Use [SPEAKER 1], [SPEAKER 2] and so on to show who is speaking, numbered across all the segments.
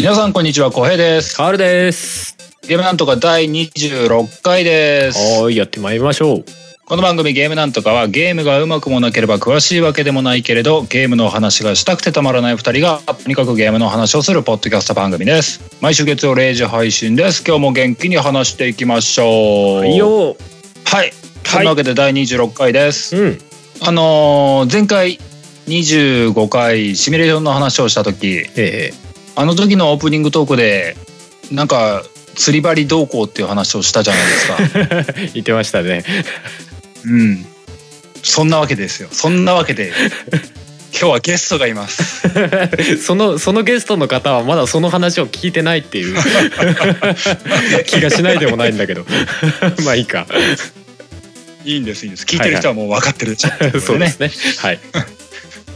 [SPEAKER 1] 皆さんこんにちは、小平です。
[SPEAKER 2] カールです。
[SPEAKER 1] ゲームなんとか第26回です。
[SPEAKER 2] はーい、やってまいりましょう。
[SPEAKER 1] この番組ゲームなんとかはゲームがうまくもなければ詳しいわけでもないけれどゲームの話がしたくてたまらない二人がとにかくゲームの話をするポッドキャスト番組です。毎週月曜0時配信です。今日も元気に話していきましょう。
[SPEAKER 2] はいよ
[SPEAKER 1] はい。そんなわけで第26回です。
[SPEAKER 2] うん。
[SPEAKER 1] あのー前回25回シミュレーションの話をした時
[SPEAKER 2] え
[SPEAKER 1] あの時のオープニングトークでなんか釣り針どうこうっていう話をしたじゃないですか。
[SPEAKER 2] え 言ってましたね。
[SPEAKER 1] うん。そんなわけですよ。そんなわけで今日はゲストがいます。
[SPEAKER 2] そのそのゲストの方はまだその話を聞いてないっていう 気がしないでもないんだけど。まあいいか。
[SPEAKER 1] いいんですいいんです。聞いてる人はもう分かってるでしょ。
[SPEAKER 2] そうですね。はい。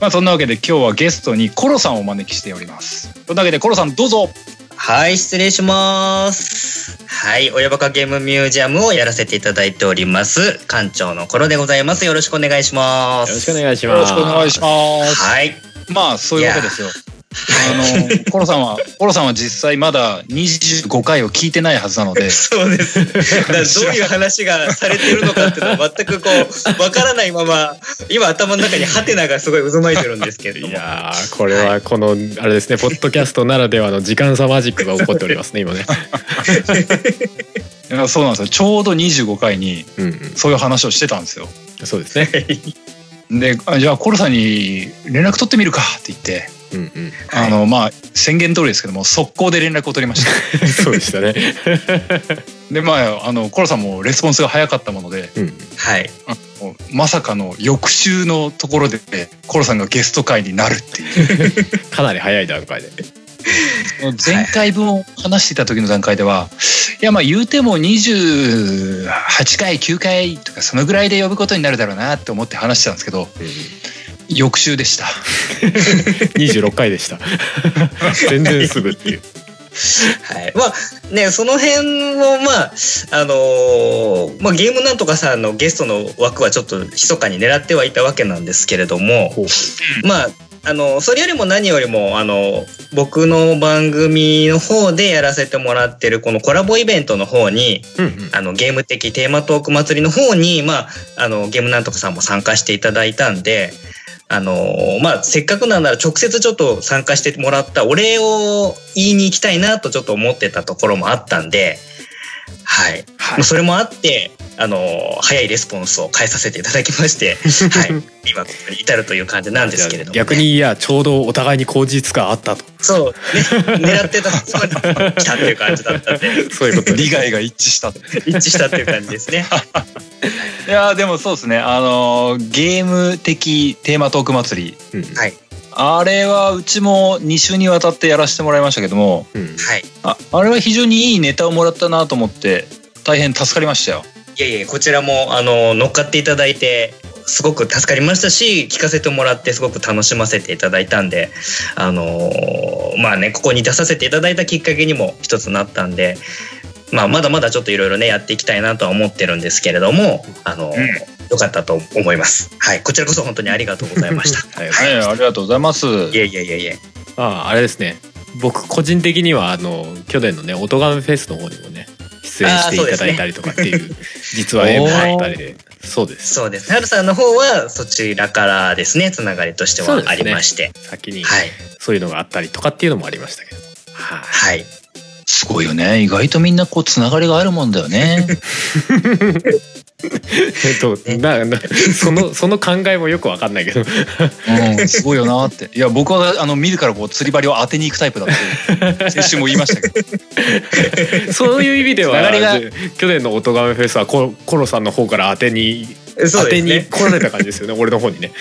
[SPEAKER 1] まあそんなわけで今日はゲストにコロさんをお招きしております。そんなわけでコロさんどうぞ。
[SPEAKER 3] はい、失礼します。はい、親バカゲームミュージアムをやらせていただいております。館長の頃でございます。よろしくお願いします。
[SPEAKER 2] よろしくお願いし
[SPEAKER 1] よろ
[SPEAKER 2] ます。
[SPEAKER 1] しくお願いします。
[SPEAKER 3] はい。
[SPEAKER 1] まあそういうわけですよ。あのコロさんはコロさんは実際まだ25回を聞いてないはずなので。
[SPEAKER 3] そうです。どういう話がされているのかっていうのは全くこう、わからないまま、今頭の中にハテナがすごい渦巻いてるんですけれども。
[SPEAKER 2] いやーこれはこのあれですねポッドキャストならではの時間差マジックが起こっておりますね今ね。
[SPEAKER 1] いやそうなんですよ。ちょうど25回に
[SPEAKER 2] うんうん。
[SPEAKER 1] そういう話をしてたんですよ。
[SPEAKER 2] そうですね。
[SPEAKER 1] であじゃあコロさんに連絡取ってみるかって言って、
[SPEAKER 2] うんうん。
[SPEAKER 1] あのまあ宣言通りですけども速攻で連絡を取りました。
[SPEAKER 2] そうでしたね。
[SPEAKER 1] でまああのコロさんもレスポンスが早かったもので
[SPEAKER 2] うん。
[SPEAKER 3] はい。
[SPEAKER 1] あのまさかの翌週のところでコロさんがゲスト会になるっていう
[SPEAKER 2] かなり早い段階で。
[SPEAKER 1] 前回分を話していた時の段階ではいやまあ言うても28回9回とかそのぐらいで呼ぶことになるだろうなって思って話してたんですけど翌週でした。
[SPEAKER 2] 26回でした。全然すぐっていう。
[SPEAKER 3] はい。まあね、その辺をまあ、あのーまあゲームなんとかさんのゲストの枠はちょっと密かに狙ってはいたわけなんですけれども、まあ、あの、それよりも何よりも、あの、僕の番組の方でやらせてもらってるこのコラボイベントの方に、
[SPEAKER 2] うんうん。
[SPEAKER 3] あの、ゲーム的テーマトーク祭りの方に、まあ、あの、ゲームなんとかさんも参加していただいたんで、あの、まあ、せっかくなんなら直接ちょっと参加してもらったお礼を言いに行きたいなとちょっと思ってたところもあったんで、はい。
[SPEAKER 1] はい
[SPEAKER 3] まあそれもあって、あの、早いレスポンスを返させていただきまして、はい。今、ここに至るという感じなんですけれども、ね。
[SPEAKER 2] 逆にいやちょうどお互いに口実があったと
[SPEAKER 3] そう、ね、狙ってたつもりで来たっていう感じだったんで、
[SPEAKER 2] そういうこと
[SPEAKER 1] 利害が一致した。
[SPEAKER 3] 一致したっていう感じですね。
[SPEAKER 1] いやでもそうですねあのゲーム的テーマトーク祭り
[SPEAKER 2] うん
[SPEAKER 3] はい。
[SPEAKER 1] あれはうちも2週にわたってやらせてもらいましたけども
[SPEAKER 2] うん
[SPEAKER 3] はい。
[SPEAKER 1] ああれは非常にいいネタをもらったなと思って大変助かりましたよ。
[SPEAKER 3] いやいや、こちらも、あの、乗っかっていただいて、すごく助かりましたし、聞かせてもらってすごく楽しませていただいたんで、あのーまあね、ここに出させていただいたきっかけにも一つなったんで、まあ、まだまだちょっといろいろね、やっていきたいなとは思ってるんですけれども、あのー
[SPEAKER 1] うん
[SPEAKER 3] よかったと思います。はい。こちらこそ本当にありがとうございました。
[SPEAKER 2] はい
[SPEAKER 1] はい、ありがとうございます。
[SPEAKER 3] いえいえいえいえ。
[SPEAKER 2] まああれですね僕個人的にはあの去年のね音ガメフェスの方にもね出演していただいたりとかっていう 実は縁もあったりでそうです
[SPEAKER 3] そうです。はるさんの方はそちらからですね、つながりとしてはありまして。
[SPEAKER 2] 先に
[SPEAKER 3] はい。
[SPEAKER 2] そういうのがあったりとかっていうのもありましたけどはい
[SPEAKER 3] はい。
[SPEAKER 1] すごいよね。意外とみんなこうつながりがあるもんだよね。
[SPEAKER 2] えっとななそのその考えもよくわかんないけど。
[SPEAKER 1] うん、すごいよなって。いや僕はあの自らこう釣り針を当てに行くタイプだって先週も言いましたけど。
[SPEAKER 2] そういう意味では去年の音ガメフェスはココロさんの方から当てに当てに。来られた感じですよね 俺の方にね。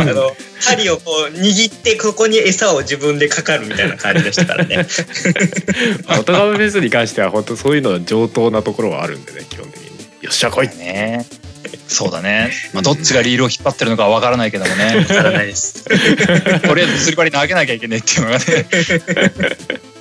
[SPEAKER 3] あの、針をこう握って、ここに餌を自分でかかるみたいな感じでしたからね。
[SPEAKER 2] 音ガメフェスに関しては本当そういうのは上等なところはあるんでね基本的に。よっしゃ来い。
[SPEAKER 1] ね。そうだね、まあ、どっちがリールを引っ張ってるのかわからないけどもね。
[SPEAKER 3] わからないです。
[SPEAKER 1] とりあえず釣り針投げなきゃいけないっていうのがね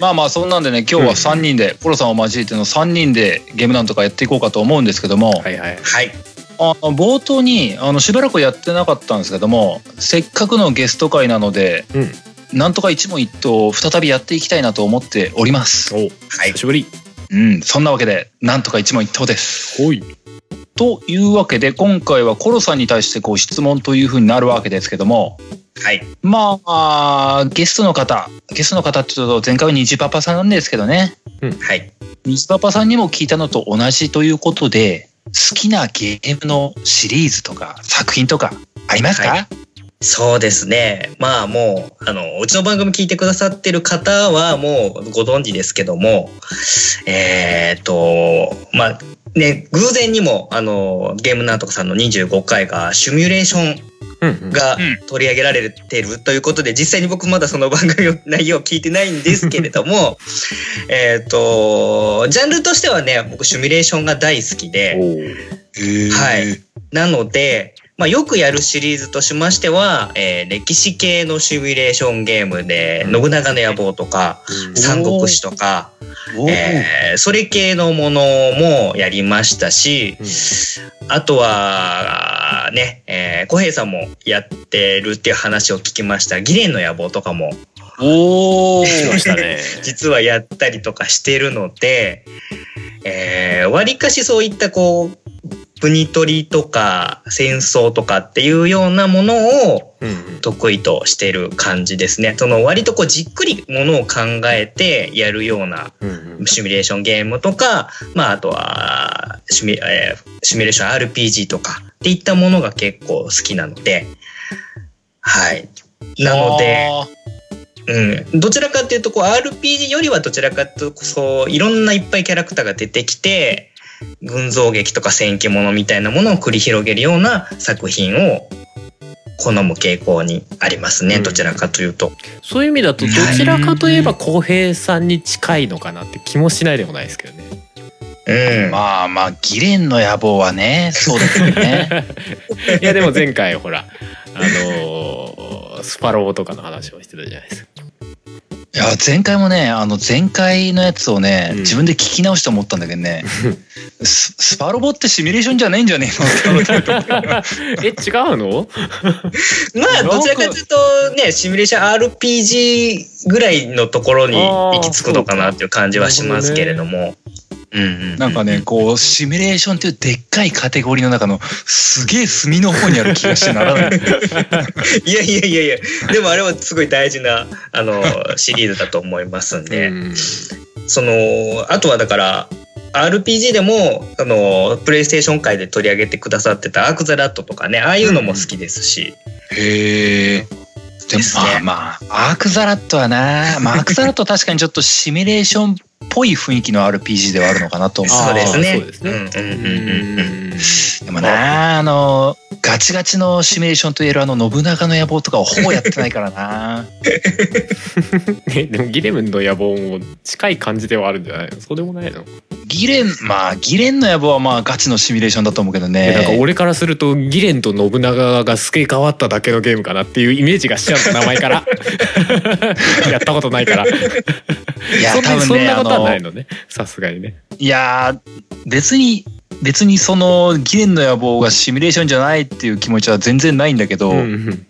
[SPEAKER 1] まあまあそんなんでね今日は3人で、コロさんを交えての3人でゲームなんとかやっていこうかと思うんですけども、
[SPEAKER 2] はいはい。
[SPEAKER 3] はい。
[SPEAKER 1] あの冒頭にあのしばらくやってなかったんですけどもせっかくのゲスト会なので
[SPEAKER 2] うん。
[SPEAKER 1] なんとか一問一答再びやっていきたいなと思っております。
[SPEAKER 2] お。
[SPEAKER 3] はい。
[SPEAKER 2] 久しぶり。
[SPEAKER 1] うん、そんなわけでなんとか一問一答です。
[SPEAKER 2] ほい
[SPEAKER 1] というわけで今回はコロさんに対してご質問というふうになるわけですけども
[SPEAKER 3] はい。
[SPEAKER 1] まあゲストの方ゲストの方って言うと前回は虹パパさんなんですけどね
[SPEAKER 3] はい。
[SPEAKER 1] 虹パパさんにも聞いたのと同じということで好きなゲームのシリーズとか作品とかありますか、
[SPEAKER 3] はそうですね。まあもう、あの、うちの番組聞いてくださってる方はもうご存知ですけども、えっ、と、まあ、ね、偶然にも、あの、ゲームなんとかさんの25回がシミュレーションが
[SPEAKER 1] うん
[SPEAKER 3] 取り上げられてるということで、実際に僕まだその番組の内容を聞いてないんですけれども、えっと、ジャンルとしてはね、僕シミュレーションが大好きで、はい。なので、まあ、よくやるシリーズとしましては、えー歴史系のシミュレーションゲームで、信長の野望とか、三国志とか、えーそれ系のものもやりましたし、あとは、ね、えー小平さんもやってるっていう話を聞きました。ギレンの野望とかも、
[SPEAKER 1] おー。
[SPEAKER 2] ね。
[SPEAKER 3] 実はやったりとかしてるので、えー、割かしそういったこう、国取りとか戦争とかっていうようなものを得意としてる感じですね。その割とこうじっくりものを考えてやるようなシミュレーションゲームとか、まああとはシミ,、えーシミュレーション RPG とかっていったものが結構好きなので、はい。なので、
[SPEAKER 1] あ
[SPEAKER 3] うん、どちらかっていうとこう RPG よりはどちらかというとそういろんないっぱいキャラクターが出てきて群像劇とか戦記物みたいなものを繰り広げるような作品を好む傾向にありますね、
[SPEAKER 2] うん
[SPEAKER 3] どちらかというと。
[SPEAKER 2] そういう意味だとどちらかといえば浩平さんに近いのかなって気もしないでもないですけどね。
[SPEAKER 3] うん
[SPEAKER 1] ーまあまあギレンの野望はねそうですよね
[SPEAKER 2] いやでも前回ほらあのースパロボとかの話をしてたじゃないですか。
[SPEAKER 1] いや前回もねあの前回のやつをね、
[SPEAKER 2] うん
[SPEAKER 1] 自分で聞き直して思ったんだけどね ススパロボってシミュレーションじゃないんじゃねえの？って思った
[SPEAKER 2] え違うの？
[SPEAKER 3] まあどちらかというとねシミュレーション RPG ぐらいのところに行き着くのかなっていう感じはしますけれども。うんうん。
[SPEAKER 1] なんかねこうシミュレーションっていうでっかいカテゴリーの中のすげえ隅の方にある気がしてならない
[SPEAKER 3] いやいやいやいや。でもあれはすごい大事なあのシリーズだと思いますんで。
[SPEAKER 2] うん
[SPEAKER 3] そのあとはだから RPG でもあのプレイステーション界で取り上げてくださってたアーク・ザ・ラットとかねああいうのも好きですし、
[SPEAKER 1] へえ。でも
[SPEAKER 3] ですね。
[SPEAKER 1] まあまあアークザラットはな、まあ、アークザラットは確かにちょっとシミュレーションっぽい雰囲気の RPG ではあるのかなと思う
[SPEAKER 3] そうですね。
[SPEAKER 2] そうですね。
[SPEAKER 3] うんうんうんうん。うん。
[SPEAKER 1] でもなあのガチガチのシミュレーションといえるあの信長の野望とかをほぼやってないからな。
[SPEAKER 2] えでもギレムの野望も近い感じではあるんじゃないの？そうでもないの？
[SPEAKER 1] ギレンまあギレンの野望はまあガチのシミュレーションだと思うけどね。
[SPEAKER 2] えなんか俺からするとギレンと信長が付け替わっただけのゲームかなっていうイメージがしちゃうの名前から。やったことないから。
[SPEAKER 1] いや
[SPEAKER 2] そんな
[SPEAKER 1] 多分ねあ
[SPEAKER 2] そんなことはない
[SPEAKER 1] の
[SPEAKER 2] のね。さすがにね。
[SPEAKER 1] いや別に別にそのギレンの野望がシミュレーションじゃないっていう気持ちは全然ないんだけど、
[SPEAKER 2] うんうん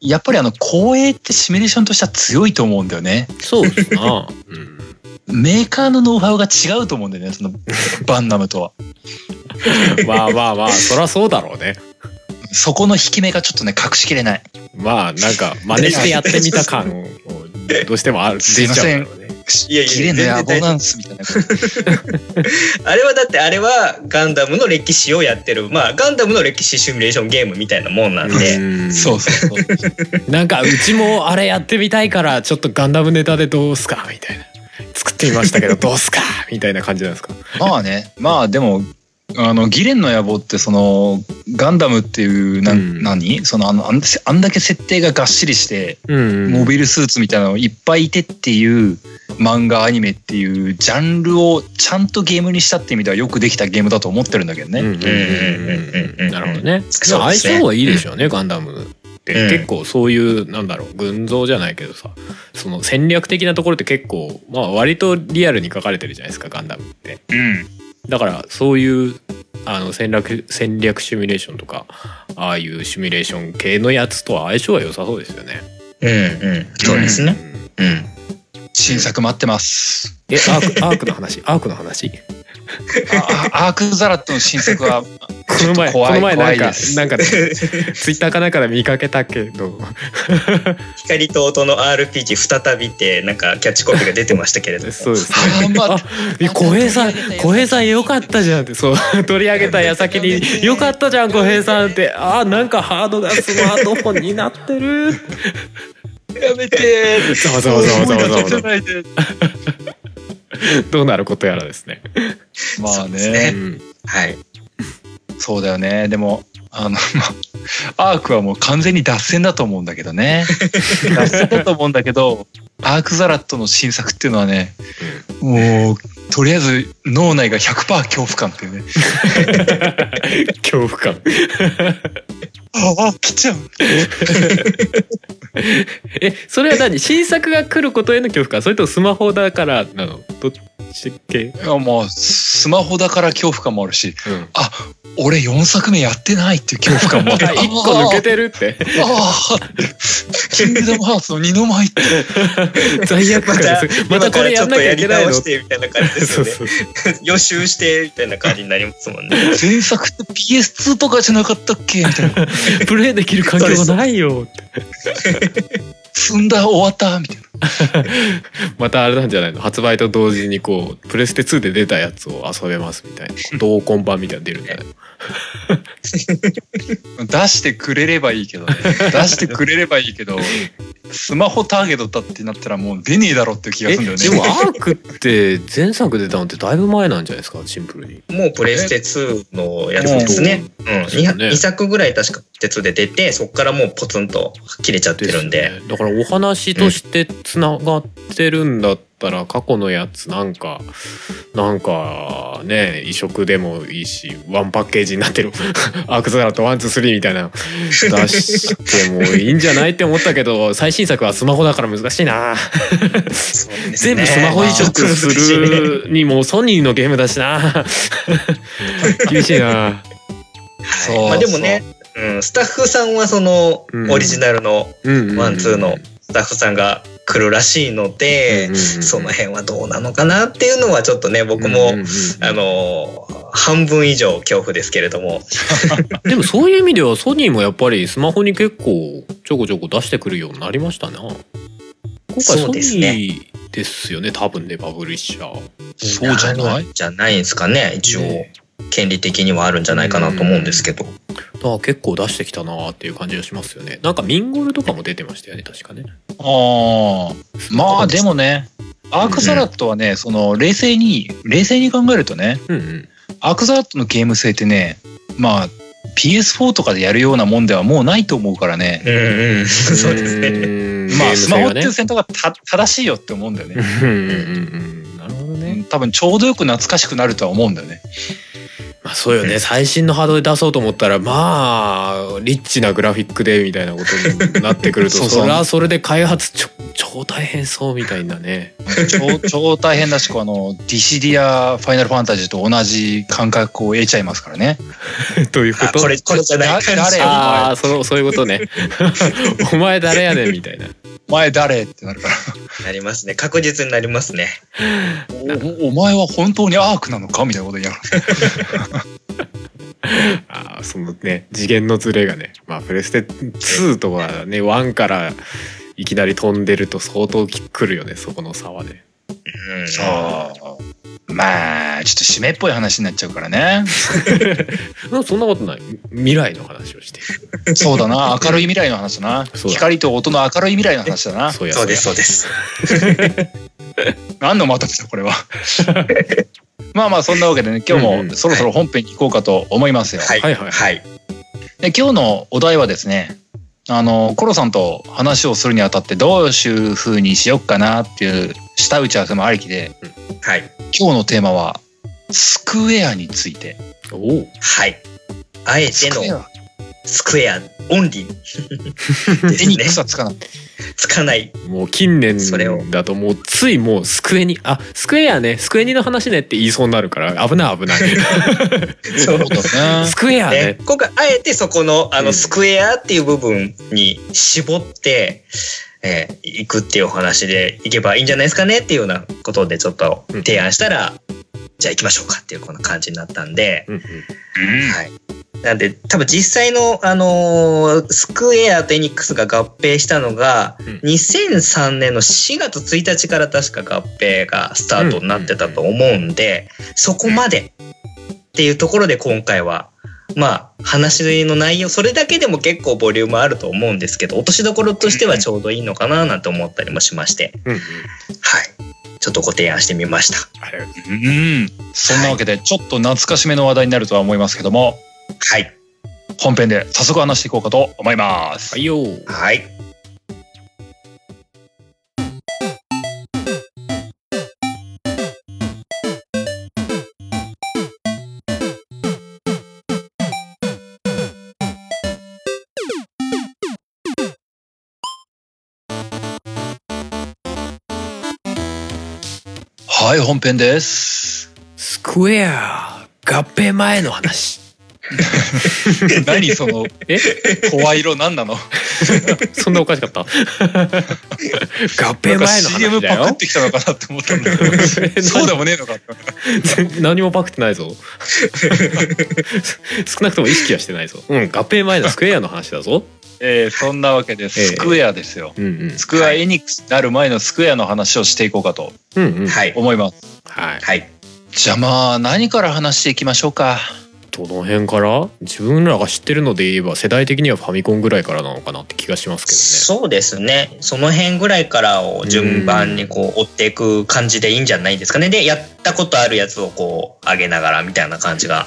[SPEAKER 1] やっぱりあの光栄ってシミュレーションとしては強いと思うんだよね。
[SPEAKER 2] そうですな、うん、
[SPEAKER 1] メーカーのノウハウが違うと思うんだよねそのバンナムとは。
[SPEAKER 2] まあまあまあそりゃそうだろうね。
[SPEAKER 1] そこの引き目がちょっとね隠しきれない。
[SPEAKER 2] まあなんか真似してやってみた感をどうしてもある
[SPEAKER 1] すいません
[SPEAKER 2] 出ちゃうんだろうね
[SPEAKER 3] いやいや
[SPEAKER 1] ギレンの野望なんですみたいな
[SPEAKER 3] あれはだってあれはガンダムの歴史をやってるまあガンダムの歴史シミュレーションゲームみたいなもんなんで、
[SPEAKER 2] う
[SPEAKER 1] そうそうそう
[SPEAKER 2] なんかうちもあれやってみたいからちょっとガンダムネタでどうすかみたいな作ってみましたけどどうすかみたいな感じなんですか
[SPEAKER 1] まあねまあでもあのギレンの野望ってそのガンダムっていうな、
[SPEAKER 2] うん。
[SPEAKER 1] 何？そのあのあんだけ設定ががっしりして、
[SPEAKER 2] うん
[SPEAKER 1] モビルスーツみたいなのいっぱいいてっていう漫画アニメっていうジャンルをちゃんとゲームにしたって意味ではよくできたゲームだと思ってるんだけどね。
[SPEAKER 2] うんうんうんうんうん。なるほどね。相性はいいでしょうね、ガンダムっ結構そういうなんだろう群像じゃないけどさその戦略的なところって結構まあ割とリアルに書かれてるじゃないですかガンダムって。
[SPEAKER 1] うん
[SPEAKER 2] だからそういうあの戦略戦略シミュレーションとかああいうシミュレーション系のやつとは相性は良さそうですよね。
[SPEAKER 3] うんうん。そうですね。うん。
[SPEAKER 1] 新作待ってます。
[SPEAKER 2] えアークアークの話？アークの話？
[SPEAKER 1] あアークザラットの新作は
[SPEAKER 2] この前この前なんか
[SPEAKER 1] 怖いです。
[SPEAKER 2] なんかねツイッターかなんかで見かけたけど。
[SPEAKER 3] 光と音の RPG 再びってなんかキャッチコピーが出てましたけれども。
[SPEAKER 2] そうです。ね小平さん小平さんよかったじゃんって。そう取り上げた矢先に「よかったじゃん小平さん」って。あなんかハードがスマートフォンになってる。
[SPEAKER 1] やめて
[SPEAKER 2] ざわざわざわざわざわざわ
[SPEAKER 1] ないで
[SPEAKER 2] どうなることやらですね。
[SPEAKER 1] まあ
[SPEAKER 3] そうです
[SPEAKER 2] う
[SPEAKER 1] ね
[SPEAKER 2] ん、
[SPEAKER 3] はい。
[SPEAKER 1] そうだよね。でもあのまあアークはもう完全に脱線だと思うんだけどね。脱線だと思うんだけどアークザラットの新作っていうのはねもうとりあえず脳内が100%恐怖感っていうね。
[SPEAKER 2] 恐怖感。
[SPEAKER 1] ああ来ちゃう。
[SPEAKER 2] えそれは何？新作が来ることへの恐怖感？それともスマホだからなの？どっち系、
[SPEAKER 1] いやまあスマホだから恐怖感もあるし
[SPEAKER 2] うん、
[SPEAKER 1] あ俺4作目やってないっていう恐怖感もある。
[SPEAKER 2] 一個抜けてるって。
[SPEAKER 1] ああキングダムハーツの二の舞って。
[SPEAKER 2] 罪悪感です。またこれやんなきゃいけないの？
[SPEAKER 3] してみたいな感じです
[SPEAKER 2] そ
[SPEAKER 3] よね。
[SPEAKER 2] うそう
[SPEAKER 3] 予習してみたいな感じになりますもんね。
[SPEAKER 1] 前作って PS2 とかじゃなかったっけ？みたいな
[SPEAKER 2] プレイできる環境がないよ
[SPEAKER 1] 積んだ終わったみたいな。
[SPEAKER 2] またあれなんじゃないの？発売と同時にこうプレステ2で出たやつを遊べますみたいな。同梱版みたいなの出るんじゃない？の
[SPEAKER 1] 出してくれればいいけどね。出してくれればいいけどスマホターゲットだってなったらもう出ねえだろっていう気がするんだよね。
[SPEAKER 2] でもアークって前作出たのってだいぶ前なんじゃないですか？シンプルに。
[SPEAKER 3] もうプレステ2のやつですね。うん。
[SPEAKER 2] そうね。
[SPEAKER 3] 2, 作ぐらい確か鉄で出て、そこからもうポツンと切れちゃってるんで。
[SPEAKER 2] すね。だからお話としてつながってるんだったら過去のやつなんかなんかね移植でもいいしワンパッケージになってる。アークザラッドワンツースリーみたいな。出してもいいんじゃないって思ったけど最新作はスマホだから難しいな。全部スマホ移植するに もソニーのゲームだしな。厳しいな。
[SPEAKER 1] そう
[SPEAKER 3] まあでもね、うん、スタッフさんはその
[SPEAKER 2] うん。
[SPEAKER 3] オリジナルの
[SPEAKER 2] うん
[SPEAKER 3] ワンツーのスタッフさんが来るらしいので、
[SPEAKER 2] うんうんうん
[SPEAKER 3] その辺はどうなのかなっていうのはちょっとね僕も、
[SPEAKER 2] うんうんうん
[SPEAKER 3] あのー半分以上恐怖ですけれども。
[SPEAKER 2] でもそういう意味ではソニーもやっぱりスマホに結構ちょこちょこ出してくるようになりましたな。今回ソニ
[SPEAKER 3] そうですね。
[SPEAKER 2] ーですよね多分ねパブリッシャー。
[SPEAKER 1] そうじゃない？
[SPEAKER 3] じゃないんですかね一応、
[SPEAKER 2] ね
[SPEAKER 3] 権利的にはあるんじゃないかなと思うんですけど、
[SPEAKER 2] だから結構出してきたなーっていう感じがしますよね。なんかミンゴルとかも出てましたよね確かね。
[SPEAKER 1] ああまあでもねアークザラットはね、その冷静に冷静に考えるとね
[SPEAKER 2] うんうん。
[SPEAKER 1] アークザラットのゲーム性ってねまあ PS4 とかでやるようなもんではもうないと思うからね、
[SPEAKER 3] うんうん。そうですね。
[SPEAKER 2] ね
[SPEAKER 1] まあスマホって
[SPEAKER 2] ね。
[SPEAKER 1] いう選択がた正しいよって思うんだよね、
[SPEAKER 2] うんうんうん。うん。なるほどね。
[SPEAKER 1] 多分ちょうどよく懐かしくなるとは思うんだよね
[SPEAKER 2] まあそうよね。最新のハードで出そうと思ったらまあリッチなグラフィックでみたいなことになってくると
[SPEAKER 1] そ
[SPEAKER 2] れはそれで開発ちょ超大変そうみたいなね。
[SPEAKER 1] 超超大変だしこのディシディアファイナルファンタジーと同じ感覚を得ちゃいますからね。
[SPEAKER 2] ということ？
[SPEAKER 3] あこれこれじゃない。
[SPEAKER 1] 誰？
[SPEAKER 2] ああそのそういうことね。お前誰やねんみたいな。
[SPEAKER 1] お前誰？ってなるから。
[SPEAKER 3] なりますね。確実になりますね。
[SPEAKER 1] おお前は本当にアークなのか？みたいなこと言いながら。
[SPEAKER 2] あーそのね次元のズレがね。まあプレステ2とかね1からいきなり飛んでると相当きくるよねそこの差はね
[SPEAKER 3] うん。
[SPEAKER 1] そう。まあちょっと締めっぽい話になっちゃうからね。
[SPEAKER 2] う んそんなことない。未来の話をして。いる
[SPEAKER 1] そうだな。明るい未来の話だな。光と音の明るい未来の話だな。
[SPEAKER 2] そうや。
[SPEAKER 3] そうです
[SPEAKER 2] や
[SPEAKER 3] そうです。
[SPEAKER 1] 何のまとめだこれは。まあまあそんなわけでね今日もそろそろ本編に行こうかと思いますよ、
[SPEAKER 3] はい
[SPEAKER 2] はいはい。
[SPEAKER 3] はい。
[SPEAKER 1] で今日のお題はですねあのコロさんと話をするにあたってどういう風にしよっかなっていう下打ち合わせもありきで
[SPEAKER 3] はい。
[SPEAKER 1] 今日のテーマはスクエアについて。
[SPEAKER 2] おお
[SPEAKER 3] はい。あえての
[SPEAKER 1] スクエア
[SPEAKER 3] オンリーです
[SPEAKER 1] エニッ
[SPEAKER 3] ね。
[SPEAKER 1] クスはつかな。い
[SPEAKER 3] つかない。
[SPEAKER 2] もう近年
[SPEAKER 3] それを。
[SPEAKER 2] だともうついもうスクエニあスクエアね。スクエニの話ねって言いそうになるから危ない危ない。
[SPEAKER 3] そう。
[SPEAKER 1] だね
[SPEAKER 2] スクエア
[SPEAKER 3] ね。
[SPEAKER 2] ね、
[SPEAKER 3] 今回あえてそこのあ
[SPEAKER 2] うん。
[SPEAKER 3] のスクエアっていう部分に絞って、えー行くっていうお話で行けばいいんじゃないですかねっていうようなことでちょっと提案したら、じゃあ行きましょうかっていうこんな感じになったんで、
[SPEAKER 2] うんうん。
[SPEAKER 3] はい。なんで多分実際の、あのースクエアとエニックスが合併したのが、
[SPEAKER 2] うん
[SPEAKER 3] 2003年の4月1日から確か合併がスタートになってたと思うんで、そこまでっていうところで今回は、まあ話の内容、それだけでも結構ボリュームあると思うんですけど、落としどころとしてはちょうどいいのかななんて思ったりもしまして、
[SPEAKER 2] うんうん
[SPEAKER 3] はい。ちょっとご提案してみました。
[SPEAKER 1] うん。そんなわけで、ちょっと懐かしめの話題になるとは思いますけども、
[SPEAKER 3] はい。
[SPEAKER 1] 本編で早速話していこうかと思います。
[SPEAKER 2] はいよ
[SPEAKER 3] はい。
[SPEAKER 1] はい、本編です。
[SPEAKER 2] スクエア合併前の話
[SPEAKER 1] 何その
[SPEAKER 2] え？
[SPEAKER 1] 声色何なの？
[SPEAKER 2] そんなおかしかった？合併前の
[SPEAKER 1] CM
[SPEAKER 2] 話だよ。
[SPEAKER 1] パクってきたのかなって思ったんだけど。そうでもねえのか
[SPEAKER 2] 何もパクってないぞ。少なくとも意識はしてないぞ。うん合併前のスクエアの話だぞ。
[SPEAKER 1] えーそんなわけでスクエアですよ。
[SPEAKER 2] うんうん。
[SPEAKER 1] スクエアエニックスになる前のスクエアの話をしていこうかと
[SPEAKER 2] うんうん。
[SPEAKER 3] はい。
[SPEAKER 1] 思います。
[SPEAKER 2] はい。
[SPEAKER 3] はい。
[SPEAKER 1] じゃあまあ何から話していきましょうか。
[SPEAKER 2] どの辺から？自分らが知ってるので言えば世代的にはファミコンぐらいからなのかなって気がしますけ
[SPEAKER 3] そうですね。その辺ぐらいからを順番にこう追っていく感じでいいんじゃないですかね。で、やったことあるやつをこう上げながらみたいな感じが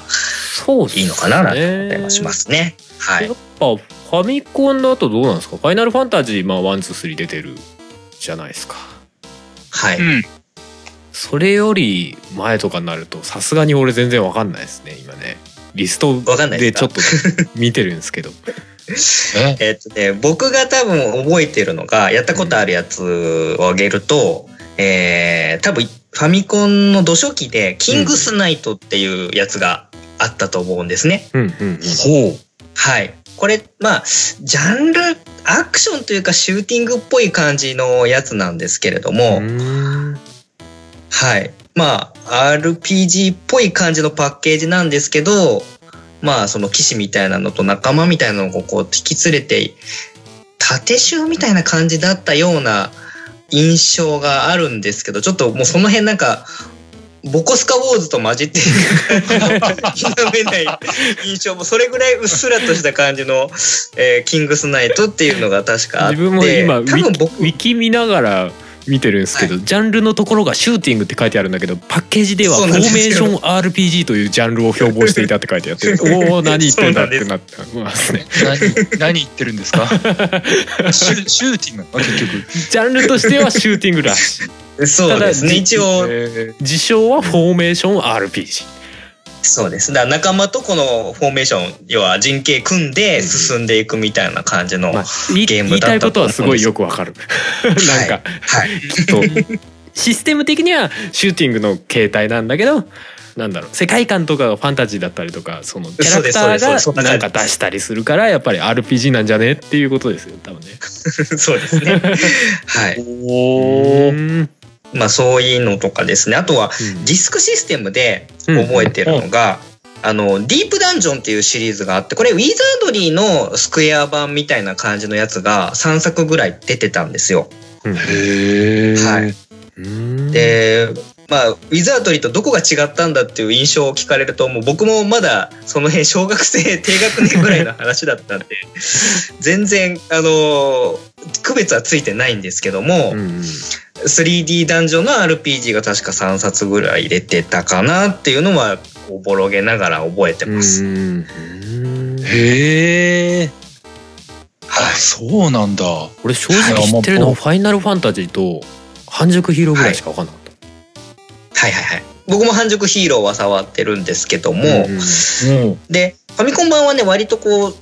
[SPEAKER 3] いいのかななんて思ったりもしますね。はい
[SPEAKER 2] やっ。ぱファミコンだとどうなんですか？ファイナルファンタジーまあワンツースリー出てるじゃないですか
[SPEAKER 3] はい。
[SPEAKER 1] うん。
[SPEAKER 2] それより前とかになるとさすがに俺全然わかんないですね今ねリスト
[SPEAKER 3] わかんないで
[SPEAKER 2] ちょっと見てるんですけど
[SPEAKER 1] え？
[SPEAKER 3] えっとね、僕が多分覚えてるのが、やったことあるやつを挙げると、えー、多分ファミコンの土初期で、キングスナイトっていうやつがあったと思うんですね。
[SPEAKER 2] うんうんうん
[SPEAKER 1] ほう。
[SPEAKER 3] はい。これ、まあ、ジャンル、アクションというかシューティングっぽい感じのやつなんですけれども、
[SPEAKER 2] うーん
[SPEAKER 3] はい。まあ、RPG っぽい感じのパッケージなんですけど、まあ、その騎士みたいなのと仲間みたいなのをこう引き連れて、縦集みたいな感じだったような印象があるんですけど、ちょっともうその辺なんか、ボコスカウォーズと混じっている感否めない印象もそれぐらいうっすらとした感じの、えーキングスナイトっていうのが確かあって
[SPEAKER 2] 自分も今ウ
[SPEAKER 3] 多分僕
[SPEAKER 2] ィウィキ見ながら見てるんですけど、ジャンルのところがシューティングって書いてあるんだけどパッケージではフォーメーション RPG というジャンルを標榜していたって書いてあって おお何言ってんだってなって。ます。ね
[SPEAKER 1] 何何言ってるんですか？シュシューティング？あ結局。
[SPEAKER 2] ジャンルとしてはシューティングらしい。
[SPEAKER 3] そうですね。一応。
[SPEAKER 1] え
[SPEAKER 2] 自称はフォーメーション RPG
[SPEAKER 3] そうです。だ仲間とこのフォーメーション、要は陣形組んで進んでいくみたいな感じの。
[SPEAKER 2] まあ
[SPEAKER 3] はい。
[SPEAKER 2] 言い
[SPEAKER 3] ゲーム
[SPEAKER 2] 言いたいことはすごい
[SPEAKER 3] だ
[SPEAKER 2] よくわかる なんかちょっとシステム的にはシューティングの形態なんだけどなんだろう世界観とかがファンタジーだったりとかそのキャラクタ
[SPEAKER 3] そうですそうですそ
[SPEAKER 2] ーが
[SPEAKER 3] んな
[SPEAKER 2] んか出したりするからやっぱり RPG なんじゃね？っていうことですよ多分ね。
[SPEAKER 3] そうですね。はい。
[SPEAKER 1] おー
[SPEAKER 2] うん
[SPEAKER 3] まあそういうのとかですね。あとはディスクシステムで覚えてるのが、あの、ディープダンジョンっていうシリーズがあって、これウィザードリーのスクエア版みたいな感じのやつが3作ぐらい出てたんですよ。
[SPEAKER 2] うん
[SPEAKER 1] へえ。
[SPEAKER 3] はい。
[SPEAKER 2] うん
[SPEAKER 3] で、まあ、ウィザードリーとどこが違ったんだっていう印象を聞かれると、もう僕もまだその辺 小学生低学年ぐらいの話だったんで、全然、あの、区別はついてないんですけども、
[SPEAKER 2] うん
[SPEAKER 3] 3D ダンジョンの RPG が確か3冊ぐらい出てたかなっていうのは、おぼろげながら覚えてます。
[SPEAKER 2] うん
[SPEAKER 1] へえ。あ
[SPEAKER 3] はい。
[SPEAKER 1] そうなんだ。
[SPEAKER 2] 俺正直知ってるのはファイナルファンタジーと半熟ヒーローぐらいしか分かんなかった。
[SPEAKER 3] はいはいはい。僕も半熟ヒーローは触ってるんですけども、
[SPEAKER 2] うん
[SPEAKER 1] うん。
[SPEAKER 3] で、ファミコン版はね、割とこう、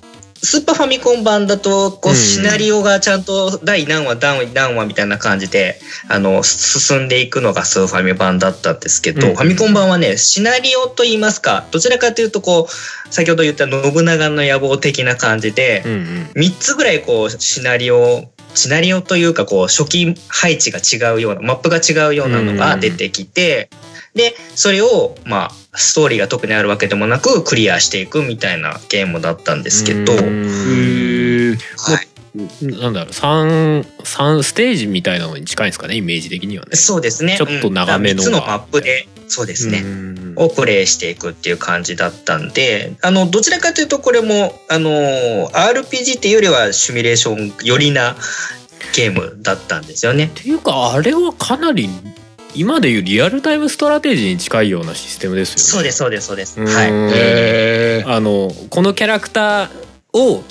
[SPEAKER 3] スーパーファミコン版だと、こ
[SPEAKER 2] う
[SPEAKER 3] シナリオがちゃんと第何話、何何話みたいな感じで、あの、進んでいくのがスーファミ版だったんですけど、
[SPEAKER 2] うん
[SPEAKER 3] ファミコン版はね、シナリオと言いますか、どちらかというと、こう、先ほど言った信長の野望的な感じで
[SPEAKER 2] う、んうん
[SPEAKER 3] 3つぐらいこう、シナリオシナリオというかこう初期配置が違うようなマップが違うようなのが出てきて、でそれをまあストーリーが特にあるわけでもなくクリアしていくみたいなゲームだったんですけど、
[SPEAKER 2] う
[SPEAKER 3] はい、
[SPEAKER 2] んなんだろう三三ステージみたいなのに近いんですかねイメージ的にはね。
[SPEAKER 3] そうですね。
[SPEAKER 2] ちょっと長めの
[SPEAKER 3] うん、3つのマップでそうですね、
[SPEAKER 2] うん
[SPEAKER 3] をプレイしていくっていう感じだったんであのどちらかというとこれもあの RPG っていうよりはシミュレーション寄りなゲームだったんですよね。
[SPEAKER 2] っていうかあれはかなり今でいうリアルタイムストラテジーに近いようなシステムですよね。
[SPEAKER 3] そうですそうですそうです。
[SPEAKER 2] うん
[SPEAKER 3] はい。
[SPEAKER 1] へ
[SPEAKER 2] あのこのキャラクターを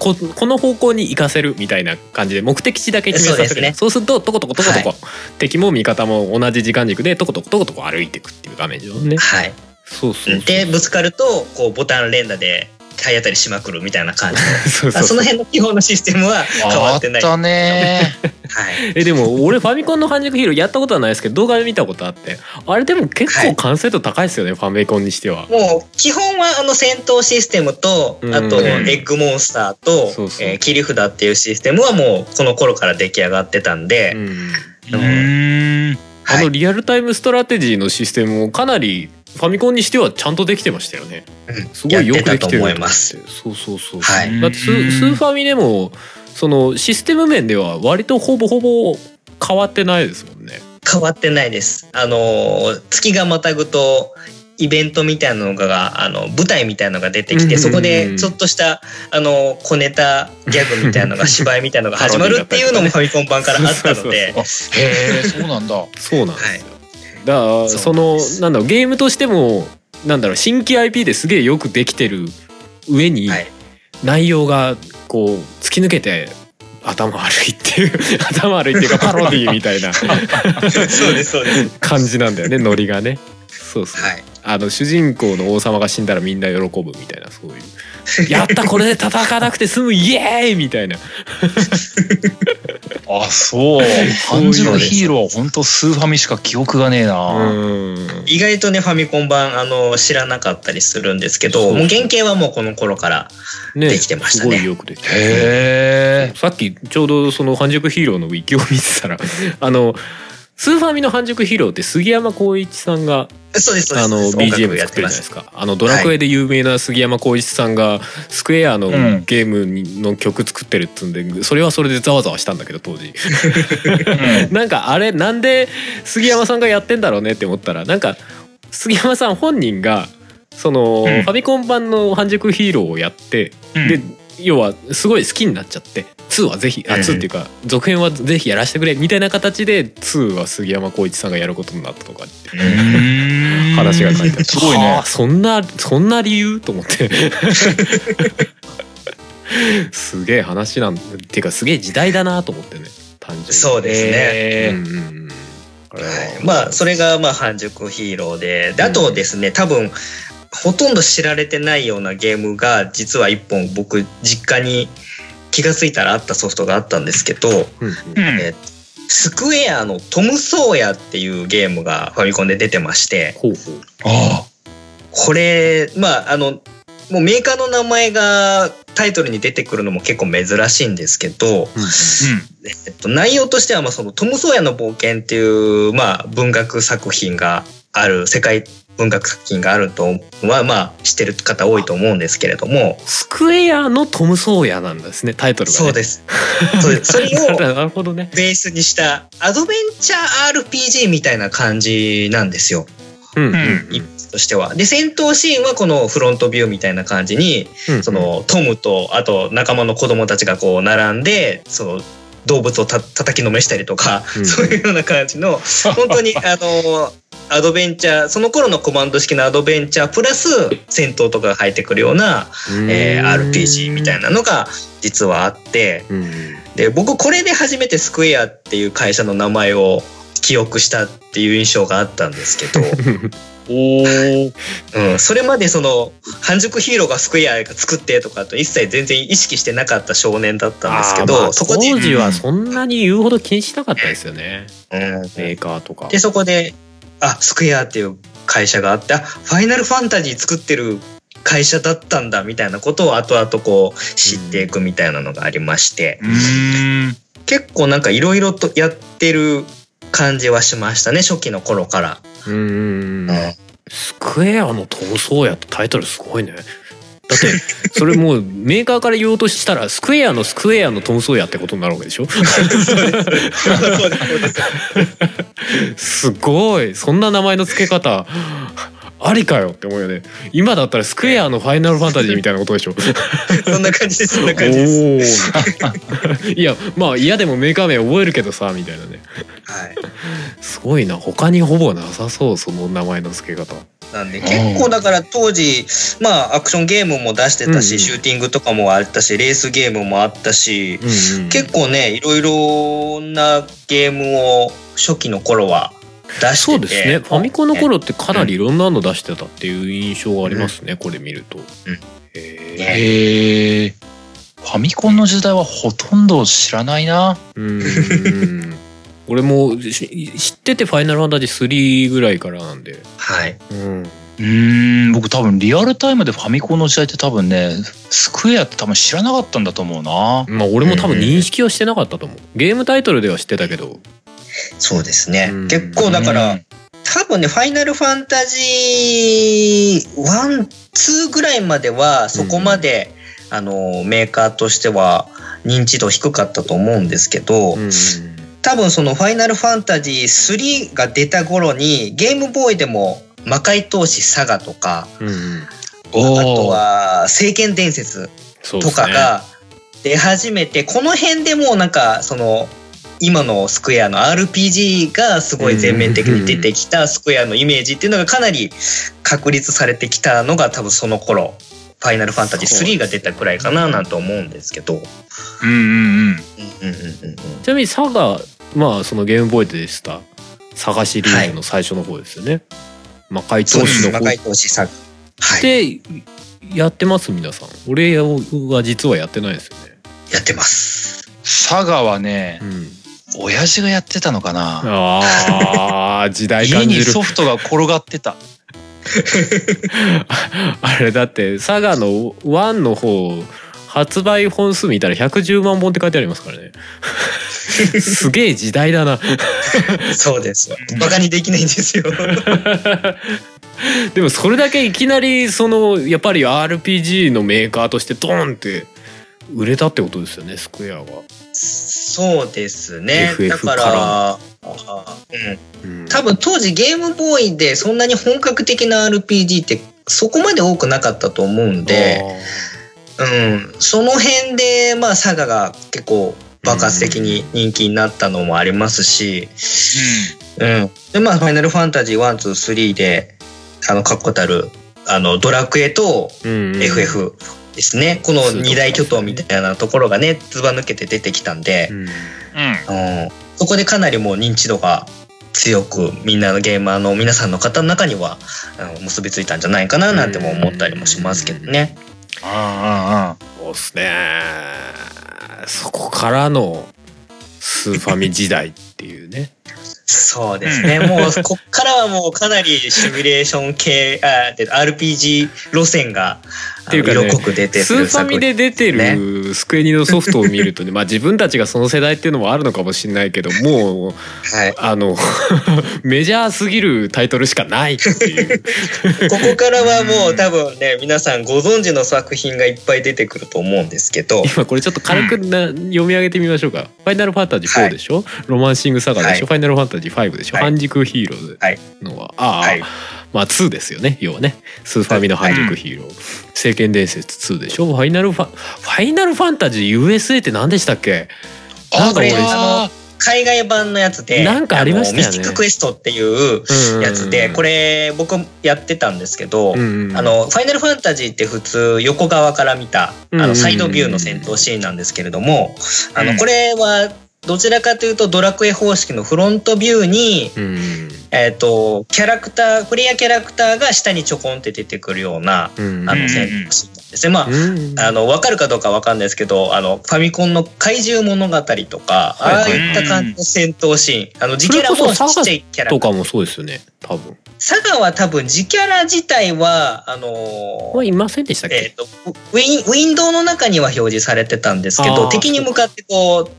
[SPEAKER 2] ここの方向に行かせるみたいな感じで目的地だけ決めさせる
[SPEAKER 3] そうね。
[SPEAKER 2] そうするとトコトコトコトコ、
[SPEAKER 3] は
[SPEAKER 2] 敵も味方も同じ時間軸でトコトコトコトコ歩いていくっていう画面上ね。
[SPEAKER 3] はい。
[SPEAKER 2] そうそうそう。
[SPEAKER 3] でぶつかるとこうボタン連打で体当たりしまくるみたいな感じ
[SPEAKER 2] そうそう
[SPEAKER 3] あその辺の基本のシステムは変わってない。
[SPEAKER 1] あったね
[SPEAKER 3] はい。
[SPEAKER 2] えでも俺ファミコンの半熟ヒーローやったことはないですけど動画で見たことあって。あれでも結構完成度高いですよね、ファミコンにしては。
[SPEAKER 3] もう基本はあの戦闘システムと
[SPEAKER 2] うん。
[SPEAKER 3] あとエッグモンスターと
[SPEAKER 2] そうそう。
[SPEAKER 3] えー切り札っていうシステムはもうこの頃から出来上がってたんで、
[SPEAKER 2] うん。
[SPEAKER 1] うーん
[SPEAKER 2] あの
[SPEAKER 3] はい
[SPEAKER 2] リアルタイムストラテジーのシステムもかなりファミコンにしてはちゃんとできてましたよね。
[SPEAKER 3] うん
[SPEAKER 2] すごいよくできてる
[SPEAKER 3] と思います。
[SPEAKER 2] そうそうそう。
[SPEAKER 3] はい
[SPEAKER 2] だってススーファミでもそのシステム面では割とほぼほぼ変わってないですもんね。
[SPEAKER 3] 変わってないです。あのー月がまたぐとイベントみたいなのがあの舞台みたいなのが出てきて、
[SPEAKER 2] うん
[SPEAKER 3] そこでちょっとしたあの小ネタギャグみたいなのが芝居みたいなのが始まるっていうのもファミコン版からあったので、
[SPEAKER 1] あへえそうなんだ
[SPEAKER 2] そうなんですよ。
[SPEAKER 3] はい
[SPEAKER 2] だから
[SPEAKER 3] そ
[SPEAKER 2] の
[SPEAKER 3] なん
[SPEAKER 2] だろうゲームとしてもなんだろう新規 IP ですげえよくできてる上に
[SPEAKER 3] はい
[SPEAKER 2] 内容がこう突き抜けて頭悪いっていう 頭悪いっていうか パロディみたいな
[SPEAKER 3] そうですそうです。
[SPEAKER 2] 感じなんだよねノリがね。そうそう。
[SPEAKER 3] はい。
[SPEAKER 2] あの主人公の王様が死んだらみんな喜ぶみたいなそういう「やったこれで戦わなくて済むイエーイ!」みたいな。
[SPEAKER 1] あそう。半熟ヒーローは本当スーファミしか記憶がねえな。
[SPEAKER 2] うん。
[SPEAKER 3] 意外とねファミコン版あの知らなかったりするんですけど、
[SPEAKER 2] そう
[SPEAKER 3] もう原型はもうこの頃から
[SPEAKER 2] ね
[SPEAKER 3] できてましたね。
[SPEAKER 2] すごいよくできてる
[SPEAKER 1] へえ
[SPEAKER 2] さっきちょうどその半熟ヒーローのウィキを見てたらあのスーファミの半熟ヒーローって杉山浩一さんが
[SPEAKER 3] そう
[SPEAKER 2] BGM
[SPEAKER 3] やってま
[SPEAKER 2] 作ってるじゃないですす。かあのドラクエで有名な杉山浩一さんがスクエアの
[SPEAKER 1] うん。
[SPEAKER 2] ゲームにの曲作ってるっつうんでそれはそれでざわざわしたんだけど当時。なんかあれなんで杉山さんがやってんだろうねって思ったらなんか杉山さん本人がその、
[SPEAKER 1] うん。
[SPEAKER 2] ファミコン版の半熟ヒーローをやって、
[SPEAKER 1] うん。
[SPEAKER 2] で要はすごい好きになっちゃって2はぜひあ
[SPEAKER 3] うん
[SPEAKER 2] 2っていうか続編はぜひやらせてくれみたいな形で2は杉山浩一さんがやることになったとかって
[SPEAKER 1] うん。
[SPEAKER 2] 話が書いてあって
[SPEAKER 1] すごいね。
[SPEAKER 2] はあそんなそんな理由と思って。すげえ話なんっていうかすげえ時代だなと思ってね。単純に。
[SPEAKER 3] そうですね、
[SPEAKER 1] へ
[SPEAKER 2] うんうんは
[SPEAKER 3] はい。まあそれがまあ半熟ヒーローでであとですね多分ほとんど知られてないようなゲームが実は一本僕実家に気がついたらあったソフトがあったんですけど
[SPEAKER 2] うん
[SPEAKER 3] えスクエアのトム・ソーヤっていうゲームがファミコンで出てまして
[SPEAKER 2] ほうほう。
[SPEAKER 1] あ
[SPEAKER 3] これまああのもうメーカーの名前がタイトルに出てくるのも結構珍しいんですけど、
[SPEAKER 2] うん
[SPEAKER 1] うん。
[SPEAKER 3] えっと、内容としてはまあそのトム・ソーヤの冒険っていう、まあ、文学作品がある世界文学作品があるとはまあ知ってる方多いと思うんですけれども。
[SPEAKER 2] スクエアのトム・ソーヤなんですねタイトルが、ね、
[SPEAKER 3] そうです。そうです。それを
[SPEAKER 2] なるほどね。
[SPEAKER 3] ベースにしたアドベンチャー RPG みたいな感じなんですよ。
[SPEAKER 2] うん。うん
[SPEAKER 3] イメージとしては。で戦闘シーンはこのフロントビューみたいな感じに
[SPEAKER 2] うん。
[SPEAKER 3] そのトムとあと仲間の子供たちがこう並んでその動物をた叩きのめしたりとか、
[SPEAKER 2] うん
[SPEAKER 3] そういうような感じの本当に あのアドベンチャーその頃のコマンド式のアドベンチャープラス戦闘とかが入ってくるような、えー RPG みたいなのが実はあってで僕これで初めてスクエアっていう会社の名前を記憶したっていう印象があったんですけど。うん、それまでその半熟ヒーローがスクエアが作ってとかと一切全然意識してなかった少年だったんですけど、
[SPEAKER 2] まあ
[SPEAKER 3] そこで、
[SPEAKER 2] 当時はそんなに言うほど気にしなかったですよね。
[SPEAKER 3] うん、
[SPEAKER 2] メーカーとか。
[SPEAKER 3] でそこであスクエアっていう会社があってあファイナルファンタジー作ってる会社だったんだみたいなことを後々こう知っていくみたいなのがありまして、結構なんかいろいろとやってる感じはしましたね初期の頃から。
[SPEAKER 2] うんうんうん。スクエアの闘争やってタイトルすごいね。だって それもうメーカーから言おうとしたらスクエアのスクエアの闘争やってことになるわけでしょ？すごい。そんな名前の付け方ありかよって思うよね。今だったらスクエアのファイナルファンタジーみたいなことでしょ。
[SPEAKER 3] そんな感じですそんな感じです。
[SPEAKER 2] いやまあ嫌でもメーカー名覚えるけどさみたいなね。
[SPEAKER 3] はい。
[SPEAKER 2] すごいな他にほぼなさそうその名前の付け方。
[SPEAKER 3] なんで結構だから当時まあアクションゲームも出してたし、
[SPEAKER 2] うん。うん
[SPEAKER 3] シューティングとかもあったしレースゲームもあったし、
[SPEAKER 2] うんうん。
[SPEAKER 3] 結構ねいろいろなゲームを初期の頃は出してて。
[SPEAKER 2] そうですね。ファミコンの頃ってかなりいろんなの出してたっていう印象がありますね、これ見ると、
[SPEAKER 3] うん。
[SPEAKER 1] へえ。ファミコンの時代はほとんど知らないな。
[SPEAKER 2] うんうん。俺もし知ってて「ファイナルファンタジー3」ぐらいからなんで、
[SPEAKER 3] はい。
[SPEAKER 2] うん、
[SPEAKER 1] うーん、僕多分リアルタイムでファミコンの時代って多分ね、スクエアって多分知らなかったんだと思うな。
[SPEAKER 2] まあ俺も多分認識はしてなかったと思う。ゲームタイトルでは知ってたけど
[SPEAKER 3] そうですね、
[SPEAKER 2] うん。
[SPEAKER 3] 結構だから、
[SPEAKER 1] うん。
[SPEAKER 3] 多分ねファイナルファンタジー12ぐらいまではそこまで、あのメーカーとしては認知度低かったと思うんですけど、
[SPEAKER 2] うん。
[SPEAKER 3] 多分そのファイナルファンタジー3が出た頃にゲームボーイでも魔界闘士サガとかあとは聖剣伝説とかが出始めて、この辺でもうなんかその今のスクエアの RPG がすごい全面的に出てきたスクエアのイメージっていうのがかなり確立されてきたのが多分その頃ファイナルファンタジー3が出たくらいかななんて思うんですけど。うん
[SPEAKER 1] うんうんうん。
[SPEAKER 3] うんうんうん
[SPEAKER 2] ちなみにサガまあそのゲームボーイでしたサガシリーズの最初の方ですよね、魔界
[SPEAKER 3] そうです魔
[SPEAKER 2] 闘士の方
[SPEAKER 3] 界闘士サガ。はい。
[SPEAKER 2] でやってます皆さん俺は実はやってないですよね
[SPEAKER 3] やってます。
[SPEAKER 1] サガはね
[SPEAKER 2] う、ん
[SPEAKER 1] 親父がやってたのかな。
[SPEAKER 2] あー時代
[SPEAKER 1] 家
[SPEAKER 2] 感じる
[SPEAKER 1] にソフトが転がってた。
[SPEAKER 2] あれだってサガの1の方発売本数見たら110万本って書いてありますからね すげえ時代だな
[SPEAKER 3] そうですよ。バカにできないんですよ。
[SPEAKER 2] でもそれだけいきなりそのやっぱり RPG のメーカーとしてドーンって売れたってことですよねスクエアは、
[SPEAKER 3] そうですね。
[SPEAKER 2] FF
[SPEAKER 3] だから、あうん。
[SPEAKER 2] うん。
[SPEAKER 3] 多分当時ゲームボーイでそんなに本格的な RPG ってそこまで多くなかったと思うんで、うん、その辺でまあサガが結構爆発的に人気になったのもありますし、うん、でまあ「ファイナルファンタジー123」であの確固たるあのドラクエと
[SPEAKER 2] あーうんうん。
[SPEAKER 3] FF ですね、この二大巨頭みたいなところがねずば抜けて出てきたんで。
[SPEAKER 2] う、ん。
[SPEAKER 1] うん。
[SPEAKER 3] うん、そこでかなりもう認知度が強くみんなのゲーマーの皆さんの方の中にはあの結びついたんじゃないかななんても思ったりもしますけどね。
[SPEAKER 1] あ
[SPEAKER 2] そうっすねそこからのスーファミ時代っていうね
[SPEAKER 3] そうですね。もうこっからはもうかなりシミュレーション系あで RPG 路線が
[SPEAKER 2] っていうかね
[SPEAKER 3] 濃く出て
[SPEAKER 2] スーファミで出てるスクエニのソフトを見るとねまあ自分たちがその世代っていうのもあるのかもしれないけどもう
[SPEAKER 3] はい、
[SPEAKER 2] あの メジャーすぎるタイトルしかないっていう。
[SPEAKER 3] ここからはもう多分ね皆さんご存知の作品がいっぱい出てくると思うんですけど。
[SPEAKER 2] 今これちょっと軽くな、読み上げてみましょうか「ファイナルファンタジー4」でしょ、ロマンシングサガでしょ、
[SPEAKER 3] はい。
[SPEAKER 2] ファイナルファンタジー5でしょ、
[SPEAKER 3] はい。
[SPEAKER 2] 半熟ヒーローズ。
[SPEAKER 3] はい。
[SPEAKER 2] のは、ああ、
[SPEAKER 3] はい。
[SPEAKER 2] まあ2ですよね要はね。スーファミの半熟ヒーロー「聖剣伝説2」でしょ。ファイナルファファイナルファンタジー USA って何でしたっけ？
[SPEAKER 1] あ。
[SPEAKER 2] なんか俺
[SPEAKER 1] あ
[SPEAKER 3] 海外版のやつで。
[SPEAKER 2] なんかありましたよね。
[SPEAKER 3] のミスティッククエストっていうやつでこれ僕やってたんですけど、
[SPEAKER 2] うんうん
[SPEAKER 3] あのファイナルファンタジーって普通横側から見たあのサイドビューの戦闘シーンなんですけれどもあ
[SPEAKER 1] うん。
[SPEAKER 3] のこれはどちらかというとドラクエ方式のフロントビューに、
[SPEAKER 2] うん。
[SPEAKER 3] えっとキャラクタープレイヤーキャラクターが下にちょこんって出てくるような
[SPEAKER 2] うん。
[SPEAKER 3] あ
[SPEAKER 1] うん。
[SPEAKER 3] の戦闘シーンなんですね。まあ
[SPEAKER 2] うん。
[SPEAKER 3] あの分かるかどうか分かんないですけどあのファミコンの怪獣物語とか、
[SPEAKER 2] はいはい。
[SPEAKER 3] ああいった感じの戦闘シーン。あの自キャラもちっちゃいキャラ。
[SPEAKER 2] とかもそうですよね。多分。
[SPEAKER 3] サガは多分自キャラ自体はあの
[SPEAKER 2] はいませんでしたっけ、
[SPEAKER 3] えー、とウィンウィンドウの中には表示されてたんですけど敵に向かってこう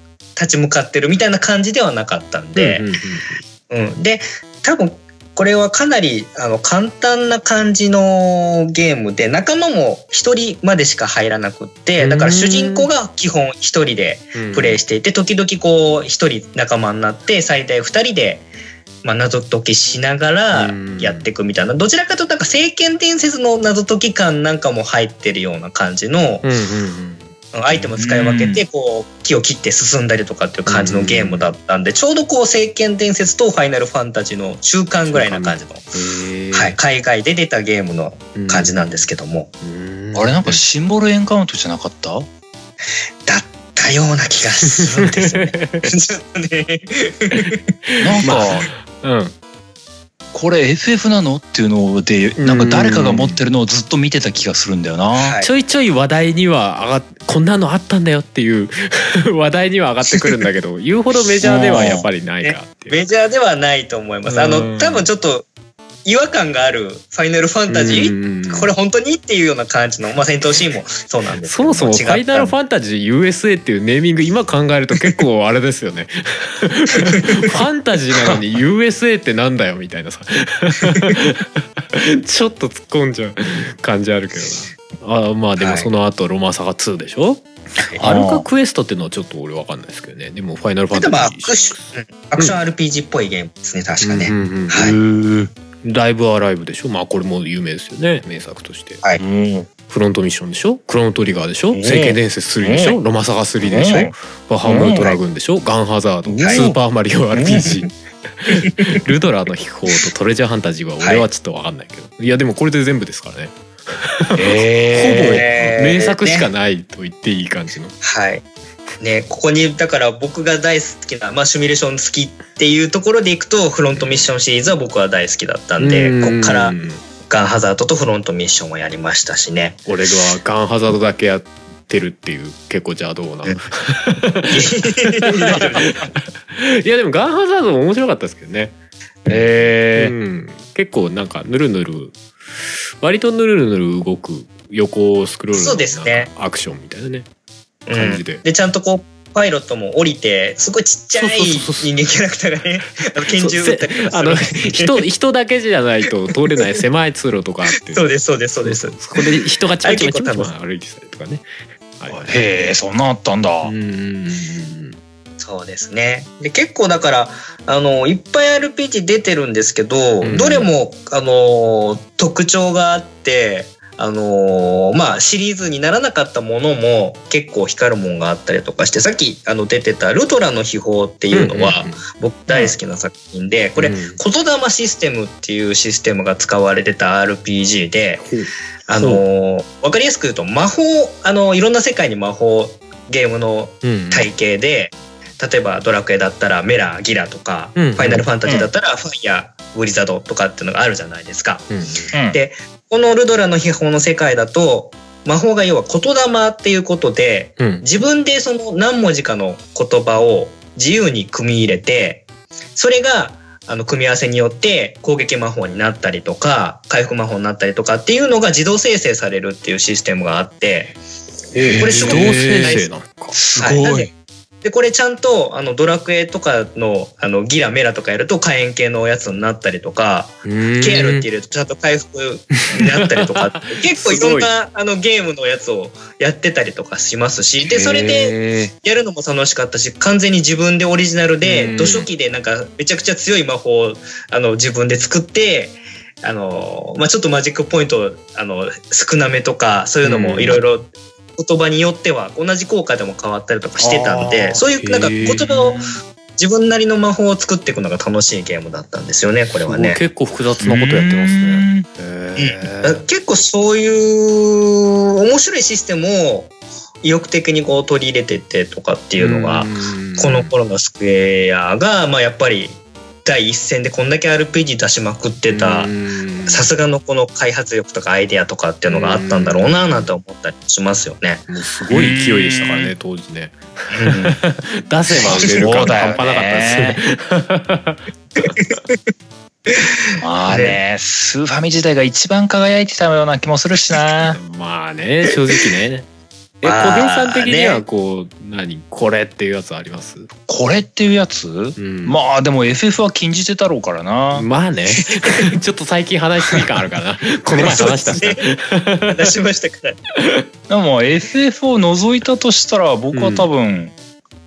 [SPEAKER 3] 立ち向かってるみたいな感じではなかったんで、
[SPEAKER 2] うんうんうん
[SPEAKER 3] うん、で多分これはかなりあの簡単な感じのゲームで仲間も1人までしか入らなくってだから主人公が基本1人で
[SPEAKER 2] うん。
[SPEAKER 3] プレイしていて時々こう1人仲間になって最大2人で、まあ、謎解きしながら
[SPEAKER 2] うん。
[SPEAKER 3] やっていくみたいな。どちらかというとなんか聖剣伝説の謎解き感なんかも入ってるような感じのアイテム使い分けてこう木を切って進んだりとかっていう感じのゲームだったんでちょうどこう聖剣伝説とファイナルファンタジーの中間ぐらいな感じの、はい、海外で出たゲームの感じなんですけども、
[SPEAKER 2] うん。
[SPEAKER 1] あれなんかシンボルエンカウントじゃなかった？
[SPEAKER 3] だったような気がするんですよね。ちょっとね
[SPEAKER 1] なんか、
[SPEAKER 2] うん
[SPEAKER 1] これ FF なの？っていうのでなんか誰かが持ってるのをずっと見てた気がするんだよな、
[SPEAKER 3] はい。
[SPEAKER 2] ちょいちょい話題には上がっこんなのあったんだよっていう 話題には上がってくるんだけど言うほどメジャーではやっぱりないかっていう。
[SPEAKER 3] メジャーではないと思います。あ
[SPEAKER 2] うん。
[SPEAKER 3] の多分ちょっと違和感があるファイナルファンタジー、
[SPEAKER 2] ー
[SPEAKER 3] これ本当にっていうような感じの、まあ、戦闘シーンもそうなんですけど
[SPEAKER 2] そもそもファイナルフ
[SPEAKER 3] ァン
[SPEAKER 2] タジー USA っていうネーミング今考えると結構あれですよね。ファンタジーなのに USA ってなんだよみたいなさ。ちょっと突っ込んじゃう感じあるけどな。あまあでも
[SPEAKER 3] はい。
[SPEAKER 2] その後ロマサガ2でしょ、アルカクエストっていうのはちょっと俺わかんないですけどね。でもファイナルファンタジ
[SPEAKER 3] クション、うんアクション RPG っぽいゲームですね確かね。
[SPEAKER 2] うんうんうん
[SPEAKER 3] はい
[SPEAKER 2] ライブアライブでしょ？まあこれも有名ですよね。名作として。
[SPEAKER 3] はい。
[SPEAKER 1] うん
[SPEAKER 2] フロントミッションでしょ？クロノトリガーでしょ？
[SPEAKER 1] うん
[SPEAKER 2] 聖剣伝説3でしょ？ロマサガ3でしょ？
[SPEAKER 1] うん
[SPEAKER 2] バハムートラグンでしょ？ガンハザード。
[SPEAKER 1] はい
[SPEAKER 2] スーパーマリオ RPG ルドラの秘宝とトレジャーハンタジーは俺はちょっとわかんないけど。いやでもこれで全部ですからね。
[SPEAKER 1] へ
[SPEAKER 3] えー。
[SPEAKER 2] 名作しか
[SPEAKER 3] ね
[SPEAKER 2] ないと言っていい感じの。
[SPEAKER 3] はい。ね、ここにだから僕が大好きな、まあ、シミュレーション好きっていうところでいくとフロントミッションシリーズは僕は大好きだったんで
[SPEAKER 2] うん。
[SPEAKER 3] こっからガンハザードとフロントミッションをやりましたしね。
[SPEAKER 2] 俺がガンハザードだけやってるっていう結構邪道な。
[SPEAKER 3] うん
[SPEAKER 2] いやでも ガンハザードも面白かったですけどね。
[SPEAKER 1] え
[SPEAKER 2] うん、結構なんかぬるぬる割とぬるぬる動く横スクロールのアクションみたいなね。
[SPEAKER 3] うん
[SPEAKER 2] 感じで。
[SPEAKER 3] でちゃんとこうパイロットも降りてすごいちっちゃい人間キャラクターがね あの拳銃撃ったり
[SPEAKER 2] あの人人だけじゃないと通れない狭い通路とかあって。
[SPEAKER 3] そうですそうですそうです。
[SPEAKER 2] そこで人がちまちまちまちま歩いてたりとかね。はい。
[SPEAKER 1] ー、へえそんなんあったんだ、
[SPEAKER 2] うんうんうん
[SPEAKER 3] そうですね。で結構だからあのいっぱい RPG 出てるんですけど、
[SPEAKER 2] うん。
[SPEAKER 3] どれもあの特徴があってあのまあシリーズにならなかったものも結構光るもんがあったりとかしてさっきあの出てた「ルトラの秘宝」っていうのは、僕大好きな作品でこれ、
[SPEAKER 2] うん
[SPEAKER 3] 言霊システムっていうシステムが使われてた RPG で、あのわかりやすく言うと魔法あのいろんな世界に魔法ゲームの
[SPEAKER 2] うん
[SPEAKER 3] 体系で、例えばドラクエだったらメラギラとか、
[SPEAKER 2] うん
[SPEAKER 3] ファイナルファンタジーだったらファイヤーブリザードとかっていうのがあるじゃないですか。
[SPEAKER 2] うん。
[SPEAKER 1] うん。
[SPEAKER 3] でこのルドラの秘宝の世界だと魔法が要は言霊っていうことで
[SPEAKER 2] うん。
[SPEAKER 3] 自分でその何文字かの言葉を自由に組み入れてそれがあの組み合わせによって攻撃魔法になったりとか回復魔法になったりとかっていうのが自動生成されるっていうシステムがあってこれすごく
[SPEAKER 2] 自動生成なのか。
[SPEAKER 1] す
[SPEAKER 3] はい。なん
[SPEAKER 1] ごい、
[SPEAKER 3] ででこれちゃんとあのドラクエとかのあのギラメラとかやると火炎系のやつになったりとかケアルって入れるとちゃんと回復になったりとか 結構いろんなあのゲームのやつをやってたりとかしますしでそれで
[SPEAKER 2] で
[SPEAKER 3] やるのも楽しかったし完全に自分でオリジナル
[SPEAKER 2] うん。
[SPEAKER 3] で土初期でなんかめちゃくちゃ強い魔法をあの自分で作ってあの、まあ、ちょっとマジックポイントあの少なめとかそういうのもいろいろ言葉によっては同じ効果でも変わったりとかしてたんでそういうなんか言葉を自分なりの魔法を作っていくのが楽しいゲームだったんですよねこれはね。
[SPEAKER 2] 結構複雑なことやってますね。へ
[SPEAKER 3] うん結構そういう面白いシステムを意欲的にこう取り入れてってとかっていうのがこの頃のスクエアがまあやっぱり第一線でこんだけ RPG 出しまくってたさすがのこの開発力とかアイデアとかっていうのがあったんだろうななんて思ったりしますよね。
[SPEAKER 2] もうすごい勢いでしたからね当時ね。
[SPEAKER 3] うん
[SPEAKER 2] 出せば売れる感が半端なかったですね。
[SPEAKER 1] ま あねスーファミ時代が一番輝いてたような気もするしな
[SPEAKER 2] まあね正直ね。え小
[SPEAKER 3] まあ
[SPEAKER 2] 平さん的には
[SPEAKER 3] ね。
[SPEAKER 2] こう何？これっていうやつあります？
[SPEAKER 1] これっていうやつ、
[SPEAKER 2] うん。
[SPEAKER 1] まあでも FF は禁じてたろうからな、
[SPEAKER 2] まあね。ちょっと最近話しすぎ感あるからな。この前話した。
[SPEAKER 3] ね。話しましたから。
[SPEAKER 1] でも FF を除いたとしたら僕は多分、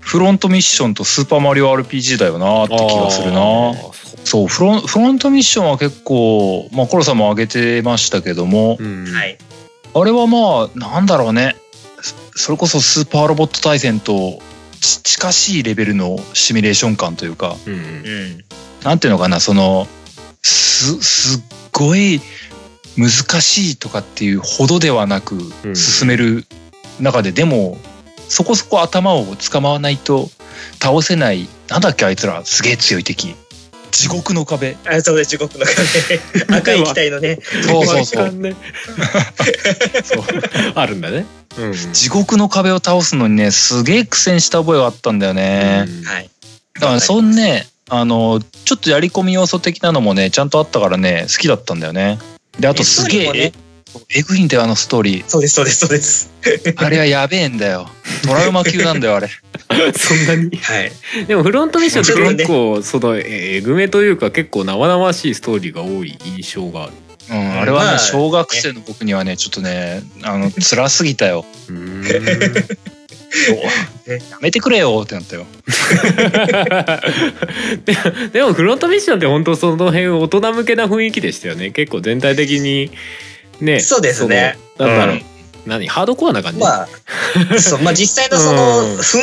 [SPEAKER 1] フロントミッションとスーパーマリオ RPG だよなって気がするな。そうフロンフロントミッションは結構まあコロさんも挙げてましたけども、
[SPEAKER 2] うん。
[SPEAKER 3] はい。
[SPEAKER 1] あれはまあなんだろうねそそれこそスーパーロボット対戦とち近しいレベルのシミュレーション感というか
[SPEAKER 2] うんうん。
[SPEAKER 3] うん。
[SPEAKER 1] なんていうのかなそのすすっごい難しいとかっていうほどではなく
[SPEAKER 2] うん
[SPEAKER 1] 進める中で、でもそこそこ頭を使わないと倒せない。なんだっけあいつら。すげえ強い敵地獄の壁。
[SPEAKER 3] あ、そうです、地獄の壁。赤い機体のね。
[SPEAKER 1] そうそうそう。
[SPEAKER 2] そう。あるんだね。うんうん。
[SPEAKER 1] 地獄の壁を倒すのにねすげえ苦戦した覚えがあったんだよね、
[SPEAKER 2] うん
[SPEAKER 3] はい。
[SPEAKER 1] だからそんねあのちょっとやり込み要素的なのもねちゃんとあったからね好きだったんだよね。であとすげえ、
[SPEAKER 3] ね
[SPEAKER 1] えぐいんだよあのストーリー。
[SPEAKER 3] そうです、そうです、そうです。
[SPEAKER 1] あれはやべえんだよ。トラウマ級なんだよあれ。
[SPEAKER 2] そんなに？
[SPEAKER 3] はい。
[SPEAKER 2] でもフロントミッションって結構そのええぐめというか結構生々しいストーリーが多い印象がある。
[SPEAKER 1] うん、あれはね、
[SPEAKER 3] まあ
[SPEAKER 1] 小学生の僕にはねちょっとねあの辛すぎたよ。
[SPEAKER 2] うーん。
[SPEAKER 1] やめてくれよってなったよ。
[SPEAKER 2] ででもフロントミッションって本当その辺大人向けな雰囲気でしたよね。結構全体的にね。
[SPEAKER 3] そうですね。
[SPEAKER 2] だろう、
[SPEAKER 3] うん。
[SPEAKER 2] 何？ハードコアな感じ、
[SPEAKER 3] まあ、そう、まあ実際のその、
[SPEAKER 2] うん。
[SPEAKER 3] ふん、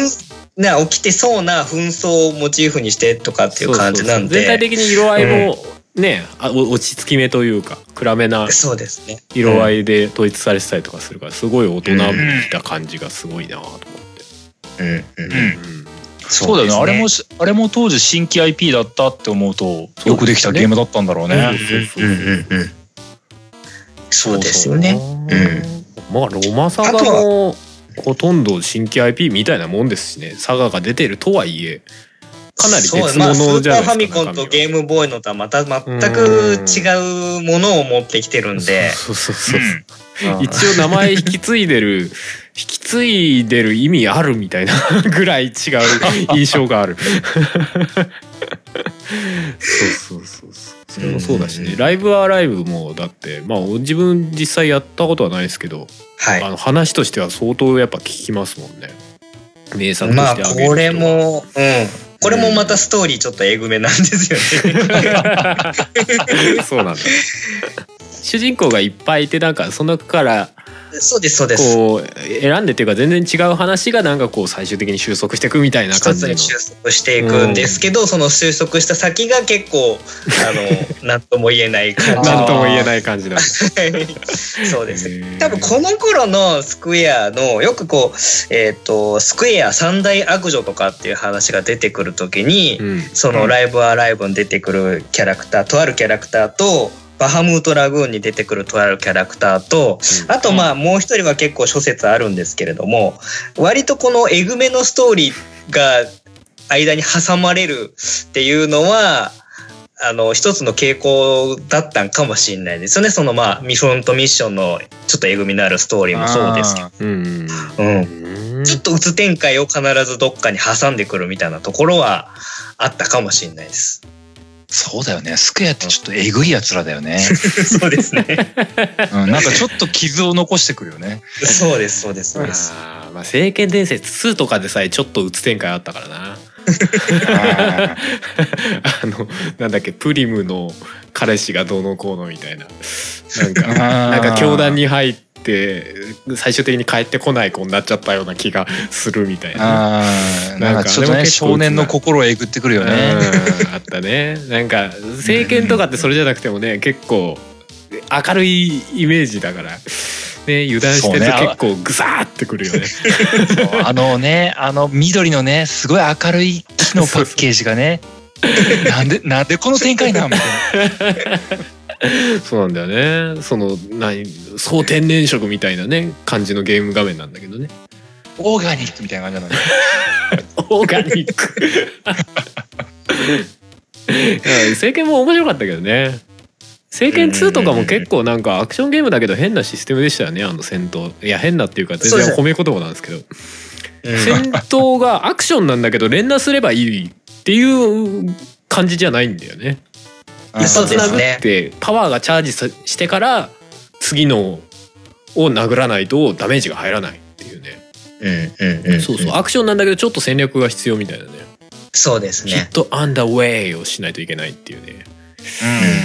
[SPEAKER 3] ね、起きてそうな紛争をモチーフにしてとかっていう感じなん
[SPEAKER 2] そう。そうそう全体
[SPEAKER 3] で。
[SPEAKER 2] 的に色合いもね、あお落ち着き目というか暗めな
[SPEAKER 3] そうですね。
[SPEAKER 2] 色合いで統一されてたりとかするからすごい大人びた感じがすごいなと思って、
[SPEAKER 3] うん、うん、
[SPEAKER 1] う
[SPEAKER 3] うん。ん。
[SPEAKER 2] うん。
[SPEAKER 1] そうだよね。あれもしあれも当時新規 IP だったって思うとよくできたゲームだったんだろうね
[SPEAKER 2] そう
[SPEAKER 3] ですよね。
[SPEAKER 2] うん。まあロマサガもほとんど新規 IP みたいなもんですしね。サガが出てるとはいえかなり別
[SPEAKER 3] そうまあ、ス
[SPEAKER 2] 物じゃ
[SPEAKER 3] ーパー
[SPEAKER 2] ないですか
[SPEAKER 3] ファミコンとゲ
[SPEAKER 2] ム
[SPEAKER 3] ームボーイのとはまた全く違うものを持ってきてるんで。
[SPEAKER 2] そうそうそうそう、
[SPEAKER 3] うん。
[SPEAKER 2] 一応名前引き継いでる 引き継いでる意味あるみたいな ぐらい違う印象がある。そうそうそうそうそれもそうだしね
[SPEAKER 3] うん
[SPEAKER 2] ライブはライブもだってまあ自分実際やったことはないですけど、
[SPEAKER 3] はい
[SPEAKER 2] あ。の話としては相当やっぱ聞きますもんね名作と
[SPEAKER 3] まあこれも、うん。これもまたストーリーちょっとえぐめなんですよね。
[SPEAKER 2] そうなんだ主人公がいっぱいいてなんかその中から
[SPEAKER 3] そうです、そうです。
[SPEAKER 2] こう選んでっていうか全然違う話がなんかこう最終的に収束していくみたいな感じの
[SPEAKER 3] 一つに収束していくんですけど、その収束した先が結構、あの、なんとも言えない感じ
[SPEAKER 2] なん
[SPEAKER 3] の。
[SPEAKER 2] とも言えない感じだ
[SPEAKER 3] そうですね。多分この頃のスクエアのよくこう、えっ、と、スクエア三大悪女とかっていう話が出てくるときに、
[SPEAKER 2] うん
[SPEAKER 3] そのライブアライブに出てくるキャラクター、とあるキャラクターと、バハムートラグーンに出てくるとあるキャラクターと、あとまあもう一人は結構諸説あるんですけれども、割とこのえぐめのストーリーが間に挟まれるっていうのは、あの、一つの傾向だったんかもしれないですよね。そのまあ、ミフロントミッションのちょっとえぐみのあるストーリーもそうですけど。
[SPEAKER 2] うん
[SPEAKER 3] うん。
[SPEAKER 2] うん
[SPEAKER 3] ちょっと鬱展開を必ずどっかに挟んでくるみたいなところはあったかもしれないです。
[SPEAKER 1] そうだよね。スクエアってちょっとえぐいやつらだよね、
[SPEAKER 3] そうですね。
[SPEAKER 1] うん、なんかちょっと傷を残してくるよね。
[SPEAKER 3] そうです、そうです、そうです。
[SPEAKER 2] あーまあ「聖剣伝説2」とかでさえちょっと鬱展開あったからな。
[SPEAKER 1] あ
[SPEAKER 2] あのなんだっけプリムの彼氏がどうのこうのみたいな。なんか
[SPEAKER 1] ー。
[SPEAKER 2] なんか教団に入って最終的に帰ってこない子になっちゃったような気がするみたいな。
[SPEAKER 1] なんかちょっとね少年の心をえぐってくるよね
[SPEAKER 2] うんあったねなんか政権とかってそれじゃなくてもね結構明るいイメージだから、ね、油断してると結構グサーってくるよね。
[SPEAKER 1] そ うあのねあの緑のねすごい明るい木のパッケージがね なんでなんでこの展開なんみたいな
[SPEAKER 2] そうなんだよね。その何総天然色みたいなね感じのゲーム画面なんだけどね。
[SPEAKER 1] オーガニックみたいな感じなのよ
[SPEAKER 2] オーガニック。政権も面白かったけどね。聖剣2とかも結構なんかアクションゲームだけど変なシステムでしたよねあの戦闘。いや変なっていうか全然褒め言葉なんですけど。戦闘がアクションなんだけど連打すればいいっていう感じじゃないんだよね。
[SPEAKER 3] うん
[SPEAKER 2] 一発殴ってパワーがチャージさしてから次のを殴らないとダメージが入らないっていうね。
[SPEAKER 3] うんうんうん
[SPEAKER 2] そうそう。アクションなんだけどちょっと戦略が必要みたいなね。
[SPEAKER 3] そうですね。
[SPEAKER 2] ヒットアンダーウェイをしないといけないっていうね。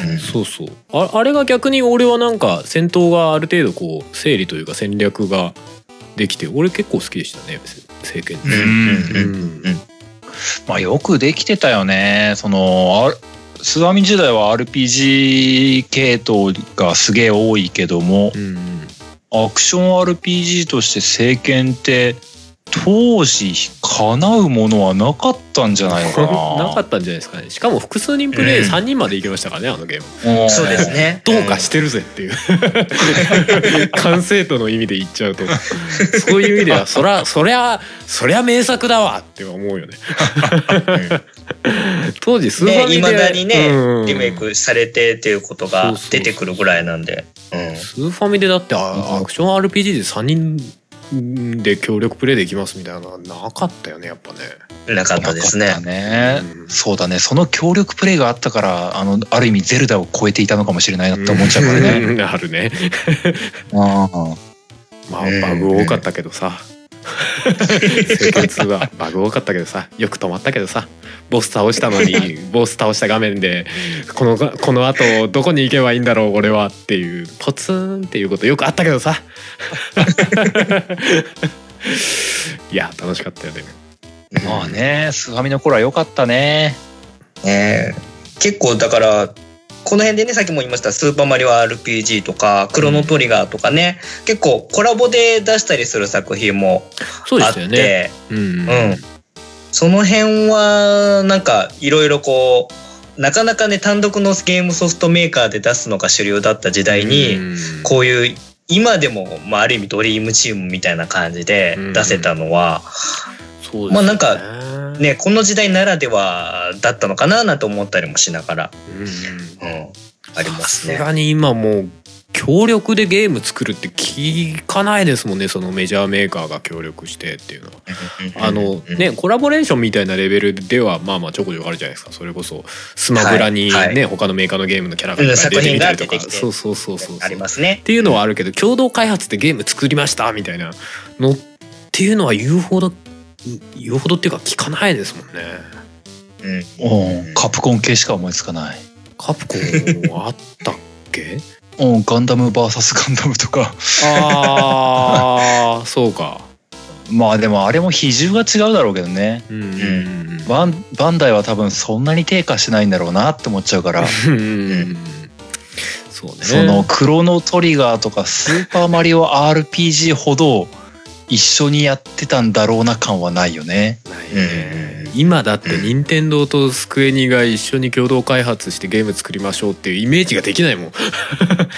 [SPEAKER 3] うん。
[SPEAKER 2] そうそう。ああれが逆に俺はなんか戦闘がある程度こう整理というか戦略ができて俺結構好きでしたね聖剣
[SPEAKER 3] うんうんうん。うん。
[SPEAKER 1] まあよくできてたよね。そのあスワミ時代は RPG 系統がすげえ多いけども
[SPEAKER 2] うん
[SPEAKER 1] アクション RPG として聖剣って当時叶うものはなかったんじゃないのかな。
[SPEAKER 2] なかったんじゃないですかね。しかも複数人プレイ
[SPEAKER 3] うん。
[SPEAKER 2] 3人までいけましたからねあのゲーム。
[SPEAKER 1] うん。
[SPEAKER 3] そうですね。
[SPEAKER 2] どうかしてるぜっていう。完成度の意味で言っちゃうと。そういう意味ではそらそりゃそりゃ名作だわって思うよね。当時スーファミで
[SPEAKER 3] いまだにね
[SPEAKER 2] うん。
[SPEAKER 3] リメイクされてっていうことが出てくるぐらいなんで。うん。
[SPEAKER 2] スーファミでだってあアクション RPG で3人で協力プレイできますみたいなのはなかったよねやっぱね。
[SPEAKER 3] なかったですね
[SPEAKER 1] ね
[SPEAKER 2] うん
[SPEAKER 1] そうだねその協力プレイがあったからあのある意味ゼルダを超えていたのかもしれないなって思っちゃうからね。
[SPEAKER 2] う んあるね。
[SPEAKER 1] うん
[SPEAKER 2] まあ
[SPEAKER 3] うん
[SPEAKER 2] バグ多かったけどさ。生活はバグ多かったけどさよく止まったけどさボス倒したのにボス倒した画面でこのこの後どこに行けばいいんだろう俺はっていうポツンっていうことよくあったけどさ。いや楽しかったよね
[SPEAKER 1] まあねスファミの頃は良かったね。
[SPEAKER 3] ね結構だからこの辺でねさっきも言いました「スーパーマリオ RPG」とか「クロノトリガー」とかね、結構コラボで出したりする作品もあって、
[SPEAKER 2] そうねうん。
[SPEAKER 3] うん。その辺はなんかいろいろこうなかなかね単独のゲームソフトメーカーで出すのが主流だった時代に、
[SPEAKER 2] うん。
[SPEAKER 3] こういう今でも、まあ、ある意味ドリームチームみたいな感じで出せたのは、
[SPEAKER 2] そうですね。
[SPEAKER 3] まあなんかねこの時代ならではだったのかななんて思ったりもしながら、
[SPEAKER 2] うん
[SPEAKER 3] うん、ありま
[SPEAKER 2] さ
[SPEAKER 3] すね。
[SPEAKER 2] すがに今もう協力でゲーム作るって聞かないですもんねそのメジャーメーカーが協力してっていうのは。あのねコラボレーションみたいなレベルではまあまあちょこちょこあるじゃないですか。それこそスマブラにね、
[SPEAKER 3] はいはい。
[SPEAKER 2] 他のメーカーのゲームのキャラが
[SPEAKER 3] うん
[SPEAKER 2] 出てみたりとか、そうそうそうそう。
[SPEAKER 3] ありますね。
[SPEAKER 2] っ。ていうのはあるけど共同開発でゲーム作りましたみたいなのっていうのは言うほど言うほどっていうか聞かないですもんね。
[SPEAKER 3] うん。
[SPEAKER 1] うん。カプコン系しか思いつかない。
[SPEAKER 2] カプコンあったっけ？
[SPEAKER 1] うん。ガンダム VS ガンダムとか。
[SPEAKER 2] ああそうか。
[SPEAKER 1] まあでもあれも比重が違うだろうけどね。
[SPEAKER 2] うん。うん。うん
[SPEAKER 1] バンバンダイは多分そんなに低下しないんだろうなって思っちゃうから。
[SPEAKER 2] うん。そうね。
[SPEAKER 1] そのクロノトリガーとかスーパーマリオ RPG ほど一緒にやってたんだろうな感はないよね。
[SPEAKER 2] ないね今だって任天堂とスクエニが一緒に共同開発してゲーム作りましょうっていうイメージができないもん。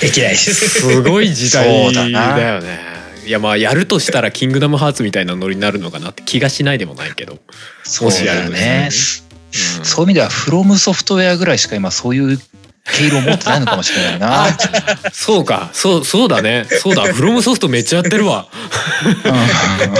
[SPEAKER 3] できないです。
[SPEAKER 2] すごい時代
[SPEAKER 1] そうだ
[SPEAKER 2] よね。いやまあやるとしたら「キングダムハーツ」みたいなノリになるのかなって気がしないでもないけど、もしやるとしたらねうん
[SPEAKER 1] そういう意味ではフロムソフトウェアぐらいしか今そういう毛色を持ってないのかもしれないな。
[SPEAKER 2] あそうか。そうそうだね。そうだ。フロムソフトめっちゃやってるわ。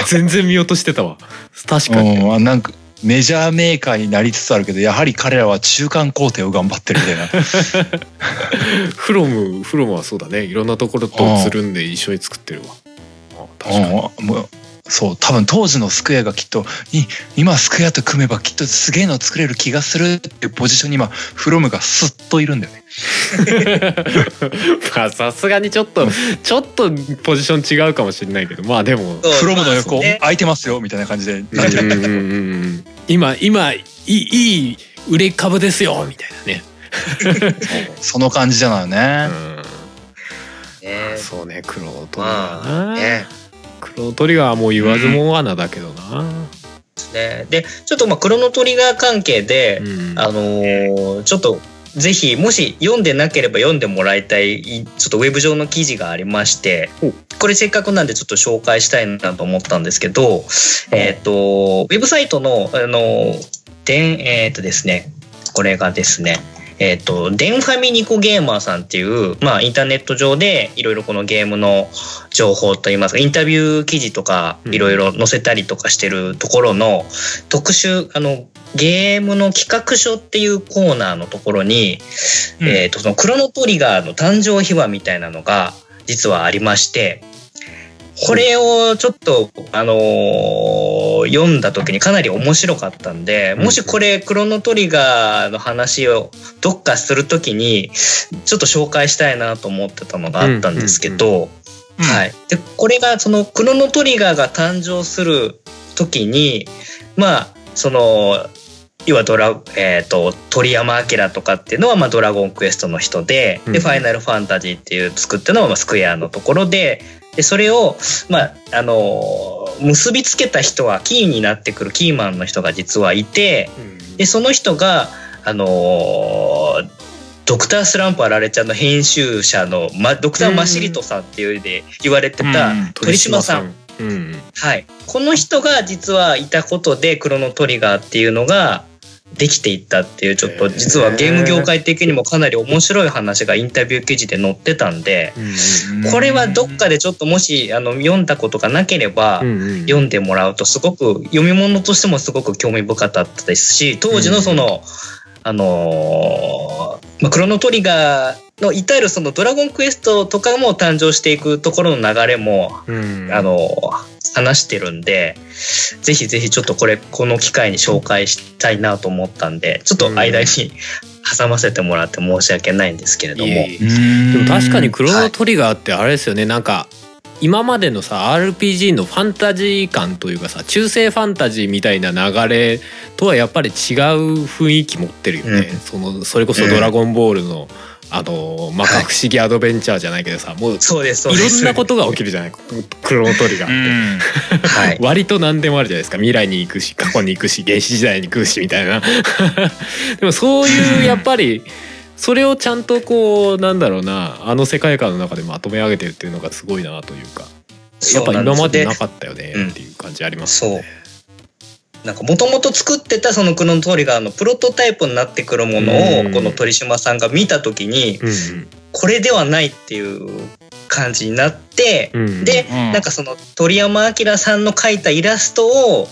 [SPEAKER 2] 全然見落としてたわ。確かに、
[SPEAKER 1] うん。うんなんかメジャーメーカーになりつつあるけどやはり彼らは中間工程を頑張ってるみたいな。
[SPEAKER 2] フロムフロムはそうだね。いろんなところとつるんで一緒に作ってるわ。あ確かに。
[SPEAKER 1] うん。もうそう多分当時のスクエアがきっとい今スクエアと組めばきっとすげえの作れる気がするっていうポジションに今フロムがスッといるんだよね。
[SPEAKER 2] まあさすがにちょっとちょっとポジション違うかもしれないけどまあでも。
[SPEAKER 1] フロムの
[SPEAKER 3] まあ
[SPEAKER 1] 横、
[SPEAKER 3] ね。
[SPEAKER 1] 空いてますよみたいな感じで。
[SPEAKER 2] うんうんうんうん。今今いいいい売れ株ですよみたいなね、
[SPEAKER 1] その感じじゃないよね。
[SPEAKER 3] ね。
[SPEAKER 2] そうねクロートリガー
[SPEAKER 3] ま
[SPEAKER 2] な、
[SPEAKER 3] あね
[SPEAKER 2] クロートリガーはもう言わずもがなだけどな、
[SPEAKER 3] ね。でちょっとまあクロノトリガー関係で、
[SPEAKER 2] うん。
[SPEAKER 3] あのーちょっとぜひもし読んでなければ読んでもらいたいちょっとウェブ上の記事がありましてこれせっかくなんでちょっと紹介したいなと思ったんですけど、えっ、とウェブサイトのあのでんえっ、とですねこれがですねえっ、と、デンファミニコゲーマーさんっていう、まあ、インターネット上でいろいろこのゲームの情報といいますか、インタビュー記事とか
[SPEAKER 2] うん。
[SPEAKER 3] いろいろ載せたりとかしてるところの特集、あの、ゲームの企画書っていうコーナーのところに、
[SPEAKER 1] うん。
[SPEAKER 3] えっ、と、そのクロノトリガーの誕生秘話みたいなのが実はありまして、これをちょっと、あのー読んだ時にかなり面白かったんで、もしこれクロノトリガーの話をどっかする時に、ちょっと紹介したいなと思ってたのがあったんですけど、はい。で、これがそのクロノトリガーが誕生する時に、まあ、その、要はドラ、えっ、と、鳥山明とかっていうのは、まあ、ドラゴンクエストの人で、で、
[SPEAKER 2] うん。
[SPEAKER 3] ファイナルファンタジーっていう作ってるのは、まあ、スクエアのところで、で、それを、まあ、あの、結びつけた人は、キーになってくるキーマンの人が実はいて、で、その人が、あのードクタースランプあられちゃんの編集者の、ま、ドクターマシリトさんっていうで言われてた
[SPEAKER 1] うん
[SPEAKER 3] 鳥島さん。
[SPEAKER 2] うん
[SPEAKER 3] はい。この人が実はいたことでクロノトリガーっていうのができていったっていうちょっと実はゲーム業界的にもかなり面白い話がインタビュー記事で載ってたんで、
[SPEAKER 2] うん
[SPEAKER 3] これはどっかでちょっともしあの読んだことがなければ、読んでもらうとすごく読み物としてもすごく興味深かったですし当時のその、あのーまあ、クロノトリガーの至るそのドラゴンクエストとかも誕生していくところの流れも、
[SPEAKER 2] うん。
[SPEAKER 3] あのー話してるんでぜひぜひちょっとこれこの機会に紹介したいなと思ったんでちょっと間に挟ませてもらって申し訳ないんですけれども。
[SPEAKER 1] で
[SPEAKER 2] でも確かにクロノトリガーってあれですよね、なんか今までのさ RPG のファンタジー感というかさ中世ファンタジーみたいな流れとはやっぱり違う雰囲気持ってるよね、
[SPEAKER 3] うん。
[SPEAKER 2] そのそれこそ「ドラゴンボールの」あの摩訶不思議アドベンチャーじゃないけどさもうい
[SPEAKER 3] そうですそうです。
[SPEAKER 2] ろんなことが起きるじゃない？クロノトリガ
[SPEAKER 1] う
[SPEAKER 2] ーって。
[SPEAKER 1] ん。
[SPEAKER 3] はい。
[SPEAKER 2] 割と何でもあるじゃないですか。未来に行くし過去に行くし原始時代に行くしみたいな。でもそういうやっぱりそれをちゃんとこうなんだろうなあの世界観の中でまとめ上げてるっていうのがすごいなというか。やっぱ今までなかったよねっていう感じありますよね。
[SPEAKER 3] なんかもともと作ってたそのクロノトリガーのプロトタイプになってくるものを
[SPEAKER 2] うん。
[SPEAKER 3] この鳥島さんが見た時に
[SPEAKER 2] うん。
[SPEAKER 3] これではないっていう感じになってで
[SPEAKER 1] うん。
[SPEAKER 3] なんかその鳥山明さんの描いたイラストを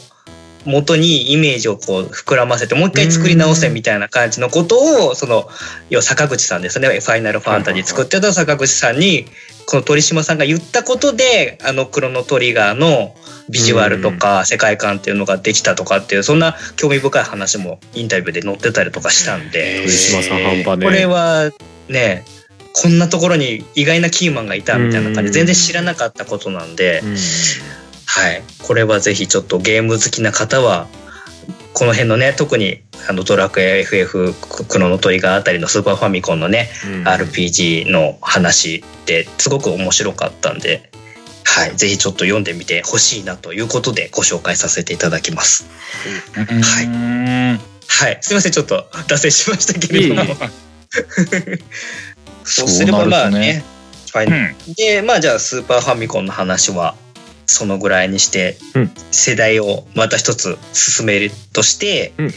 [SPEAKER 3] 元にイメージをこう膨らませてもう一回作り直せみたいな感じのことをその要は坂口さんですね。ファイナルファンタジー作ってた坂口さんにこの鳥島さんが言ったことであのクロノトリガーのビジュアルとか世界観っていうのができたとかっていうそんな興味深い話もインタビューで載ってたりとかしたんで
[SPEAKER 2] 鳥島さん半端ね。
[SPEAKER 3] これはねこんなところに意外なキーマンがいたみたいな感じ。全然知らなかったことなんで。
[SPEAKER 2] うん。
[SPEAKER 3] はい。これはぜひちょっとゲーム好きな方は、この辺のね、特にあのドラクエ FF クロノトリガーあたりのスーパーファミコンのね、
[SPEAKER 2] うん
[SPEAKER 3] RPG の話ってすごく面白かったんで、はい。ぜひちょっと読んでみてほしいなということでご紹介させていただきます。
[SPEAKER 1] はい
[SPEAKER 3] はい。すいません。ちょっと脱線しましたけれども。そうすればまあね。はい。
[SPEAKER 1] うん
[SPEAKER 3] でまあじゃあスーパーファミコンの話はそのぐらいにして、
[SPEAKER 2] うん。
[SPEAKER 3] 世代をまた一つ進めるとして、
[SPEAKER 1] うん。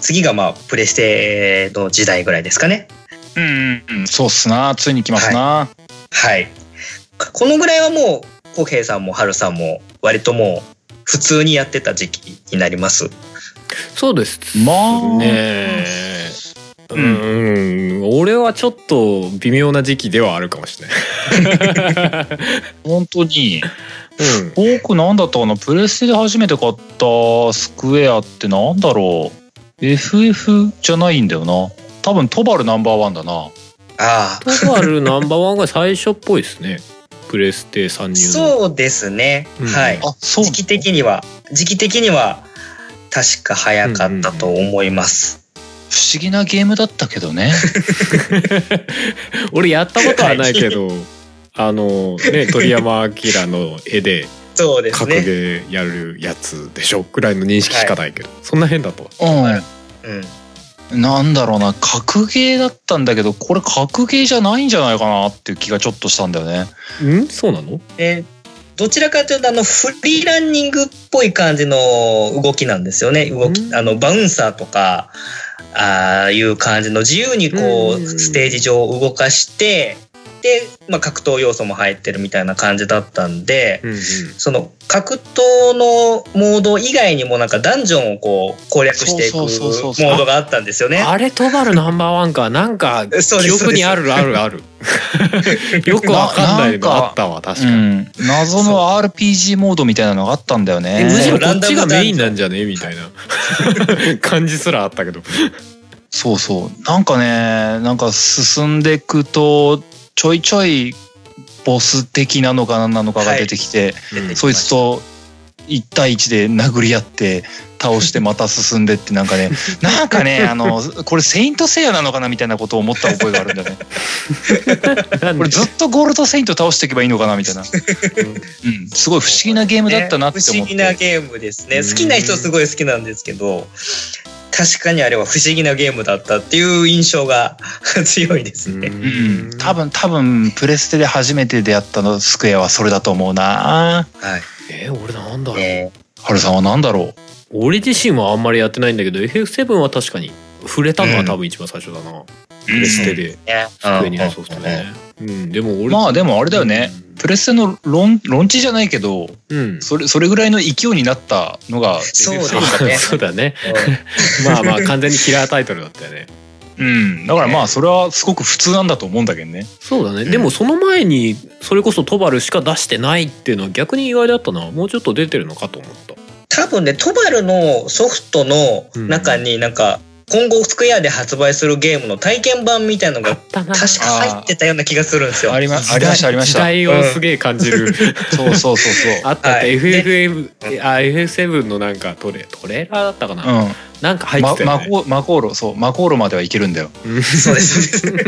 [SPEAKER 3] 次がまあプレステの時代ぐらいですかね。
[SPEAKER 1] うんうんうん。そうっすな。ついに来ますな。
[SPEAKER 3] はい。このぐらいはもう浩平さんも春さんも割ともう普通にやってた時期になります。
[SPEAKER 2] そうです
[SPEAKER 1] まあ。
[SPEAKER 2] ねう
[SPEAKER 1] うん。
[SPEAKER 2] ん、俺はちょっと微妙な時期ではあるかもしれない。
[SPEAKER 1] 本当に。
[SPEAKER 2] うん、
[SPEAKER 1] 僕なんだったかなプレステで初めて買ったスクエアってなんだろう？FF じゃないんだよな。多分トバルナンバーワンだな。
[SPEAKER 3] ああ。
[SPEAKER 2] トバルナンバーワンが最初っぽいですね。プレステ参入の。
[SPEAKER 3] そうですね、
[SPEAKER 2] うん。
[SPEAKER 3] はい。
[SPEAKER 1] あそう
[SPEAKER 3] 時期的には時期的には確か早かったと思います、
[SPEAKER 1] 不思議なゲームだったけどね。
[SPEAKER 2] 俺やったことはないけど、あのね鳥山明の絵で
[SPEAKER 3] そうです
[SPEAKER 2] 格
[SPEAKER 3] ね
[SPEAKER 2] ゲーやるやつでしょぐらいの認識しかないけど、そんな変だとは。
[SPEAKER 3] うん。
[SPEAKER 1] うん。なんだろうな格ゲーだったんだけどこれ格ゲーじゃないんじゃないかなっていう気がちょっとしたんだよね。
[SPEAKER 2] ん？そうなの？
[SPEAKER 3] でどちらかというとあのフリーランニングっぽい感じの動きなんですよね。動き
[SPEAKER 2] うん。
[SPEAKER 3] あのバウンサーとかああいう感じの自由にこ
[SPEAKER 2] う
[SPEAKER 3] ステージ上を動かしてで、まあ、格闘要素も入ってるみたいな感じだったんで、
[SPEAKER 2] うんうん。
[SPEAKER 3] その格闘のモード以外にもなんかダンジョンをこう攻略していくモ
[SPEAKER 1] そうそうそうそう。
[SPEAKER 3] ードがあったんですよね。
[SPEAKER 2] あれトバルナンバーワンか。なんか記憶にあるあるある。よくわかんないのあったわ 確かに、
[SPEAKER 1] うん、謎の RPG モードみたいなのがあったんだよ
[SPEAKER 2] えむし
[SPEAKER 1] ね
[SPEAKER 2] ろこっちがメインなんじゃね？みたいな。感じすらあったけど。
[SPEAKER 1] そうそう。なんかねなんか進んでいくとちょいちょいボス的なのか何なのかが出てきて、
[SPEAKER 2] うん
[SPEAKER 1] そいつと1対1で殴り合って倒してまた進んでってなんかね なんかねあのこれ「セイント・セイヤ」なのかなみたいなことを思った覚えがあるんだよね。これずっとゴールド・セイント倒していけばいいのかなみたいな、うん、すごい不思議なゲームだったなって
[SPEAKER 3] ね不思
[SPEAKER 1] 思って、
[SPEAKER 3] 議なゲームですね。
[SPEAKER 2] うん。
[SPEAKER 3] 好きな人すごい好きなんですけど確かにあれは不思議なゲームだったっていう印象が 強いですね。
[SPEAKER 1] うん、多分多分プレステで初めて出会ったのスクエアはそれだと思うな。
[SPEAKER 3] はい。
[SPEAKER 2] え俺なんだろう、
[SPEAKER 3] ね
[SPEAKER 1] ハルさんは何だろ
[SPEAKER 2] 俺自身はあんまりやってないんだけど FF7 は確かに触れたのは多分一番最初だな、プレステで
[SPEAKER 3] ね
[SPEAKER 2] スクエニのソフトね。うん。でも俺
[SPEAKER 1] まあでもあれだよね、プレステのロンロンチじゃないけど
[SPEAKER 2] うん。
[SPEAKER 1] それそれぐらいの勢いになったのが
[SPEAKER 3] そうです
[SPEAKER 2] そう
[SPEAKER 3] ね。
[SPEAKER 2] そうだね。
[SPEAKER 3] うん。
[SPEAKER 2] まあまあ完全にキラータイトルだったよね。
[SPEAKER 1] うん。だからまあそれはすごく普通なんだと思うんだけどね。
[SPEAKER 2] そうだね、
[SPEAKER 3] うん。
[SPEAKER 2] でもその前にそれこそトバルしか出してないっていうのは逆に意外だったな。もうちょっと出てるのかと思った。
[SPEAKER 3] 多分ねトバルのソフトの中になんか今後スクエアで発売するゲームの体験版みたいのが確か入ってたような気がするんですよ。
[SPEAKER 1] ありまありましたありました。
[SPEAKER 2] 時代をすげえ感じる、
[SPEAKER 1] そうそうそうそう。
[SPEAKER 2] あった。あった、
[SPEAKER 3] はい
[SPEAKER 2] FFM あ FF7 のなんかトレトレーラーだったかな、
[SPEAKER 1] うん
[SPEAKER 2] なんか入っ
[SPEAKER 1] ま
[SPEAKER 2] てたよね、
[SPEAKER 1] マコマコーロそうマコーロまではいけるんだよ。
[SPEAKER 2] う ん
[SPEAKER 3] そうです。
[SPEAKER 1] こ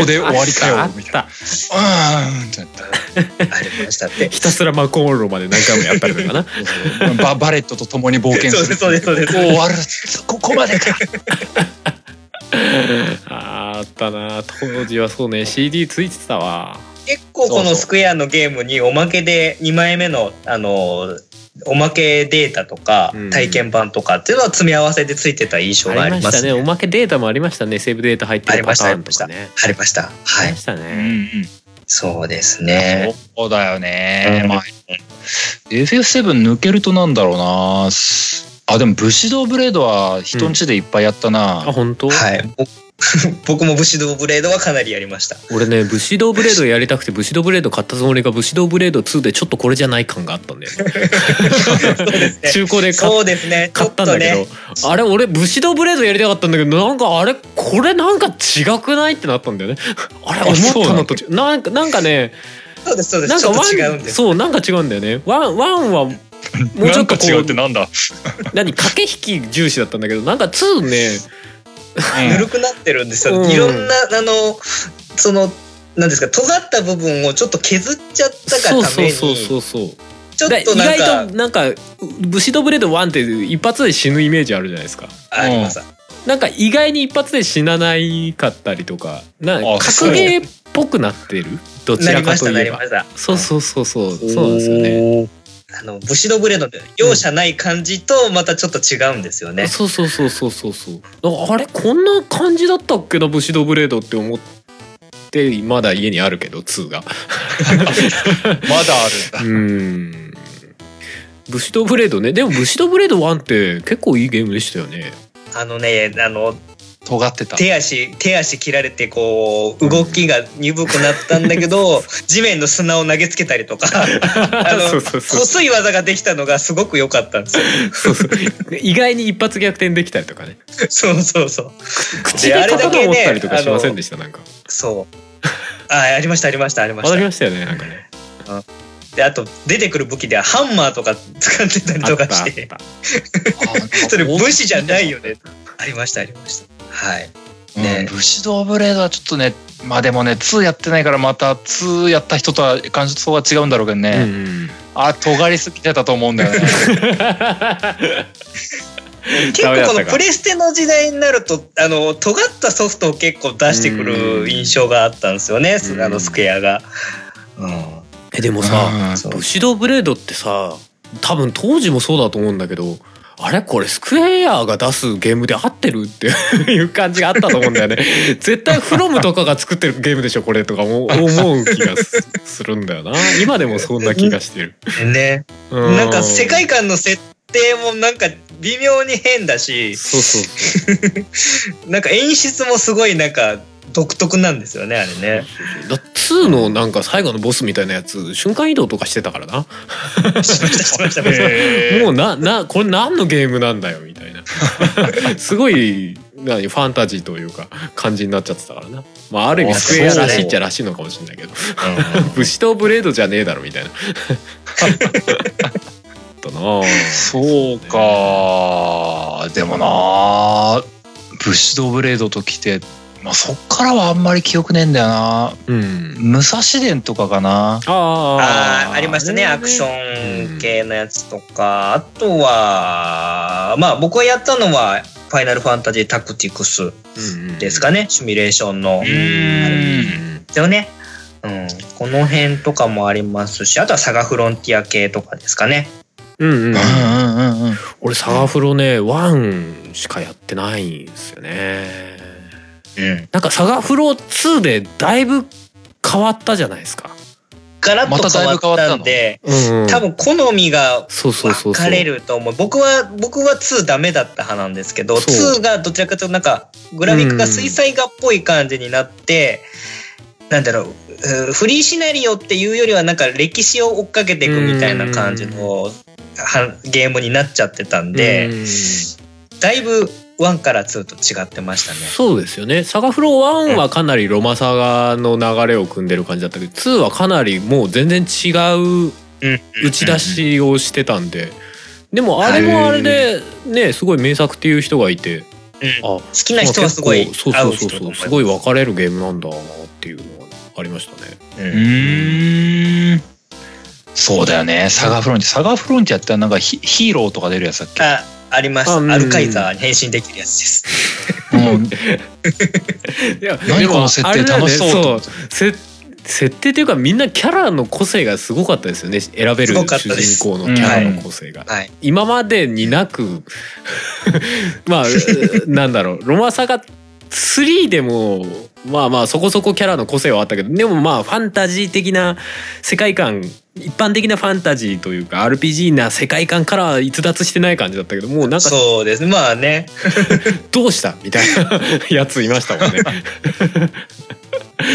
[SPEAKER 1] こで終わりかよ
[SPEAKER 2] あった。
[SPEAKER 1] みたいな。
[SPEAKER 2] あった
[SPEAKER 1] うってな。った
[SPEAKER 3] ありましたって。
[SPEAKER 2] ひたすらマコーロまで何回もやったりとかな。
[SPEAKER 1] ババレットと共に冒険する。
[SPEAKER 3] そうですそうですそうです。
[SPEAKER 1] 終わるここまでか。
[SPEAKER 2] あーあったな。当時はそうね CD ついてたわ。
[SPEAKER 3] 結構このスクエアのゲームにおまけで2枚目のあのおまけデータとか
[SPEAKER 2] うん。
[SPEAKER 3] 体験版とかっていうのは積み合わせでついてた印象が
[SPEAKER 2] ありました
[SPEAKER 3] ありますね。
[SPEAKER 2] ね。おまけデータもありましたね。セーブデータ入ってるパターンとかね。
[SPEAKER 3] ありました。
[SPEAKER 2] あ
[SPEAKER 3] はい。
[SPEAKER 2] りま。した
[SPEAKER 1] うんう
[SPEAKER 2] ね、
[SPEAKER 1] ん
[SPEAKER 3] そうですね。
[SPEAKER 1] そうだよね、
[SPEAKER 3] うん。
[SPEAKER 1] まあ FF7 抜けるとなんだろうな。あでも武士道ブレードは人んちでいっぱいやったな、
[SPEAKER 2] あ本当、
[SPEAKER 3] はい。ぼ 僕も武士道ブレードはかなりやりました。
[SPEAKER 2] 俺ね武士道ブレードやりたくて武士道ブレード買ったつもりが武士道ブレード2でちょっとこれじゃない感があったんだよね
[SPEAKER 3] そうですね。
[SPEAKER 2] 中古で買っ
[SPEAKER 3] そうですね。ち
[SPEAKER 2] 買
[SPEAKER 3] ょ
[SPEAKER 2] ったんだけど、
[SPEAKER 3] ね。
[SPEAKER 2] あれ俺武士道ブレードやりたかったんだけどなんかあれこれなんか違くないってなったんだよね あれ思ったのとなんかなんかね
[SPEAKER 3] そうですそうです。
[SPEAKER 2] なんかワン
[SPEAKER 3] と違うんです。
[SPEAKER 2] そうなんか違うんだよねワンワンはもうちょっとこ
[SPEAKER 1] なんか違うっ
[SPEAKER 2] う
[SPEAKER 1] てなんだ、
[SPEAKER 2] 何？駆け引き重視だったんだけどなんか2ね
[SPEAKER 3] ぬるくなってるんですよ。
[SPEAKER 2] うん。
[SPEAKER 3] いろんなあのそのなんですか尖った部分をちょっと削っちゃったが
[SPEAKER 2] そう
[SPEAKER 3] ために
[SPEAKER 2] そうそうそうそう
[SPEAKER 3] ちょっとなんか
[SPEAKER 2] 外となんか武士道ブレード1って一発で死ぬイメージあるじゃないですか。
[SPEAKER 3] あります。
[SPEAKER 2] なんか意外に一発で死なないかったりとか。な
[SPEAKER 1] あ
[SPEAKER 2] 格ゲーっぽくなってる？どちらかといえば。
[SPEAKER 3] なりました。
[SPEAKER 2] そうそうそうそう。そうなんですよね。
[SPEAKER 1] ね
[SPEAKER 3] あの武士道ブレードの容赦ない感じとまたちょっと違うんですよね。
[SPEAKER 2] そうそうそうそうそうそう。あれこんな感じだったっけな武士道ブレードって思ってまだ家にあるけど2が。
[SPEAKER 1] まだあるんだ。
[SPEAKER 2] うん。武士道ブレードね。でも武士道ブレード1って結構いいゲームでしたよね。
[SPEAKER 3] あのねあの
[SPEAKER 1] 尖ってた
[SPEAKER 3] 手足手足切られてこう動きが鈍くなったんだけど 地面の砂を投げつけたりとか あの細い技ができたのがすごく良かったんですよ。
[SPEAKER 2] そうそう意外に一発逆転できたりとかね
[SPEAKER 3] そうそうそう。
[SPEAKER 2] 口で
[SPEAKER 3] あれだけね
[SPEAKER 2] 刀持ったりとかしませんでした？なんか
[SPEAKER 3] そう。あありましたありましたありました。
[SPEAKER 2] わかりましたよねなんかね
[SPEAKER 3] であと出てくる武器ではハンマーとか使ってたりとかしたてそれ武士じゃないよね。ありましたありました。はい。
[SPEAKER 1] うん。
[SPEAKER 3] ね
[SPEAKER 1] 武士道ブレードはちょっとねまあでもね2やってないからまた2やった人とは感想が違うんだろうけどね、
[SPEAKER 2] たうん。
[SPEAKER 1] あ尖りすぎてたと思うんだよね。
[SPEAKER 3] 結構このプレステの時代になるとあの尖ったソフトを結構出してくる印象があったんですよね、
[SPEAKER 2] うん。
[SPEAKER 3] あのスクエアが。うん。
[SPEAKER 2] えでもさ武士道ブレードってさ多分当時もそうだと思うんだけどあれ？これスクエアが出すゲームで合ってるって いう感じがあったと思うんだよね。絶対フロムとかが作ってるゲームでしょこれとかも思う気がすするんだよな。今でもそんな気がしてる。
[SPEAKER 3] ね。
[SPEAKER 2] う
[SPEAKER 3] なんか世界観の設定もなんか微妙に変だし、
[SPEAKER 2] そうそうそう。
[SPEAKER 3] なんか演出もすごいなんか独特なんですよね、あれね。
[SPEAKER 2] だ2のなんか最後のボスみたいなやつ瞬間移動とかしてたからな。もうななこれ何のゲームなんだよみたいな。すごい何ファンタジーというか感じになっちゃってたからな。まあある意味
[SPEAKER 1] あ
[SPEAKER 2] スクエアらしいっちゃらしいのかもしれないけど。武士とブレードじゃねえだろみたいな。だな
[SPEAKER 1] そうかでもなブッシュドブレードときて、まあ、そっからはあんまり記憶ねえんだよな
[SPEAKER 2] うん
[SPEAKER 1] 武蔵伝とかかな
[SPEAKER 2] あ
[SPEAKER 3] ああ、ありましたね。アクション系のやつとか。あとは、まあ僕がやったのは、ファイナルファンタジータクティクスですかね。シミュレーションの。
[SPEAKER 1] う
[SPEAKER 3] で
[SPEAKER 1] ん
[SPEAKER 3] すよね。うん。この辺とかもありますし、あとはサガフロンティア系とかですかね。
[SPEAKER 2] うんうん
[SPEAKER 1] うんうんうんうん
[SPEAKER 2] 俺サガフロね1しかやってないんですよね
[SPEAKER 3] うん。
[SPEAKER 2] なんかサガフロ2でだいぶ変わったじゃないですか。
[SPEAKER 3] ガラッと変わったんで、
[SPEAKER 2] うんうん。
[SPEAKER 3] 多分好みが分かれると思う。僕は、僕は2ダメだった派なんですけど、
[SPEAKER 2] そう。
[SPEAKER 3] 2がどちらかというとなんか、グラフィックが水彩画っぽい感じになって、なんだろう、うーフリーシナリオっていうよりはなんか歴史を追っかけていくみたいな感じのはゲームになっちゃってたんで、
[SPEAKER 2] うん。
[SPEAKER 3] だいぶ1から2と違ってましたね。
[SPEAKER 2] そうですよね。サガフロ1はかなりロマサガの流れを組んでる感じだったけど2はかなりもう全然違う
[SPEAKER 3] うん。
[SPEAKER 2] 打ち出しをしてたんで。でもあれもあれでねすごい名作っていう人がいて。
[SPEAKER 3] うん。
[SPEAKER 2] あ
[SPEAKER 3] 好きな人はすごい
[SPEAKER 2] そう
[SPEAKER 3] 合
[SPEAKER 2] そううそうそう
[SPEAKER 3] す。
[SPEAKER 2] すごい分かれるゲームなんだなっていうのがありましたね。
[SPEAKER 1] うーん。そうだよね。サガフロンティサガフロンティアってなんかヒヒーローとか出るやつだっけ？
[SPEAKER 3] ああります。
[SPEAKER 2] あうん。
[SPEAKER 3] アルカイザーに変身できるやつです。
[SPEAKER 1] もう
[SPEAKER 2] いや
[SPEAKER 1] 何この設定楽しそうと。
[SPEAKER 2] 設定というかみんなキャラの個性がすごかったですよね。選べる主人公のキャラの個性が。
[SPEAKER 3] はい。
[SPEAKER 2] 今までになく。まあなんだろう。ロマサガ3でもまあまあそこそこキャラの個性はあったけどでもまあファンタジー的な世界観一般的なファンタジーというか RPG な世界観からは逸脱してない感じだったけどもうなんか
[SPEAKER 3] そうですね。まあね。
[SPEAKER 2] どうしたみたいなやついましたもんね。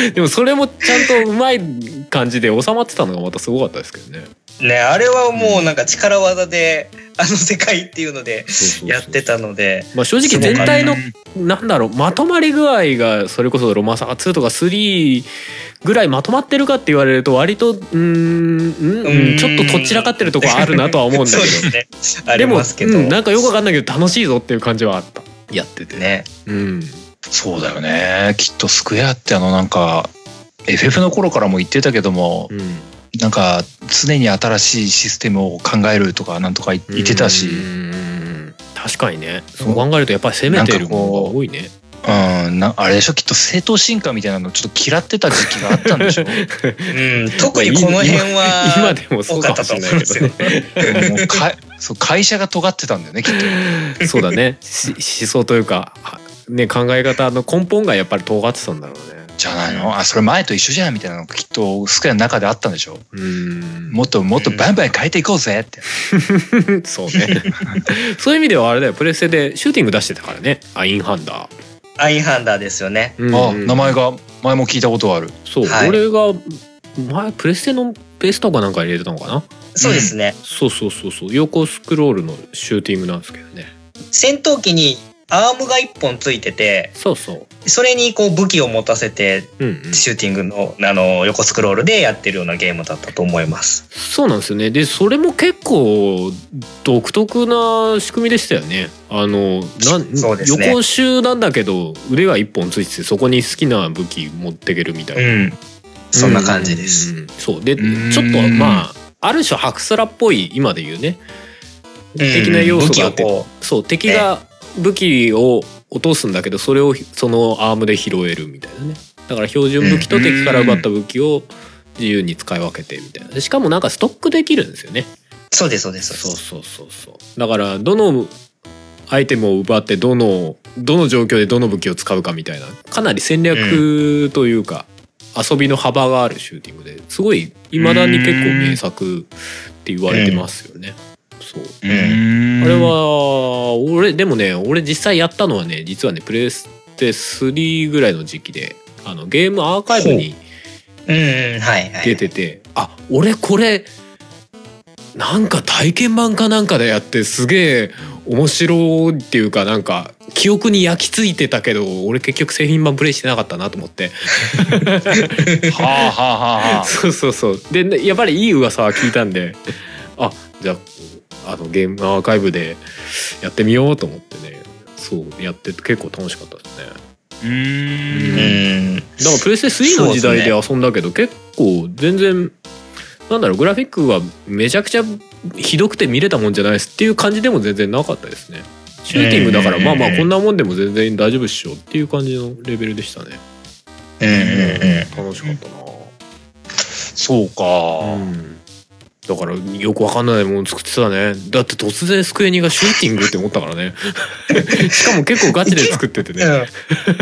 [SPEAKER 2] でもそれもちゃんとうまい感じで収まってたのがまたすごかったですけどね。
[SPEAKER 3] ね、あれはもうなんか力技で、あの世界っていうので
[SPEAKER 2] そうそうそう。
[SPEAKER 3] やってたので。
[SPEAKER 2] まあ正直全体のなんだろうまとまり具合がそれこそロマサガ2とか3ぐらいまとまってるかって言われると割とうーんうんうん。ちょっととっちらかってるとこはあるなとは思うんだ
[SPEAKER 3] そう
[SPEAKER 2] けど
[SPEAKER 3] ですね。あり
[SPEAKER 2] でも
[SPEAKER 3] ますけど。
[SPEAKER 2] うんなんかよくわかんないけど楽しいぞっていう感じはあった。やってて。
[SPEAKER 3] ね。
[SPEAKER 2] うん。
[SPEAKER 1] そうだよね。きっとスクエアってあのなんか FF の頃からも言ってたけども
[SPEAKER 2] うん
[SPEAKER 1] なんか常に新しいシステムを考えるとかなんとか言言ってたし。
[SPEAKER 2] 確かにね。そう。考えるとやっぱり攻めてるものが多いね。
[SPEAKER 1] うん。なあれでしょ？きっと正当進化みたいなのちょっと嫌ってた時期があったんでしょ？
[SPEAKER 3] うん。特にこの辺は。
[SPEAKER 2] 今でもそうかもしれないけど。ね
[SPEAKER 1] もうかそう会社が尖ってたんだよねきっと。
[SPEAKER 2] そうだね。し思想というかはね考え方の根本がやっぱり尖ってたんだろうね
[SPEAKER 1] じゃないの？あそれ前と一緒じゃんみたいなのがきっとスクエアの中であったんでしょ？
[SPEAKER 2] うん。
[SPEAKER 1] もっともっとバンバン変えていこうぜって。
[SPEAKER 2] そうね。そういう意味ではあれだよ。プレステでシューティング出してたからね。アインハンダー
[SPEAKER 3] アインハンダーですよね。
[SPEAKER 2] ー、
[SPEAKER 1] あ名前が前も聞いたことある。
[SPEAKER 2] そう、
[SPEAKER 3] はい。
[SPEAKER 2] 俺が前プレステのベースとかなんか入れてたのかな？
[SPEAKER 3] そうですね。
[SPEAKER 2] そうそうそうそう。横スクロールのシューティングなんですけどね。
[SPEAKER 3] 戦闘機にアームが一本ついてて、
[SPEAKER 2] そうそう。
[SPEAKER 3] それにこう武器を持たせて、
[SPEAKER 2] うんうん。
[SPEAKER 3] シューティングのあの横スクロールでやってるようなゲームだったと思います。
[SPEAKER 2] そうなんですよね。でそれも結構独特な仕組みでしたよね。あのなん
[SPEAKER 3] そうですね。
[SPEAKER 2] 横集なんだけど腕が一本ついててそこに好きな武器持ってけるみたいな、
[SPEAKER 3] うん。そんな感じです。
[SPEAKER 2] うんそう。で
[SPEAKER 1] ん。
[SPEAKER 2] ちょっとまあある種ハクスラっぽい今で言うね。的な要素があって。そう敵が武器を落とすんだけどそれをそのアームで拾えるみたいなね。だから標準武器と敵から奪った武器を自由に使い分けてみたいな。でしかもなんかストックできるんですよね。
[SPEAKER 3] そうですそうです
[SPEAKER 2] そうそうそうそうだからどのアイテムを奪ってどのどの状況でどの武器を使うかみたいな。かなり戦略というか、遊びの幅があるシューティングですごい未だに結構名作って言われてますよね。そう
[SPEAKER 1] うー。ん
[SPEAKER 2] あれは俺でもね俺実際やったのはね実はねプレステ3ぐらいの時期であのゲームアーカイブに出てて、あ俺これなんか体験版かなんかでやってすげえ面白いっていうかなんか記憶に焼き付いてたけど俺結局製品版プレイしてなかったなと思って。
[SPEAKER 1] はあはあはあはあ。
[SPEAKER 2] そうそうそう。でねやっぱりいい噂は聞いたんであじゃああのゲームアーカイブでやってみようと思ってね。そうやってて結構楽しかったですね。
[SPEAKER 1] う
[SPEAKER 3] ん。ん。
[SPEAKER 2] だからプレステ3の時代で遊んだけど、結構全然なんだろうグラフィックはめちゃくちゃひどくて見れたもんじゃないですっていう感じでも全然なかったですね。シューティングだから
[SPEAKER 3] うん。
[SPEAKER 2] まあまあこんなもんでも全然大丈夫っしょっていう感じのレベルでしたね。
[SPEAKER 3] うん。うん。うん。
[SPEAKER 2] 楽しかったな。
[SPEAKER 1] そうか、
[SPEAKER 2] うんだからよくわかんないもの作ってたね。だって突然スクエニがシューティングって思ったからね。しかも結構ガチで作っててね。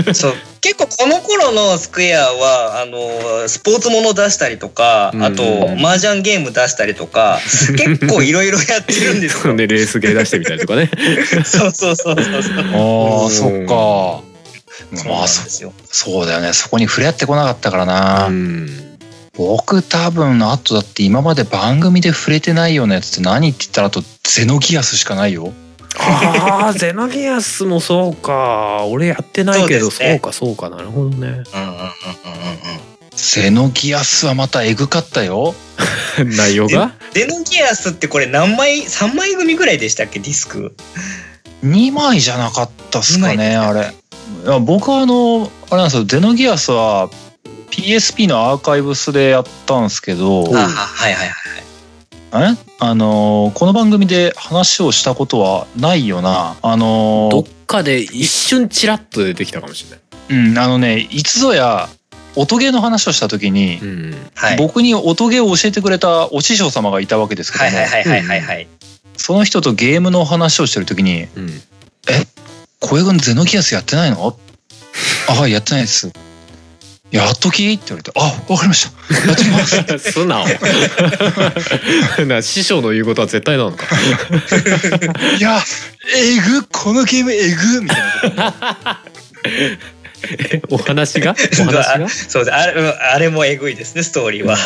[SPEAKER 3] うん。そう。結構この頃のスクエアはあのスポーツもの出したりとか、
[SPEAKER 2] うん。
[SPEAKER 3] あと麻雀ゲーム出したりとか結構いろいろやってるんですよ。
[SPEAKER 2] で レースゲー出してみたりとかね。
[SPEAKER 3] そうそうそうそうそう。
[SPEAKER 1] あ
[SPEAKER 2] うん。
[SPEAKER 1] あそっか。まあそ
[SPEAKER 3] ですよ。
[SPEAKER 1] そうだよね。そこに触れ合ってこなかったからな、
[SPEAKER 2] うん
[SPEAKER 1] 僕多分あとだって今まで番組で触れてないようなやつって何って言ったらあとゼノギアスしかないよ。
[SPEAKER 2] ああゼノギアスもそうか。俺やってないけどそう,、
[SPEAKER 3] そう
[SPEAKER 2] かそうかなるほどね。
[SPEAKER 3] うんうんうんうんうん
[SPEAKER 1] ゼノギアスはまたエグかったよ。
[SPEAKER 2] 内容が？
[SPEAKER 3] デノギアスってこれ何枚3枚組ぐらいでしたっけ？ディスク。
[SPEAKER 1] 2枚じゃなかったっすかねあれ。いや僕はあのあれなんですよ。ゼノギアスは PSP のアーカイブスでやったんですけど
[SPEAKER 3] あはいはいはい
[SPEAKER 1] え？あのこの番組で話をしたことはないよな。あの
[SPEAKER 2] どっかで一瞬チラッと出てきたかもしれない。
[SPEAKER 1] うんあのねいつぞや音ゲーの話をした時に、
[SPEAKER 2] うん。
[SPEAKER 3] はい。
[SPEAKER 1] 僕に音ゲーを教えてくれたお師匠様がいたわけですけども、
[SPEAKER 3] はいはいはいはいはいはい。
[SPEAKER 1] その人とゲームの話をしてる時に
[SPEAKER 2] うん「
[SPEAKER 1] 小江君ゼノギアスやってないの? 」「あはいやってないです」「やっとき?」って言われて「あわかりました。やってきます」
[SPEAKER 2] 素 直な師匠の言うことは絶対なのか。
[SPEAKER 1] いやえぐこのゲームえぐ。みたいな
[SPEAKER 2] お話が？お話が？
[SPEAKER 3] そうあれうんあれもえぐいですねストーリーは。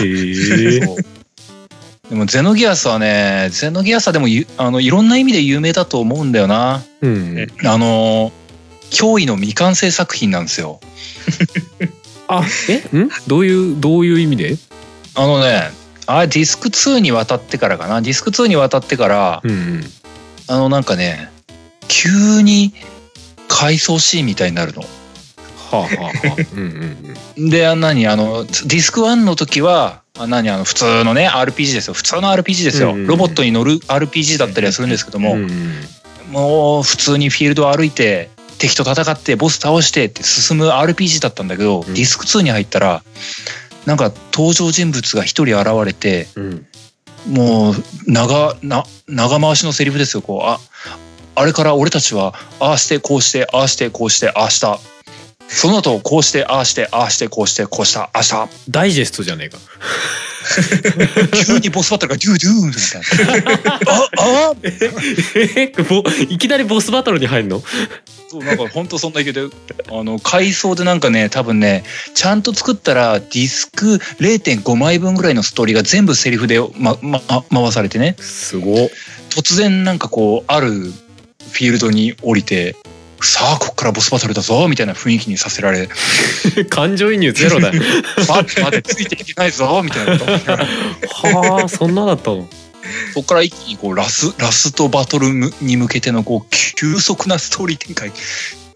[SPEAKER 1] でもゼノギアスはねゼノギアスはでもゆあのいろんな意味で有名だと思うんだよな。
[SPEAKER 2] うん。
[SPEAKER 1] あの驚異の未完成作品なんですよ
[SPEAKER 2] あえん？どういうどういう意味で？
[SPEAKER 1] あのねあれディスク2に渡ってからかな。ディスク2に渡ってから
[SPEAKER 2] うんうん。
[SPEAKER 1] あのなんかね急に回想シーンみたいになるの。
[SPEAKER 2] はあはあはあ。うんうん
[SPEAKER 1] であ何？あのディスク1の時はあ何？あの普通のね RPG ですよ。普通の RPG ですよ、
[SPEAKER 2] うんうん
[SPEAKER 1] ロボットに乗る RPG だったりはするんですけども、
[SPEAKER 2] うんうん。
[SPEAKER 1] もう普通にフィールドを歩いて敵と戦ってボス倒してって進む RPG だったんだけど、
[SPEAKER 2] うん。
[SPEAKER 1] ディスク2に入ったらなんか登場人物が一人現れて
[SPEAKER 2] うん。
[SPEAKER 1] もう長な長回しのセリフですよ。こうああれから俺たちはああしてこうしてああしてこうしてああしたその後こうしてああしてああしてこうしてこうした。ああした。
[SPEAKER 2] ダイジェストじゃねえか。
[SPEAKER 1] 急にボスバトルがデューデューンみたいなああ
[SPEAKER 2] えぼいきなりボスバトルに入るの？
[SPEAKER 1] そうなんか本当そんな勢いであの回想でなんかね多分ねちゃんと作ったらディスク0.5枚分ぐらいのストーリーが全部セリフで、まま、回されてね。
[SPEAKER 2] すご
[SPEAKER 1] 突然なんかこうあるフィールドに降りてさあこっからボスバトルだぞみたいな雰囲気にさせられ。
[SPEAKER 2] 感情移入ゼロだよ。
[SPEAKER 1] 待って待ってついていけないぞみたいなこと
[SPEAKER 2] はあそんなだったの？
[SPEAKER 1] そこから一気にこうラスラストバトルに向けてのこう急速なストーリー展開。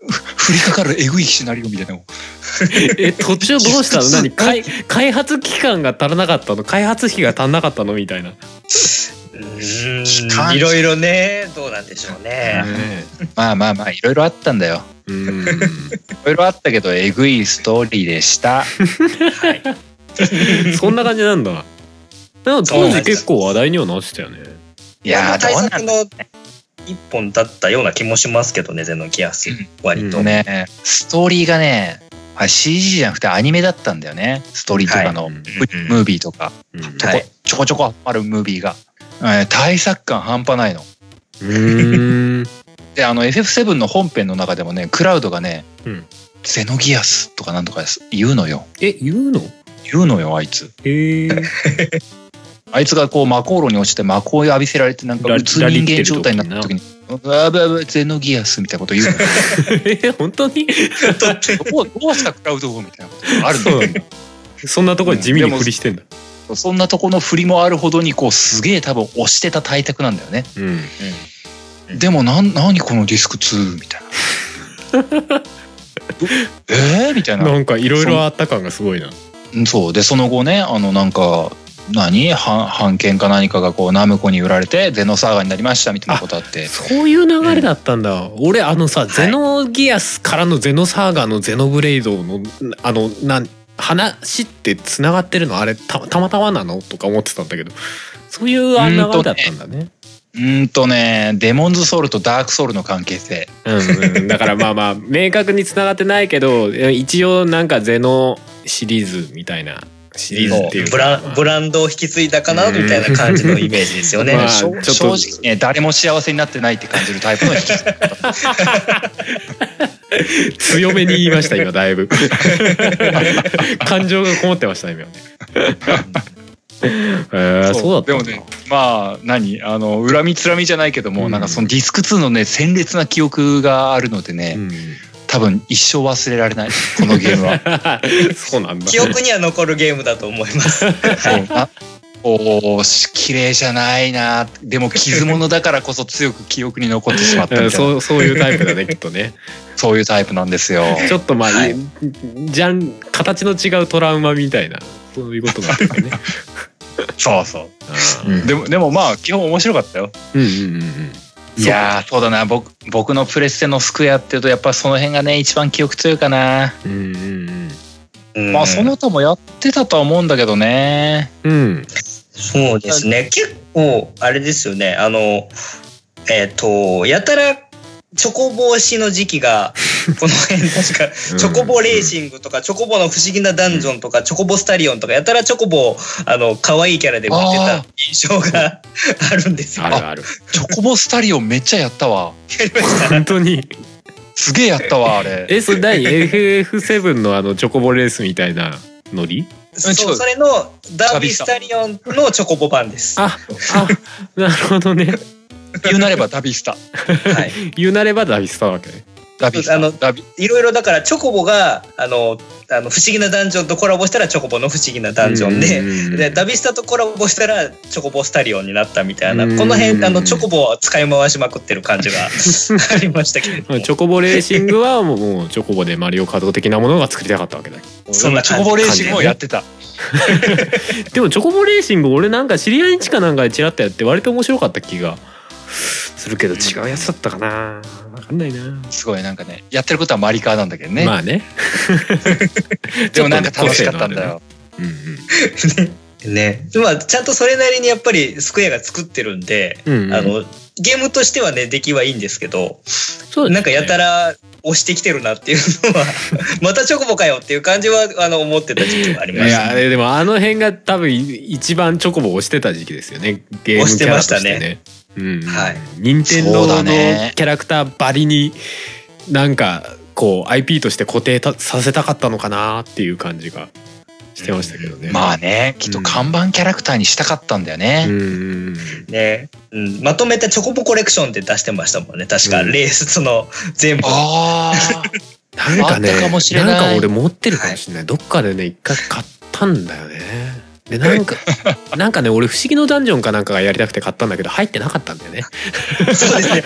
[SPEAKER 1] ふ降りかかるえぐいシナリオみたいな
[SPEAKER 2] え途中どうしたの？何？開開発期間が足らなかったの？開発費が足んなかったの？みたいな、
[SPEAKER 3] い。ろいろねどうなんでしょうね。
[SPEAKER 1] まあまあまあいろいろあったんだよ。
[SPEAKER 2] うん。
[SPEAKER 1] いろいろあったけどえぐいストーリーでした。
[SPEAKER 3] はい。
[SPEAKER 2] そんな感じなんだ。でも当時結構話題にはなってたよね。
[SPEAKER 1] いやーど
[SPEAKER 3] 対
[SPEAKER 1] うなん
[SPEAKER 3] 策の一本だったような気もしますけどねゼノギアス割と、
[SPEAKER 2] うん
[SPEAKER 1] ねストーリーがねあ CG じゃなくてアニメだったんだよね。ストーリーとかの、
[SPEAKER 2] はい。
[SPEAKER 1] ムムービーとか。ちょこちょこあるムービーが、えー対策感半端ないの。であの FF7 の本編の中でもねクラウドがね、
[SPEAKER 2] うん。
[SPEAKER 1] ゼノギアスとかなんとかです言うのよ。
[SPEAKER 2] え言うの？
[SPEAKER 1] 言うのよあいつ。
[SPEAKER 2] へえ
[SPEAKER 1] あいつがこう魔コーロに落ちて魔コを浴びせられてなんか
[SPEAKER 2] ラ
[SPEAKER 1] うつ人間状態になった時に「うわぶわぶゼノギアス」みたいなこと言うのよ。
[SPEAKER 2] え 本当に？
[SPEAKER 1] どうどうしたクラウドみたいなことがあるんだ
[SPEAKER 2] そんなところで地味に振りしてんだ
[SPEAKER 1] そんなとこの振りもあるほどにこうすげえ多分押してた大作なんだよね。
[SPEAKER 2] うん。
[SPEAKER 1] でもなん何このディスク2みたいな。えー、みたいな。
[SPEAKER 2] なんかいろいろあった感がすごいな。
[SPEAKER 1] うんそう。でその後ねあのなんか何？版版権か何かがこうナムコに売られてゼノサーガになりましたみたいなことあって。
[SPEAKER 2] そういう流れだったんだ、俺あのさ、
[SPEAKER 3] い
[SPEAKER 2] ゼノギアスからのゼノサーガのゼノブレイドのあのなん話ってつながってるのあれたたまたまなの？とか思ってたんだけど。そういうあ流れだったんだね。
[SPEAKER 1] うーんとねデモンズソウルとダークソウルの関係性。
[SPEAKER 2] うんうん、だからまあまあ明確につながってないけど一応なんかゼノシリーズみたいなシリーズっていうか。
[SPEAKER 3] ブランブランドを引き継いだかなみたいな感じのイメージですよね。
[SPEAKER 2] まあ
[SPEAKER 1] 正直ね誰も幸せになってないって感じるタイプの引き
[SPEAKER 2] 強めに言いました今だいぶ。感情がこもってました今ね。えー、そう。だったんだ
[SPEAKER 1] でもねまあ何？あの恨みつらみじゃないけども、
[SPEAKER 2] うん。
[SPEAKER 1] なんかそのディスク2のね鮮烈な記憶があるのでね、
[SPEAKER 2] うん
[SPEAKER 1] 多分一生忘れられないこのゲームは
[SPEAKER 2] そうなんだ。
[SPEAKER 3] 記憶には残るゲームだと思います。
[SPEAKER 1] そうなおー綺麗じゃないなでも傷物だからこそ強く記憶に残ってしまったみた
[SPEAKER 2] そうそういうタイプだねきっとね。
[SPEAKER 1] そういうタイプなんですよ
[SPEAKER 2] ちょっとまあ、
[SPEAKER 1] はい
[SPEAKER 2] じゃん形の違うトラウマみたいなそういうことなんですかね。
[SPEAKER 1] そうそう
[SPEAKER 2] あー
[SPEAKER 1] でもでもまあ基本面白かったよ
[SPEAKER 2] うんうんうんうん。
[SPEAKER 1] いやーそうだな。僕僕のプレステのスクエアっていうとやっぱその辺がね一番記憶強いかな、
[SPEAKER 2] うんうん
[SPEAKER 3] うん。
[SPEAKER 1] まあその他もやってたとは思うんだけどね。
[SPEAKER 2] うん。うん。
[SPEAKER 3] そうですね。結構あれですよね。あのえっ、とやたらチョコボしの時期が この辺確かチョコボレーシングとかチョコボの不思議なダンジョンとかチョコボスタリオンとかやたらチョコボあの可愛いキャラで売ってた印象が あるんですよ。
[SPEAKER 2] あるある。
[SPEAKER 1] チョコボスタリオンめっちゃやったわ
[SPEAKER 3] やりました
[SPEAKER 2] 本当に。
[SPEAKER 1] すげえやったわあれ
[SPEAKER 2] えそれ何 FF7 のあのチョコボレースみたいなノリ？
[SPEAKER 3] そうそれのダービースタリオンのチョコボ版です。は
[SPEAKER 2] ああなるほどね。
[SPEAKER 1] 言うなればダビスタ
[SPEAKER 3] い。
[SPEAKER 2] 言うなればダビスタわけね。
[SPEAKER 1] ダビ
[SPEAKER 3] あの
[SPEAKER 1] ダビ。
[SPEAKER 3] いろいろだからチョコボがあのあの不思議なダンジョンとコラボしたらチョコボの不思議なダンジョンで。でダビスタとコラボしたらチョコボスタリオンになったみたいな。
[SPEAKER 2] うん
[SPEAKER 3] この辺あのチョコボを使い回しまくってる感じが ありましたけれども
[SPEAKER 2] チョコボレーシングはもうチョコボでマリオカート的なものが作りたかったわけだ。
[SPEAKER 3] そんな
[SPEAKER 1] チョコボレーシングもやってた。
[SPEAKER 2] でもチョコボレーシング俺なんか知り合いんちかなんかでチラッとやって割と面白かった気がするけど違うやつだったかな。わかんないな。
[SPEAKER 1] すごいなんかねやってることはマリカーなんだけどね、
[SPEAKER 2] まあね。
[SPEAKER 1] でもなんか楽しかったんだよ、
[SPEAKER 2] うんうん。
[SPEAKER 3] ね。まあちゃんとそれなりにやっぱりスクエアが作ってるんで、
[SPEAKER 2] うんうん。
[SPEAKER 3] あのゲームとしてはね出来はいいんですけど
[SPEAKER 2] そうね。
[SPEAKER 3] なんかやたら押してきてるなっていうのは またチョコボかよっていう感じはあの思ってた時期はあり
[SPEAKER 2] い
[SPEAKER 3] ました、
[SPEAKER 2] やでもあの辺が多分一番チョコボを押してた時期ですよね。ゲームキャラとして
[SPEAKER 3] 押してま
[SPEAKER 2] ね。うんうん。
[SPEAKER 3] はい。
[SPEAKER 2] 任天堂の
[SPEAKER 1] ね。
[SPEAKER 2] キャラクターばりになんかこう IP として固定たさせたかったのかなっていう感じがしてましたけどね。
[SPEAKER 1] まあねきっと看板キャラクターにしたかったんだよね、
[SPEAKER 2] うん。うん
[SPEAKER 3] ね、うん、まとめたチョコボコレクションって出してましたもんね。確か、
[SPEAKER 2] うん。
[SPEAKER 3] レースの全部。
[SPEAKER 1] ああ
[SPEAKER 2] なんかね
[SPEAKER 1] かない。
[SPEAKER 2] んか俺持ってるかもしれない、どっかでね一回買ったんだよねでなんか なんかね俺不思議のダンジョンかなんかがやりたくて買ったんだけど入ってなかったんだよね。
[SPEAKER 3] そうですね。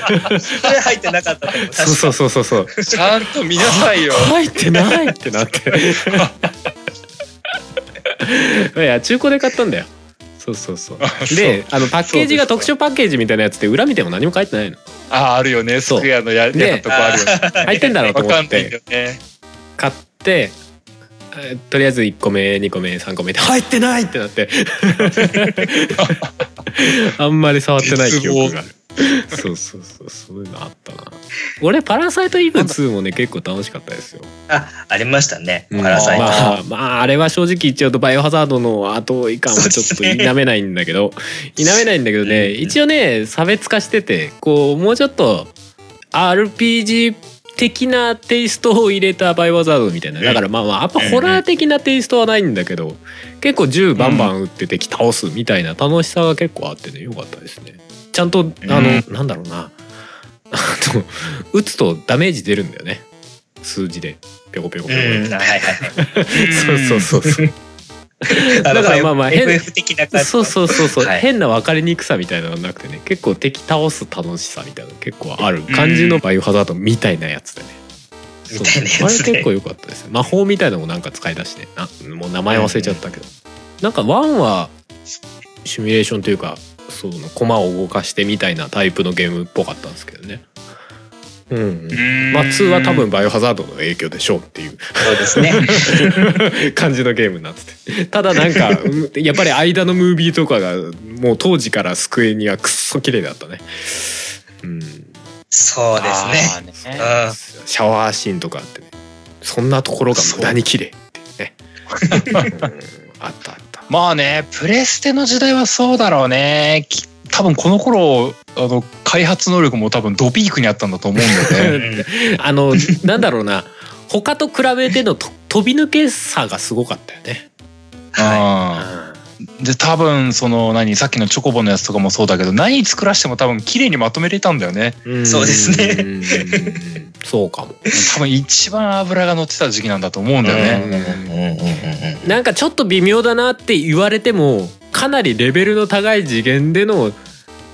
[SPEAKER 3] それ入ってなかった
[SPEAKER 2] そうそうそうそうそう。
[SPEAKER 1] ちゃんと見なさいよ。
[SPEAKER 2] 入ってないってなって。いや中古で買ったんだよ。そうそうそう。であのパッケージが特殊パッケージみたいなやつで裏見ても何も書いてないの。
[SPEAKER 1] あああるよね。ス
[SPEAKER 2] そう。
[SPEAKER 1] クエアのやや
[SPEAKER 2] で
[SPEAKER 1] ったとこあるよね。
[SPEAKER 2] 入ってんだろうと
[SPEAKER 1] わかん
[SPEAKER 2] 思って。
[SPEAKER 1] ないんだよね。
[SPEAKER 2] 買ってえーとりあえず1個目2個目3個目で入ってない。ってなって。あんまり触ってない記憶がある。そうそうそうそういうのあったな。俺パラサイトイブ2もね結構楽しかったですよ。
[SPEAKER 3] あありましたね。
[SPEAKER 2] うん。
[SPEAKER 3] パラサイト、
[SPEAKER 2] まあ、まあ、あれは正直言っちゃうとバイオハザードの後以下はちょっと否めないんだけど、否めないんだけどね、
[SPEAKER 3] うん。
[SPEAKER 2] 一応ね差別化しててこうもうちょっと RPG 的なテイストを入れたバイオハザードみたいな。だからまあまあやっぱホラー的なテイストはないんだけど結構銃バンバン撃って敵倒すみたいな楽しさが結構あってね。よかったですね。ちゃんとあの、なんだろうな。あの撃つとダメージ出るんだよね。数字で。ペコペコペコ、
[SPEAKER 3] うん。はいはいはい。
[SPEAKER 2] そうそうそうそう だからまあまあ変
[SPEAKER 3] FF 的な感じ。
[SPEAKER 2] そうそうそうそう、
[SPEAKER 3] はい。
[SPEAKER 2] 変な分かりにくさみたいなのがなくてね結構敵倒す楽しさみたいなの結構ある感じのバイオハザードみたいなやつでね、
[SPEAKER 3] みたいなやつ
[SPEAKER 2] そうあれ
[SPEAKER 3] で
[SPEAKER 2] 結構良かったです魔法みたいなのもなんか使い出して。なもう名前忘れちゃったけど、なんかワンはシミュレーションというかその駒を動かしてみたいなタイプのゲームっぽかったんですけどねうん、うん。まあ2は多分バイオハザードの影響でしょうっていう。
[SPEAKER 3] そうですね。
[SPEAKER 2] 感じのゲームになってて。ただなんかうんやっぱり間のムービーとかがもう当時からスクエニはくっそ綺麗だったね。うん。
[SPEAKER 3] そうです
[SPEAKER 1] あ
[SPEAKER 3] ね
[SPEAKER 1] ーね。
[SPEAKER 3] うん。
[SPEAKER 2] シャワーシーンとかあってね。そんなところが無駄に綺麗ってね。うん。あったあった。
[SPEAKER 1] まあねプレステの時代はそうだろうね。き多分この頃あの開発能力も多分ドピークにあったんだと思うんだよね。
[SPEAKER 2] あのなんだろうな。他と比べてのと飛び抜けさがすごかったよね。
[SPEAKER 3] は
[SPEAKER 1] うんで多分その何さっきのチョコボのやつとかもそうだけど何作らしても多分綺麗にまとめれたんだよね。
[SPEAKER 3] そうですね。
[SPEAKER 2] う んそうかも。
[SPEAKER 1] 多分一番油が乗ってた時期なんだと思うんだよね、
[SPEAKER 3] いうんうんうんうんうん。
[SPEAKER 2] なんかちょっと微妙だなって言われてもかなりレベルの高い次元での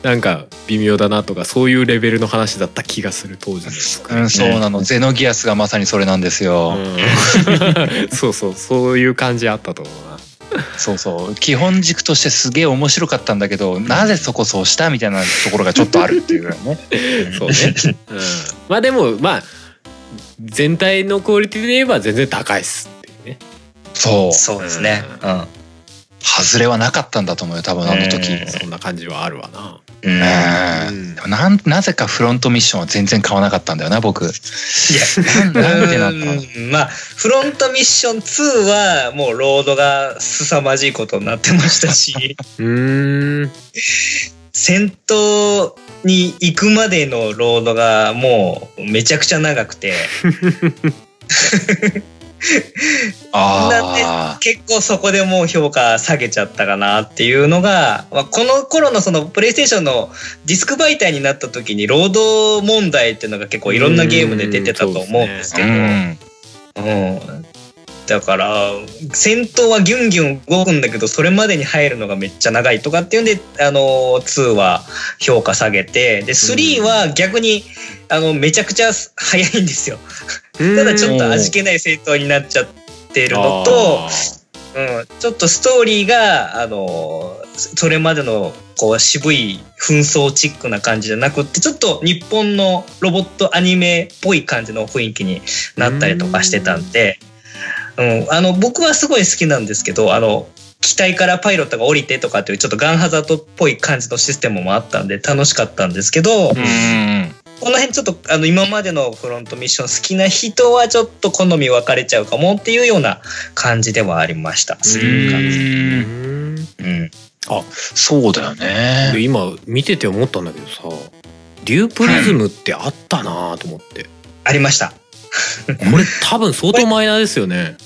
[SPEAKER 2] なんか微妙だなとかそういうレベルの話だった気がする当時の
[SPEAKER 1] うん、そうなの、ゼノギアスがまさにそれなんですよ、
[SPEAKER 2] うん。そうそうそういう感じあったと思うな。
[SPEAKER 1] そうそう。基本軸としてすげえ面白かったんだけどなぜそこそうしたみたいなところがちょっとあるっていうぐらいね。
[SPEAKER 2] そうね。うん、まあでもまあ全体のクオリティで言えば全然高いっすっていうね。
[SPEAKER 1] そう。
[SPEAKER 3] そうですね。うん
[SPEAKER 1] 外れはなかったんだと思うよ多分あの時、
[SPEAKER 3] うん
[SPEAKER 2] そんな感じはあるわな。
[SPEAKER 3] うん。
[SPEAKER 1] なんなぜかフロントミッションは全然買わなかったんだよな僕。
[SPEAKER 3] い
[SPEAKER 1] なんなんでなんだ
[SPEAKER 3] まあフロントミッション2はもうロードが凄まじいことになってましたし。
[SPEAKER 2] うーん。
[SPEAKER 3] 戦闘に行くまでのロードがもうめちゃくちゃ長くて
[SPEAKER 1] あ
[SPEAKER 3] 結構そこでもう評価下げちゃったかなっていうのが、まあ、この頃のそのプレイステーションのディスク媒体になった時にロード問題っていうのが結構いろんなゲームで出てたと思うんです
[SPEAKER 1] あ
[SPEAKER 3] けど、うん、だから戦闘はギュンギュン動くんだけどそれまでに入るのがめっちゃ長いとかっていうんであの2は評価下げてで3は逆にあのめちゃくちゃ早いんですよ。ただちょっと味気ない戦闘になっちゃってるのと、うん、ちょっとストーリーがあのそれまでのこう渋い紛争チックな感じじゃなくってちょっと日本のロボットアニメっぽい感じの雰囲気になったりとかしてたんで、うん、あの僕はすごい好きなんですけどあの機体からパイロットが降りてとかっていうちょっとガンハザードっぽい感じのシステムもあったんで楽しかったんですけど、
[SPEAKER 1] うん
[SPEAKER 3] この辺ちょっとあの今までのフロントミッション好きな人はちょっと好み分かれちゃうかもっていうような感じではありました。そういう感じ。
[SPEAKER 1] うん。
[SPEAKER 3] うん。
[SPEAKER 1] そうだよ
[SPEAKER 2] で
[SPEAKER 1] ね。
[SPEAKER 2] 今見てて思ったん。だけどさデュープリズムってあったなと思って、
[SPEAKER 3] ありました。
[SPEAKER 2] これ多分相当マイナーですよね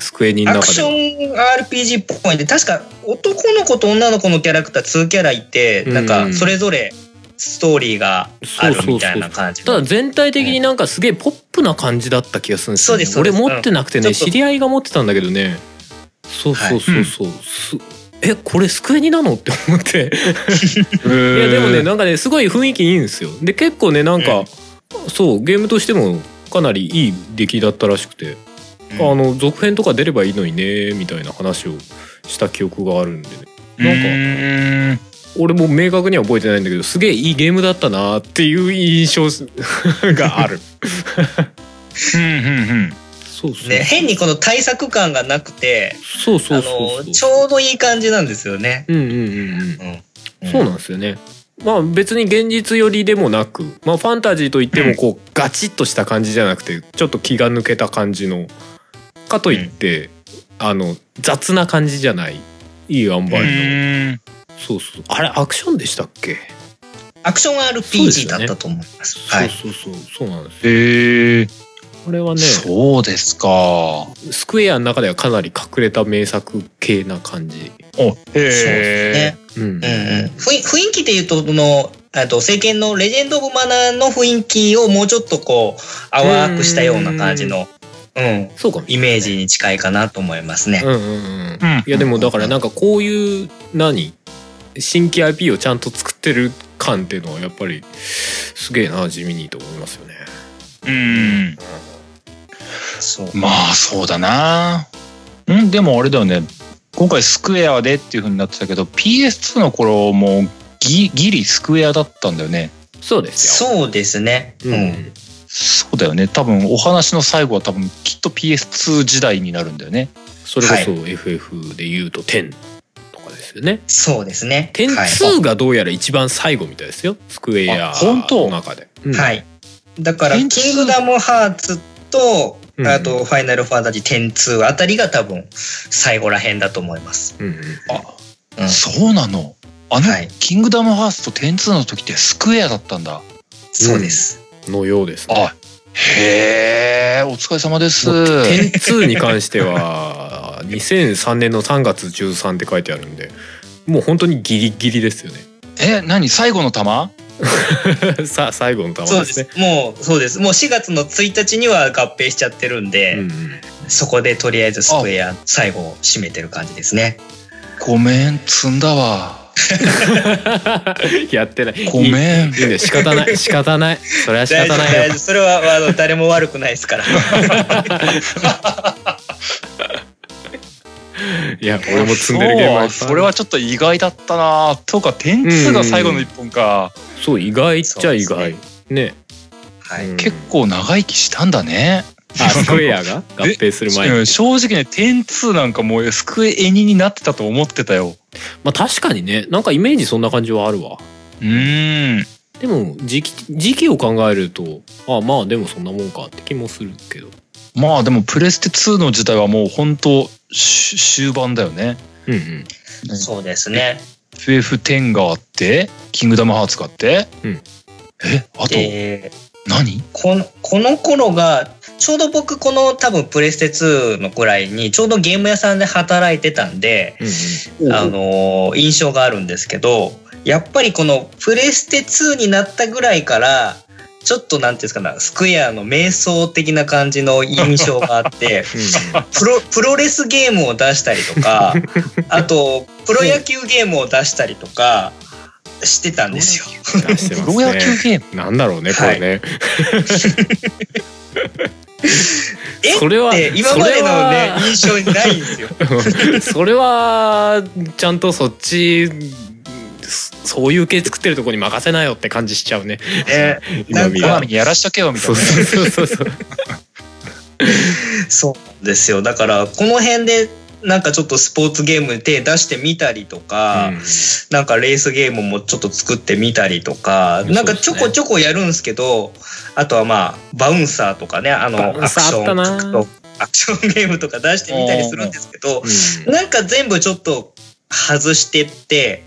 [SPEAKER 2] スクエニの
[SPEAKER 3] アクション RPG っぽいん。で確か男の子と女の子のキャラクター2キャラいてなん。かそれぞれストーリーがあるみたいな感じの。
[SPEAKER 2] ただ全体的になんかすげえポップな感じだった気がするんですよ、ね俺持ってなくてね、
[SPEAKER 3] うん。
[SPEAKER 2] 知り合いが持ってたんだけどね。そうそうそうそう、すえこれスクエニなのって思って。いやでもねなんかねすごい雰囲気いいんですよ。で結構ねなんか、そうゲームとしてもかなりいい出来だったらしくて、
[SPEAKER 3] うん。
[SPEAKER 2] あの続編とか出ればいいのにねみたいな話をした記憶があるんでね。なんか俺も明確には覚えてないんだけどすげえいいゲームだったなっていう印象 がある
[SPEAKER 1] うんうんうん
[SPEAKER 2] そうそう
[SPEAKER 3] ね、変にこの対策感がなくて、
[SPEAKER 2] そうそう
[SPEAKER 3] あ
[SPEAKER 2] そう
[SPEAKER 3] の、ちょうどいい感じなんですよね。
[SPEAKER 2] うんうんうんうん
[SPEAKER 3] うん。
[SPEAKER 2] そうなんですよね。まあ別に現実寄りでもなく、まあファンタジーといってもこうガチッとした感じじゃなくて、ちょっと気が抜けた感じの。かといって、あの雑な感じじゃない。いい塩梅の。
[SPEAKER 1] うん
[SPEAKER 2] そうそう。あれアクションでしたっけ？
[SPEAKER 3] アクション RPG だったと思います。
[SPEAKER 2] そ
[SPEAKER 3] はい。
[SPEAKER 2] うそうそうそうなんですよ。
[SPEAKER 1] へえ
[SPEAKER 2] これはね、
[SPEAKER 1] そうですか
[SPEAKER 2] スクエアの中ではかなり隠れた名作系な感じ。
[SPEAKER 1] お
[SPEAKER 3] そうです
[SPEAKER 1] へ
[SPEAKER 3] ね。
[SPEAKER 2] うん。
[SPEAKER 3] うんうん。雰囲気で言うと、その、あと、聖剣のレジェンド・オブ・マナーの雰囲気をもうちょっとこう、淡くしたような感じの、うん、
[SPEAKER 2] そうか
[SPEAKER 3] イメージに近いかなと思いますね。
[SPEAKER 2] うんうんうん。
[SPEAKER 1] うん
[SPEAKER 2] いやでもだからなんかこういう何？新規 IP をちゃんと作ってる感っていうのはやっぱりすげえな地味にと思いますよね。
[SPEAKER 1] うん
[SPEAKER 3] そう。
[SPEAKER 1] まあそうだなうんでもあれだよね今回スクエアでっていう風になってたけど PS2 の頃もギギリスクエアだったんだよね
[SPEAKER 2] そうですよ。
[SPEAKER 3] そうですね。
[SPEAKER 2] う
[SPEAKER 3] うん。
[SPEAKER 2] ん。
[SPEAKER 1] そうだよね多分お話の最後は多分きっと PS2 時代になるんだよね
[SPEAKER 2] それこそ FF で言うと10とかですよね。
[SPEAKER 3] そうですね。
[SPEAKER 2] 10
[SPEAKER 3] はい。
[SPEAKER 2] 2がどうやら一番最後みたいですよ。スクエア
[SPEAKER 1] あ本当？
[SPEAKER 2] の中で。うん
[SPEAKER 3] はい。だから、
[SPEAKER 1] 10
[SPEAKER 3] キングダムハーツと、
[SPEAKER 2] うん
[SPEAKER 3] あと、ファイナルファンタジー10-2あたりが多分、最後らへんだと思います。
[SPEAKER 2] うんうん
[SPEAKER 3] うん。
[SPEAKER 1] そうなの？あの、
[SPEAKER 3] はい
[SPEAKER 1] キングダムハーツと102の時ってスクエアだったんだ
[SPEAKER 3] そうです。
[SPEAKER 2] のようですね。
[SPEAKER 1] あへえお疲れ様です
[SPEAKER 2] もう10-2に関しては2003年の3月13って書いてあるんでもう本当にギリギリですよね。
[SPEAKER 1] え何？最後の玉？
[SPEAKER 2] さあ最後の
[SPEAKER 3] そうで
[SPEAKER 2] 玉ですね。
[SPEAKER 3] す。もう、そうです。もう4月の1日には合併しちゃってるんで、
[SPEAKER 2] うんうん。
[SPEAKER 3] そこでとりあえずスクエア最後を締めてる感じですね。
[SPEAKER 1] ごめん積んだわ。
[SPEAKER 2] やってない。
[SPEAKER 1] ごめん。
[SPEAKER 2] いいいいね。仕方ない。仕方ない。それは仕方ない。
[SPEAKER 3] それは、あの、誰も悪くないですから。
[SPEAKER 2] いや俺も積んでるゲームは
[SPEAKER 1] それはちょっと意外だったな。とか点2が最後の一本か、
[SPEAKER 2] そう意外っちゃ意外。
[SPEAKER 3] そう
[SPEAKER 2] ね。
[SPEAKER 3] はい。
[SPEAKER 2] うん。
[SPEAKER 1] 結構長生きしたんだね。
[SPEAKER 2] あ スクエアが？合併する前に。
[SPEAKER 1] うん正直ね点2なんかもうスクエエニになってたと思ってたよ。
[SPEAKER 2] まあ確かにね。なんかイメージそんな感じはあるわ。
[SPEAKER 1] うーん。
[SPEAKER 2] でも時期時期を考えるとあまあでもそんなもんかって気もするけど
[SPEAKER 1] まあでもプレステ2の時代はもう本当し終盤だよね。
[SPEAKER 2] うんうん。
[SPEAKER 3] そうですね。
[SPEAKER 1] FF10 があってキングダムハーツがあって、
[SPEAKER 2] うん。
[SPEAKER 1] えあと
[SPEAKER 3] で、
[SPEAKER 1] 何？
[SPEAKER 3] この、この頃が、ちょうど僕この多分プレステ2のくらいにちょうどゲーム屋さんで働いてたんで、
[SPEAKER 2] うん
[SPEAKER 3] あのー印象があるんですけど、やっぱりこのプレステ2になったぐらいから、ちょっとなんていうんですかね、スクエアの瞑想的な感じの印象があって、プロ、プロレスゲームを出したりとか、あと、プロ野球ゲームを出したりとかしてたんですよ。
[SPEAKER 1] プロ野球
[SPEAKER 2] ね
[SPEAKER 1] ゲーム？
[SPEAKER 2] なんだろうねこれね、
[SPEAKER 3] え？
[SPEAKER 2] それは
[SPEAKER 3] って今までのね印象にないんですよ。
[SPEAKER 2] それはちゃんとそっちそういう系作ってるとこに任せなよって感じしちゃうね。
[SPEAKER 3] ね
[SPEAKER 1] 好
[SPEAKER 2] 今見る
[SPEAKER 1] みにやらしとけよみたい
[SPEAKER 2] そう
[SPEAKER 1] な
[SPEAKER 2] そうそうそう。
[SPEAKER 3] そうですよ。だから、この辺で、なんかちょっとスポーツゲームに手出してみたりとか、なんかレースゲームもちょっと作ってみたりとか、
[SPEAKER 2] うん
[SPEAKER 3] なんかちょこちょこやるんですけど、あとはまあ、バウンサーとかね、あの、アクションアクションゲームとか出してみたりするんですけど、
[SPEAKER 2] うん。
[SPEAKER 3] なんか全部ちょっと外してって、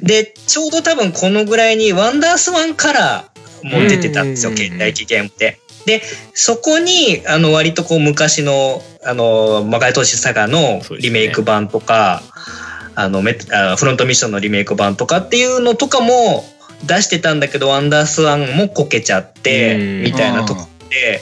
[SPEAKER 2] うん。
[SPEAKER 3] で、ちょうど多分このぐらいにワンダースワンカラーも出てたんですよ、
[SPEAKER 2] うん
[SPEAKER 3] 現代機ゲームで。で、そこに、あの、割とこう昔の、あの、魔界投資サガのリメイク版とか、あのメあ、フロントミッションのリメイク版とかっていうのとかも出してたんだけど、ワンダースワンもこけちゃって、
[SPEAKER 2] うん。
[SPEAKER 3] みたいなとこで、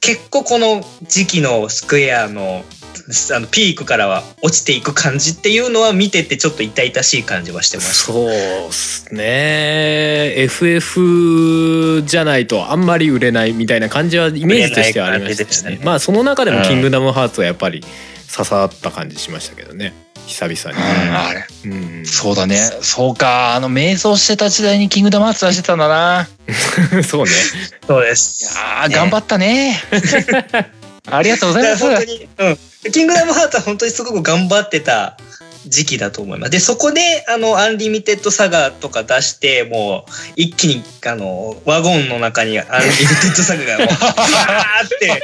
[SPEAKER 3] 結構この時期のスクエアの あのピークからは落ちていく感じっていうのは見ててちょっと痛々しい感じはしてました。
[SPEAKER 2] そうっすね。FF じゃないとあんまり売れないみたいな感じはイメージとしてはありましたよね。
[SPEAKER 3] ね。
[SPEAKER 2] まあその中でも「キングダムハーツ」はやっぱり刺さった感じしましたけどね。久々
[SPEAKER 1] うんあれ。
[SPEAKER 2] に、うん、
[SPEAKER 1] そうだね。そうかあの瞑想してた時代にキングダムハーツ出してたんだな。
[SPEAKER 2] そうね。
[SPEAKER 3] そうです。
[SPEAKER 1] いやー頑張ったね ありがとうございます
[SPEAKER 3] 本当に、うん。キングダムハーツは本当にすごく頑張ってた時期だと思います。で、そこで、あの、アンリミテッドサガとか出して、もう、一気に、あの、ワゴンの中にアンリミテッドサガがもう、ブワーって、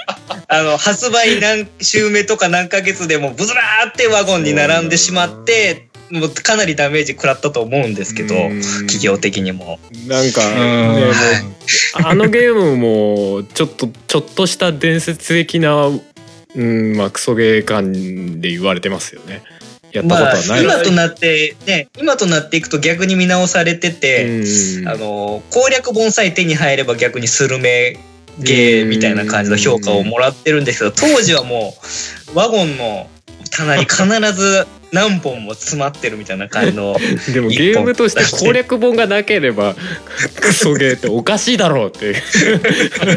[SPEAKER 3] あの、発売何週目とか何ヶ月でもズラーってワゴンに並んでしまって、もうかなりダメージ食らったと思うんですけど、
[SPEAKER 2] うん。
[SPEAKER 3] 企業的にも。
[SPEAKER 2] なんか、
[SPEAKER 1] うん。
[SPEAKER 2] ね、もう。あのゲームもちょっとちょっとした伝説的な、うんまあ、クソゲー感で言われてますよね。やったこと
[SPEAKER 3] まあ
[SPEAKER 2] はない、
[SPEAKER 3] 今となって、ね、今となっていくと逆に見直されてて、
[SPEAKER 2] うん。
[SPEAKER 3] あの攻略本さえ手に入れば逆にスルメゲーみたいな感じの評価をもらってるんですけど当時はもうワゴンの棚に必ず何本も詰まってるみたいな感じの
[SPEAKER 2] でもゲームとして攻略本がなければクソゲーっておかしいだろうっていう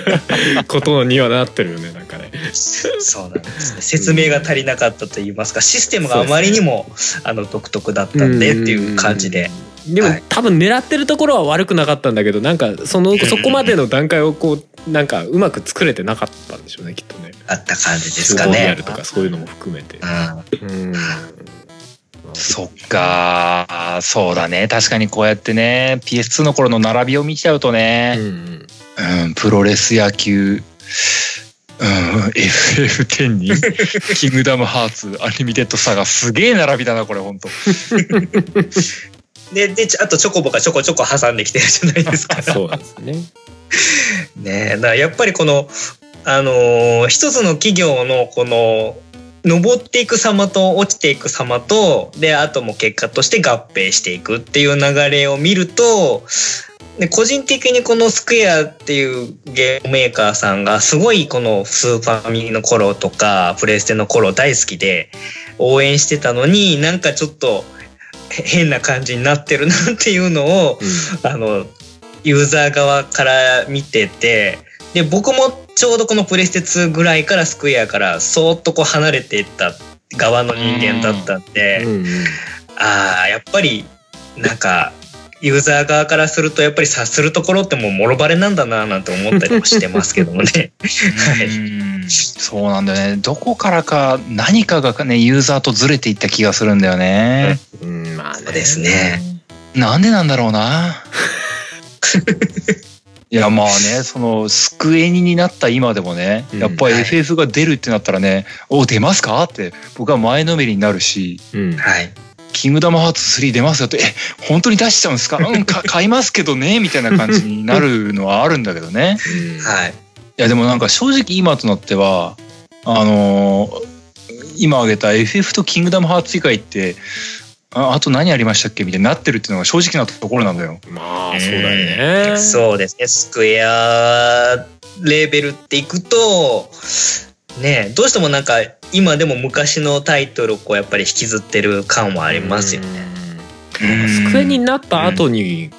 [SPEAKER 2] ことにはなってるよねなんかね。
[SPEAKER 3] そうなんですね説明が足りなかったと言いますかシステムがあまりにもあの独特だったんでっていう感じで。
[SPEAKER 2] でも、
[SPEAKER 3] はい
[SPEAKER 2] 多分狙ってるところは悪くなかったんだけどなんかその そこまでの段階をこうなんかうまく作れてなかったんでしょうねきっとね。
[SPEAKER 3] あった感じですかね
[SPEAKER 2] リアル。とかそういうのも含めて。
[SPEAKER 3] うん
[SPEAKER 2] うん
[SPEAKER 1] そっかそうだね確かにこうやってね PS2 の頃の並びを見ちゃうと
[SPEAKER 2] う
[SPEAKER 1] ね、
[SPEAKER 2] ん
[SPEAKER 1] うんプロレス野球うん FF10 に キングダムハーツアンリミテッドサガすげえ並びだなこれほんと
[SPEAKER 3] ででちあとチョコボがちょこちょこ挟んできてるじゃないですか。
[SPEAKER 2] そうですね。
[SPEAKER 3] ねえだからやっぱりこのあのー一つの企業のこの登っていく様と落ちていく様とであとも結果として合併していくっていう流れを見るとで個人的にこのスクエアっていうゲームメーカーさんがすごいこのスーファミの頃とかプレステの頃大好きで応援してたのになんかちょっとへ変な感じになってるなっていうのをあのユーザー側から見ててで僕もちょうどこのプレステ2ぐらいからスクエアからそーっとこう離れていった側の人間だったんで、
[SPEAKER 2] うんうん
[SPEAKER 3] ああやっぱりなんかユーザー側からするとやっぱり察するところってもうもろバレなんだななんて思ったりもしてますけどもね。はい。
[SPEAKER 1] うん。そうなんだよね。どこからか何かがねユーザーとずれていった気がするんだよね、
[SPEAKER 2] うんまあね。
[SPEAKER 3] そうですね。
[SPEAKER 1] なんでなんだろうな いやまあねその救いになった今でもね、
[SPEAKER 2] うん
[SPEAKER 1] やっぱり
[SPEAKER 3] はい
[SPEAKER 1] FF が出るってなったらね「お出ますか?」って僕は前のめりになるし
[SPEAKER 2] うん
[SPEAKER 3] はい。
[SPEAKER 1] 「キングダムハーツ3出ますよ」って「え本当に出しちゃうんですか？うんか買いますけどね」みたいな感じになるのはあるんだけどね
[SPEAKER 3] はい。
[SPEAKER 1] いやでもなんか正直今となってはあのー今挙げた FF とキングダムハーツ以外ってああと何ありましたっけみたいになってるっていうのが正直なところなんだよ。
[SPEAKER 2] まあそうだよね。
[SPEAKER 3] そうですね。スクエアレーベルっていくと、ねどうしてもなんか今でも昔のタイトルをこうやっぱり引きずってる感はありますよね。
[SPEAKER 2] うん。なんかスクエになった後に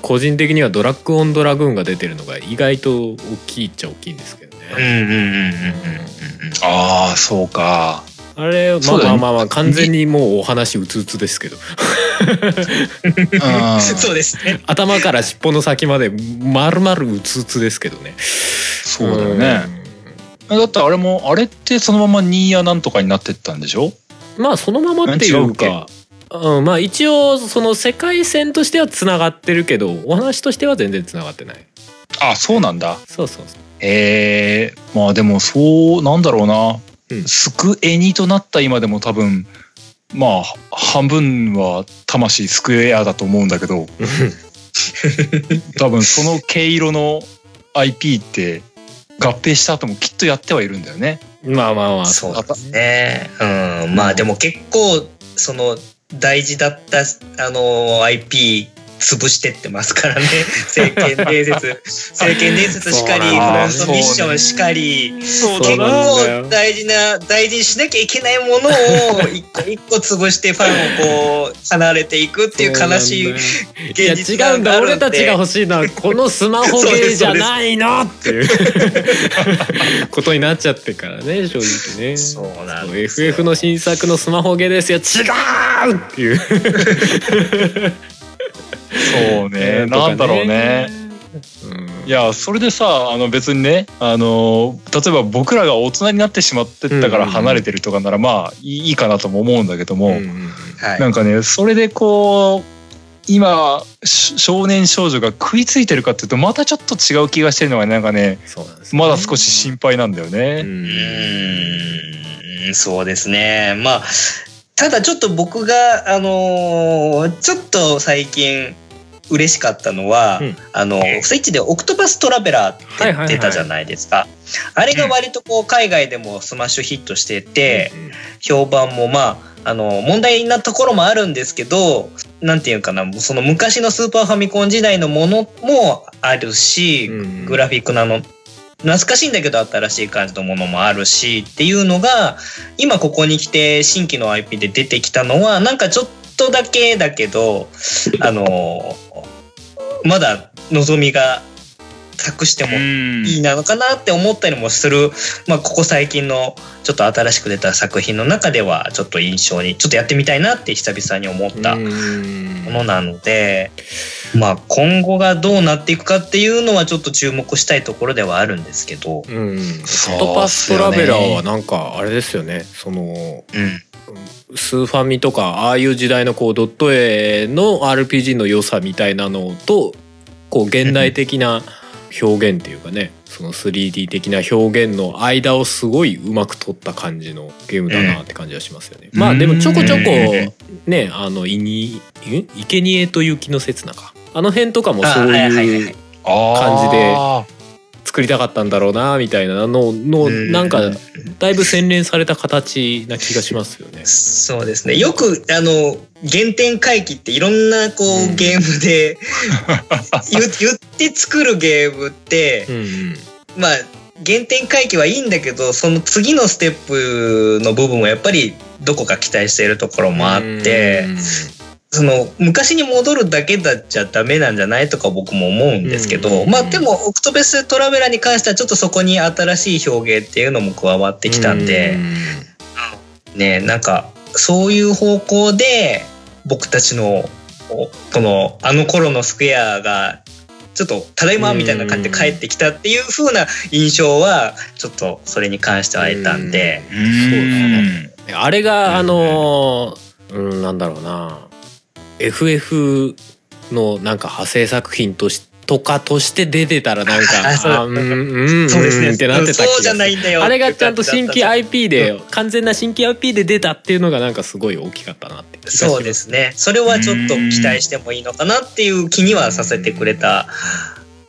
[SPEAKER 2] 個人的にはドラッグオンドラグーンが出てるのが意外と大きいっちゃ大きいんですけどね。
[SPEAKER 3] うんうんうんうんうん
[SPEAKER 1] ああそうか。
[SPEAKER 2] あれまあまあまあまあ完全にもうお話うつうつですけど
[SPEAKER 1] うん
[SPEAKER 3] そうですね。
[SPEAKER 2] 頭から尻尾の先まで丸々うつうつですけどね。
[SPEAKER 1] そうだよね。だってあれもあれってそのままニーヤなんとかになってったんでしょ？
[SPEAKER 2] うん。まあそのままっていうか。うん、まあ一応その世界線としてはつながってるけどお話としては全然つながってない
[SPEAKER 1] あそうなんだ。
[SPEAKER 2] そうそうそう
[SPEAKER 1] えー、まあでもそうなんだろうな。
[SPEAKER 2] うん
[SPEAKER 1] スクエニとなった今でも多分まあ半分は魂スクエアだと思うんだけど 多分その毛色の IP って合併した後もきっとやってはいるんだよね。
[SPEAKER 2] まあまあまあ
[SPEAKER 3] そうですね。うん。まあでも結構その大事だったあの IP 潰してってますからね。聖剣伝説、聖剣伝説しかり、フロントミッションしかり。結構大事な大事にしなきゃいけないものを一個 一個潰してファンをこう離れていくっていう悲しい現実
[SPEAKER 2] 違うんだ
[SPEAKER 3] があるんで
[SPEAKER 2] 俺たちが欲しいのはこのスマホゲーじゃないのっていう。ことになっちゃってからね正直ね。
[SPEAKER 3] そうなんですよ。
[SPEAKER 2] FF の新作のスマホゲーですよ。違うっていう
[SPEAKER 1] そうね。なんだろうね。
[SPEAKER 2] うん
[SPEAKER 1] いやそれでさあの別にねあの例えば僕らが大人になってしまってったから離れてるとかならまあいいかなとも思うんだけども、
[SPEAKER 2] うんうん
[SPEAKER 3] はい
[SPEAKER 1] なんかねそれでこう今し少年少女が食いついてるかっていうとまたちょっと違う気がしてるのがなんかね
[SPEAKER 2] ね
[SPEAKER 1] まだ少し心配なんだよ
[SPEAKER 2] う
[SPEAKER 1] ね。
[SPEAKER 3] うんそうですね。まあ、ただちょっと僕が、あのーちょっと最近嬉しかったのは、
[SPEAKER 2] うん。
[SPEAKER 3] あの、スイッチでオクトパストラベラーって出たじゃないですか。あれが割とこう海外でもスマッシュヒットしてて、評判もまあ、あの、問題なところもあるんですけど、なんていうかな、その昔のスーパーファミコン時代のものもあるし、
[SPEAKER 2] うん。
[SPEAKER 3] グラフィックなの、懐かしいんだけど新しい感じのものもあるしっていうのが、今ここに来て新規の IP で出てきたのは、なんかちょっとだけだけど、あの、まだ望みが託しても
[SPEAKER 1] うん
[SPEAKER 3] いいなのかなって思ったりもする、まあ、ここ最近のちょっと新しく出た作品の中ではちょっと印象にちょっとやってみたいなって久々に思ったものなので、まあ、今後がどうなっていくかっていうのはちょっと注目したいところではあるんですけど、
[SPEAKER 2] うん、
[SPEAKER 1] そう
[SPEAKER 2] オクトパストラベラーはなんかあれですよね。その
[SPEAKER 3] うん、
[SPEAKER 2] スーファミとかああいう時代のこうドット絵の RPG の良さみたいなのとこう現代的な表現っていうかねその 3D 的な表現の間をすごいうまく取った感じのゲームだなって感じはしますよね。
[SPEAKER 1] うん
[SPEAKER 2] まあでもちょこちょこ
[SPEAKER 3] うん。
[SPEAKER 2] ねあのいにん生贄と雪の刹那か。あの辺とかもそう
[SPEAKER 3] い
[SPEAKER 2] う
[SPEAKER 3] はい
[SPEAKER 1] 感
[SPEAKER 2] じで作りたかったんだろうなみたいなのの
[SPEAKER 3] うん。
[SPEAKER 2] なんかだいぶ洗練された形な気がしますよね。
[SPEAKER 3] そうですね。よくあの原点回帰っていろんなこう、
[SPEAKER 2] うん。
[SPEAKER 3] ゲームで 言言って作るゲームって、
[SPEAKER 2] うんうん。
[SPEAKER 3] まあ原点回帰はいいんだけどその次のステップの部分はやっぱりどこか期待しているところもあってその昔に戻るだけだっちゃダメなんじゃないとか僕も思うんですけど
[SPEAKER 2] うん
[SPEAKER 3] まあでもオクトベストラベラーに関してはちょっとそこに新しい表現っていうのも加わってきたんでねなんかそういう方向で僕たちのおこのあの頃のスクエアがちょっとただいまみたいな感じで帰ってきたっていう風な印象はちょっとそれに関しては得たんで。
[SPEAKER 1] うん。うん。
[SPEAKER 2] あれがあのーうんなんだろうな FF のなんか派生作品としとかとして出てたらなんか
[SPEAKER 3] う
[SPEAKER 2] んうん
[SPEAKER 3] そうですね。
[SPEAKER 2] ってなってた気
[SPEAKER 3] そうじゃ
[SPEAKER 2] がする
[SPEAKER 3] ないんだよ。
[SPEAKER 2] あれがちゃんと新規 IP で
[SPEAKER 3] う
[SPEAKER 2] 完全な新規 IP で出たっていうのがなんかすごい大きかったなって
[SPEAKER 3] そうですね。それはちょっと期待してもいいのかなっていう気にはさせてくれた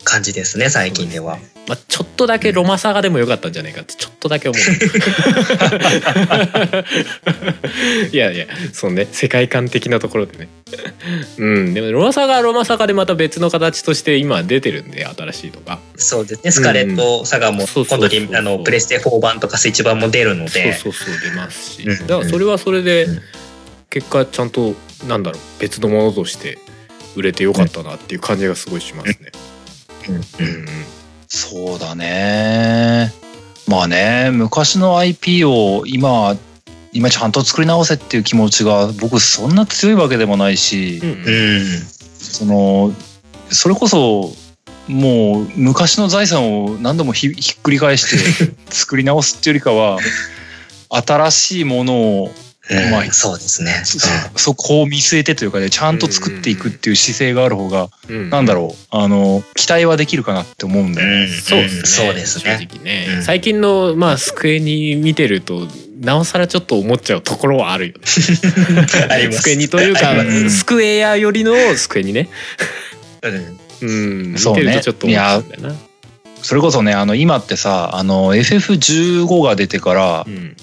[SPEAKER 3] 感じですね、最近では。
[SPEAKER 2] まあ、ちょっとだけロマサガでもよかったんじゃないかってちょっとだけ思う。いやいやそうね世界観的なところでね。うんでもロマサガはロマサガでまた別の形として今出てるんで新しいのが。
[SPEAKER 3] そうですね。スカレットサガも今度リあのプレステ4版とかスイッチ版も出るので。
[SPEAKER 2] そうそうそう出ますし。
[SPEAKER 3] うん。
[SPEAKER 2] だからそれはそれで
[SPEAKER 3] うん。
[SPEAKER 2] 結果ちゃんとなんだろう別のものとして売れてよかったなっていう感じがすごいしますね。
[SPEAKER 3] うん
[SPEAKER 2] うん
[SPEAKER 1] そうだねまあね昔の IP を今今ちゃんと作り直せっていう気持ちが僕そんな強いわけでもないし、
[SPEAKER 2] うん
[SPEAKER 3] うん。
[SPEAKER 1] そのそれこそもう昔の財産を何度もひひっくり返して作り直すっていうよりかは 新しいものを
[SPEAKER 3] うん
[SPEAKER 1] まあ
[SPEAKER 3] そうですね。
[SPEAKER 1] そそこを見据えてというかねちゃんと作っていくっていう姿勢がある方が
[SPEAKER 2] うん
[SPEAKER 1] なんだろうあの期待はできるかなって思うんだよね。
[SPEAKER 3] うん
[SPEAKER 2] そうですね。
[SPEAKER 3] そうですね。
[SPEAKER 2] 正直ね、
[SPEAKER 3] うん
[SPEAKER 2] 最近のまあスクエニ見てるとなおさらちょっと思っちゃうところはあるよね。スクエニというか、スクエアよりのスクエニね。
[SPEAKER 3] うん
[SPEAKER 1] そうね
[SPEAKER 2] てるとちょっと思っちゃうんだよな。
[SPEAKER 1] それこそねあの今ってさあの FF15 が出てから
[SPEAKER 2] う、ん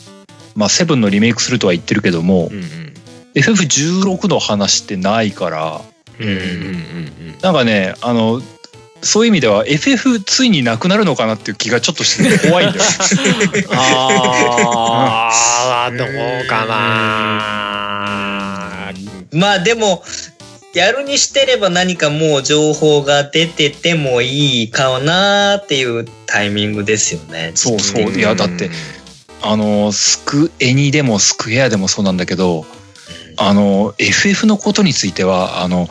[SPEAKER 1] まあ、7のリメイクするとは言ってるけども、
[SPEAKER 2] うんうん
[SPEAKER 1] FF16 の話ってないから
[SPEAKER 2] うんうんうんうん
[SPEAKER 1] なんかねあのそういう意味では FF ついになくなるのかなっていう気がちょっとしてて 怖いんだよ。
[SPEAKER 2] ああどうかな。
[SPEAKER 3] まあでも、やるにしてれば何かもう情報が出ててもいいかなっていうタイミングですよね。
[SPEAKER 1] そうそういやだってあのスクエニでもスクエアでもそうなんだけどあの FF のことについてはあの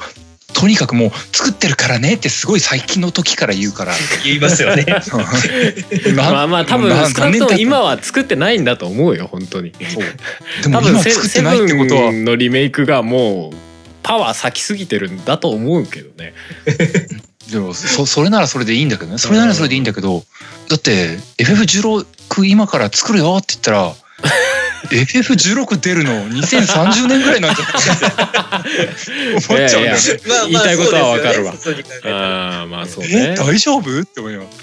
[SPEAKER 1] とにかくもう作ってるからねってすごい最近の時から言うから。
[SPEAKER 3] 言いますよね。
[SPEAKER 1] な
[SPEAKER 2] まあまあ多分
[SPEAKER 1] な
[SPEAKER 2] 少なくとも今
[SPEAKER 1] は
[SPEAKER 2] は作ってないんだと思うよ本当に。
[SPEAKER 1] でも
[SPEAKER 2] 多分セ
[SPEAKER 1] 今作って
[SPEAKER 2] セ
[SPEAKER 1] ないってことは。
[SPEAKER 2] ブンのリメイクがもうパワー咲きすぎてるんだと思うけどね。
[SPEAKER 1] でもそそれならそれでいいんだけどね。それならそれでいいんだけどだって FF16 今から作るよって言ったら FF16 出るの2030年ぐらいなんじゃない？って思っちゃうんだよね。
[SPEAKER 2] いやいや言いたいことはわかるわ。ああまあそう
[SPEAKER 1] え
[SPEAKER 2] ね
[SPEAKER 1] 大丈夫？って思います。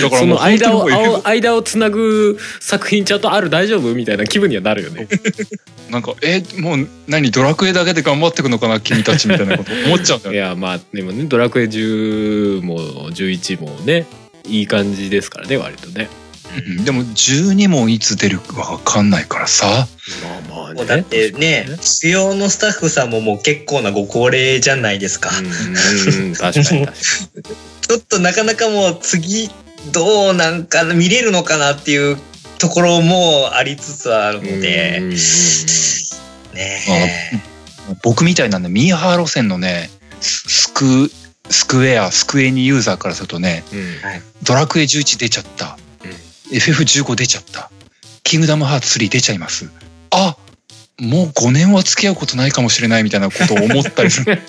[SPEAKER 1] だから
[SPEAKER 2] その間を間をつなぐ作品ちゃんとある大丈夫みたいな気分にはなるよね。
[SPEAKER 1] なんかえもう何ドラクエだけで頑張っていくのかな君たちみたいなこと思っちゃうんだよね。
[SPEAKER 2] いやまあでもね「ドラクエ10」も11もねいい感じですからね割とね。
[SPEAKER 1] うんでも12もいつ出るかわかんないからさ。
[SPEAKER 2] まあまあね。
[SPEAKER 3] もうだってね、主要のスタッフさんももう結構なご高齢じゃないですか。
[SPEAKER 2] うんうん 確かに確か
[SPEAKER 3] ちょっとなかなかもう次どうなんかな見れるのかなっていうところもありつつあるの
[SPEAKER 2] に
[SPEAKER 3] でね
[SPEAKER 1] 僕みたいなんでミーハー路線のねススクスクエアスクエニユーザーからするとね
[SPEAKER 2] うん。
[SPEAKER 1] ドラクエ11出ちゃった、FF15 出ちゃった。キングダムハーツ3出ちゃいます。あもう5年は付き合うことないかもしれないみたいなことを思ったりする。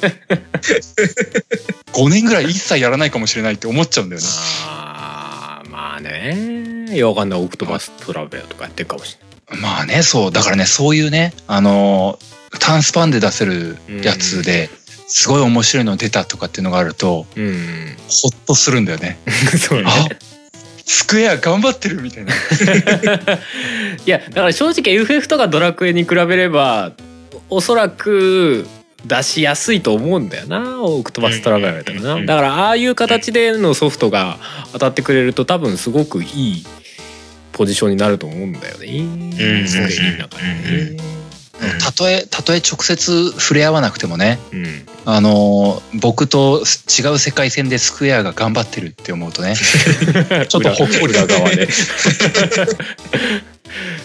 [SPEAKER 1] 5年ぐらい一切やらないかもしれないって思っちゃうんだよね。
[SPEAKER 2] あーまあね。いやわかんないオクトバストラベラーとかやってるかもし
[SPEAKER 1] まあねそう。だからねそういうねあの短スパンで出せるやつですごい面白いの出たとかっていうのがあると
[SPEAKER 2] うん。
[SPEAKER 1] ほっとするんだよね。
[SPEAKER 2] そうね
[SPEAKER 1] あスクエア頑張ってるみたいな。
[SPEAKER 2] いやだから正直 FF とかドラクエに比べればおそらく出しやすいと思うんだよな。オクトバストラベラーとか
[SPEAKER 3] うん
[SPEAKER 2] なだからああいう形でのソフトが当たってくれると多分すごくいいポジションになると思うんだよね。
[SPEAKER 3] ん
[SPEAKER 2] スクエニの中でね
[SPEAKER 1] たとえたとえ直接触れ合わなくてもね
[SPEAKER 2] うん。
[SPEAKER 1] あの僕と違う世界線でスクエアが頑張ってるって思うとね ちょっとほっこり。
[SPEAKER 2] 裏側で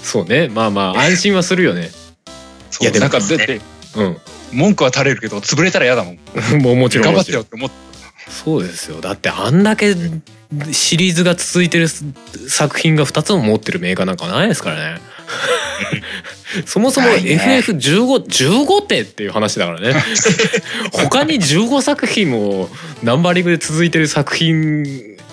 [SPEAKER 2] そうね。まあまあ安心はするよね。いやでも
[SPEAKER 1] なんかだって
[SPEAKER 2] うん。
[SPEAKER 1] 文句は垂れるけど潰れたら嫌だもん。
[SPEAKER 2] もうもちろん。
[SPEAKER 1] 頑張ってよって思って。
[SPEAKER 2] そうですよ。だってあんだけシリーズが続いてる作品が2つも持ってるメーカーなんかないですからね そもそも
[SPEAKER 1] ないね。
[SPEAKER 2] FF1515 ってっていう話だからね。他に15作品もナンバリングで続いてる作品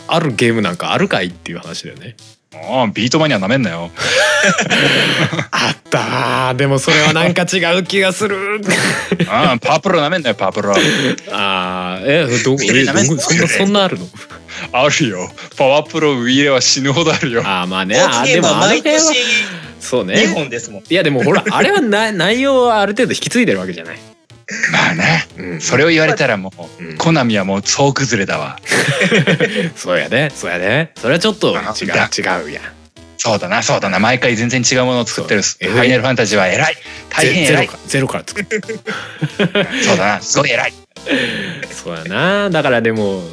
[SPEAKER 2] あるゲームなんかあるかいっていう話だよね。
[SPEAKER 1] ああビートマニアなめんなよ。
[SPEAKER 2] あったー。でもそれはなんか違う気がする。
[SPEAKER 1] ああパープルなめんなよパープル
[SPEAKER 2] あー。えどえどそんなそんなあるの？
[SPEAKER 1] あるよ。パワープロウィーレは死ぬほどあるよ。
[SPEAKER 2] あーまあね。あーでもあの辺は
[SPEAKER 3] 年
[SPEAKER 2] そうね。
[SPEAKER 3] 2本ですもん。
[SPEAKER 2] いやでもほら あれはな内容はある程度引き継いでるわけじゃない？
[SPEAKER 1] まあね。
[SPEAKER 2] うん。
[SPEAKER 1] それを言われたらもう、
[SPEAKER 2] うん。
[SPEAKER 1] コナミはもう総崩れだわ。
[SPEAKER 2] そうやね。そうやね。それはちょっと違う
[SPEAKER 1] あ
[SPEAKER 2] 違うやん。
[SPEAKER 1] そうだなそうだな。毎回全然違うものを作ってるファイナルファンタジーは偉い。大変偉い。
[SPEAKER 2] ゼゼロかゼロから作って
[SPEAKER 1] そうだなすごい偉い。
[SPEAKER 2] そうやな。だからでも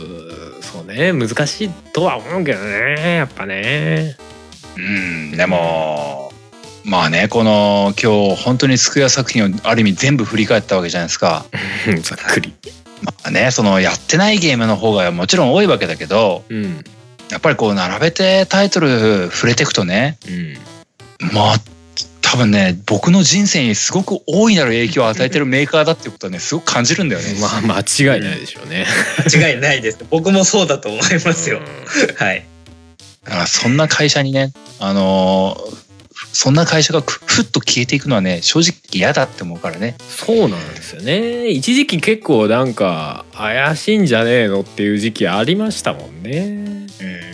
[SPEAKER 2] ね難しいとは思うけどねやっぱね。
[SPEAKER 1] うんでもまあねこの今日本当にスクエア作品をある意味全部振り返ったわけじゃないですか
[SPEAKER 2] ざっくり。
[SPEAKER 1] まあねそのやってないゲームの方がもちろん多いわけだけど
[SPEAKER 2] うん
[SPEAKER 1] やっぱりこう並べてタイトル触れていくとね
[SPEAKER 2] うん。
[SPEAKER 1] まあ多分ね僕の人生にすごく大いなる影響を与えてるメーカーだっていうことはねすごく感じるんだよね。
[SPEAKER 2] まあ間違いないでしょうね。
[SPEAKER 3] 間違いないです。僕もそうだと思いますよ。はい。
[SPEAKER 1] だからそんな会社にねあのーそんな会社がふふっと消えていくのはね正直嫌だって思うからね。
[SPEAKER 2] そうなんですよね一時期結構なんか怪しいんじゃねえのっていう時期ありましたもんね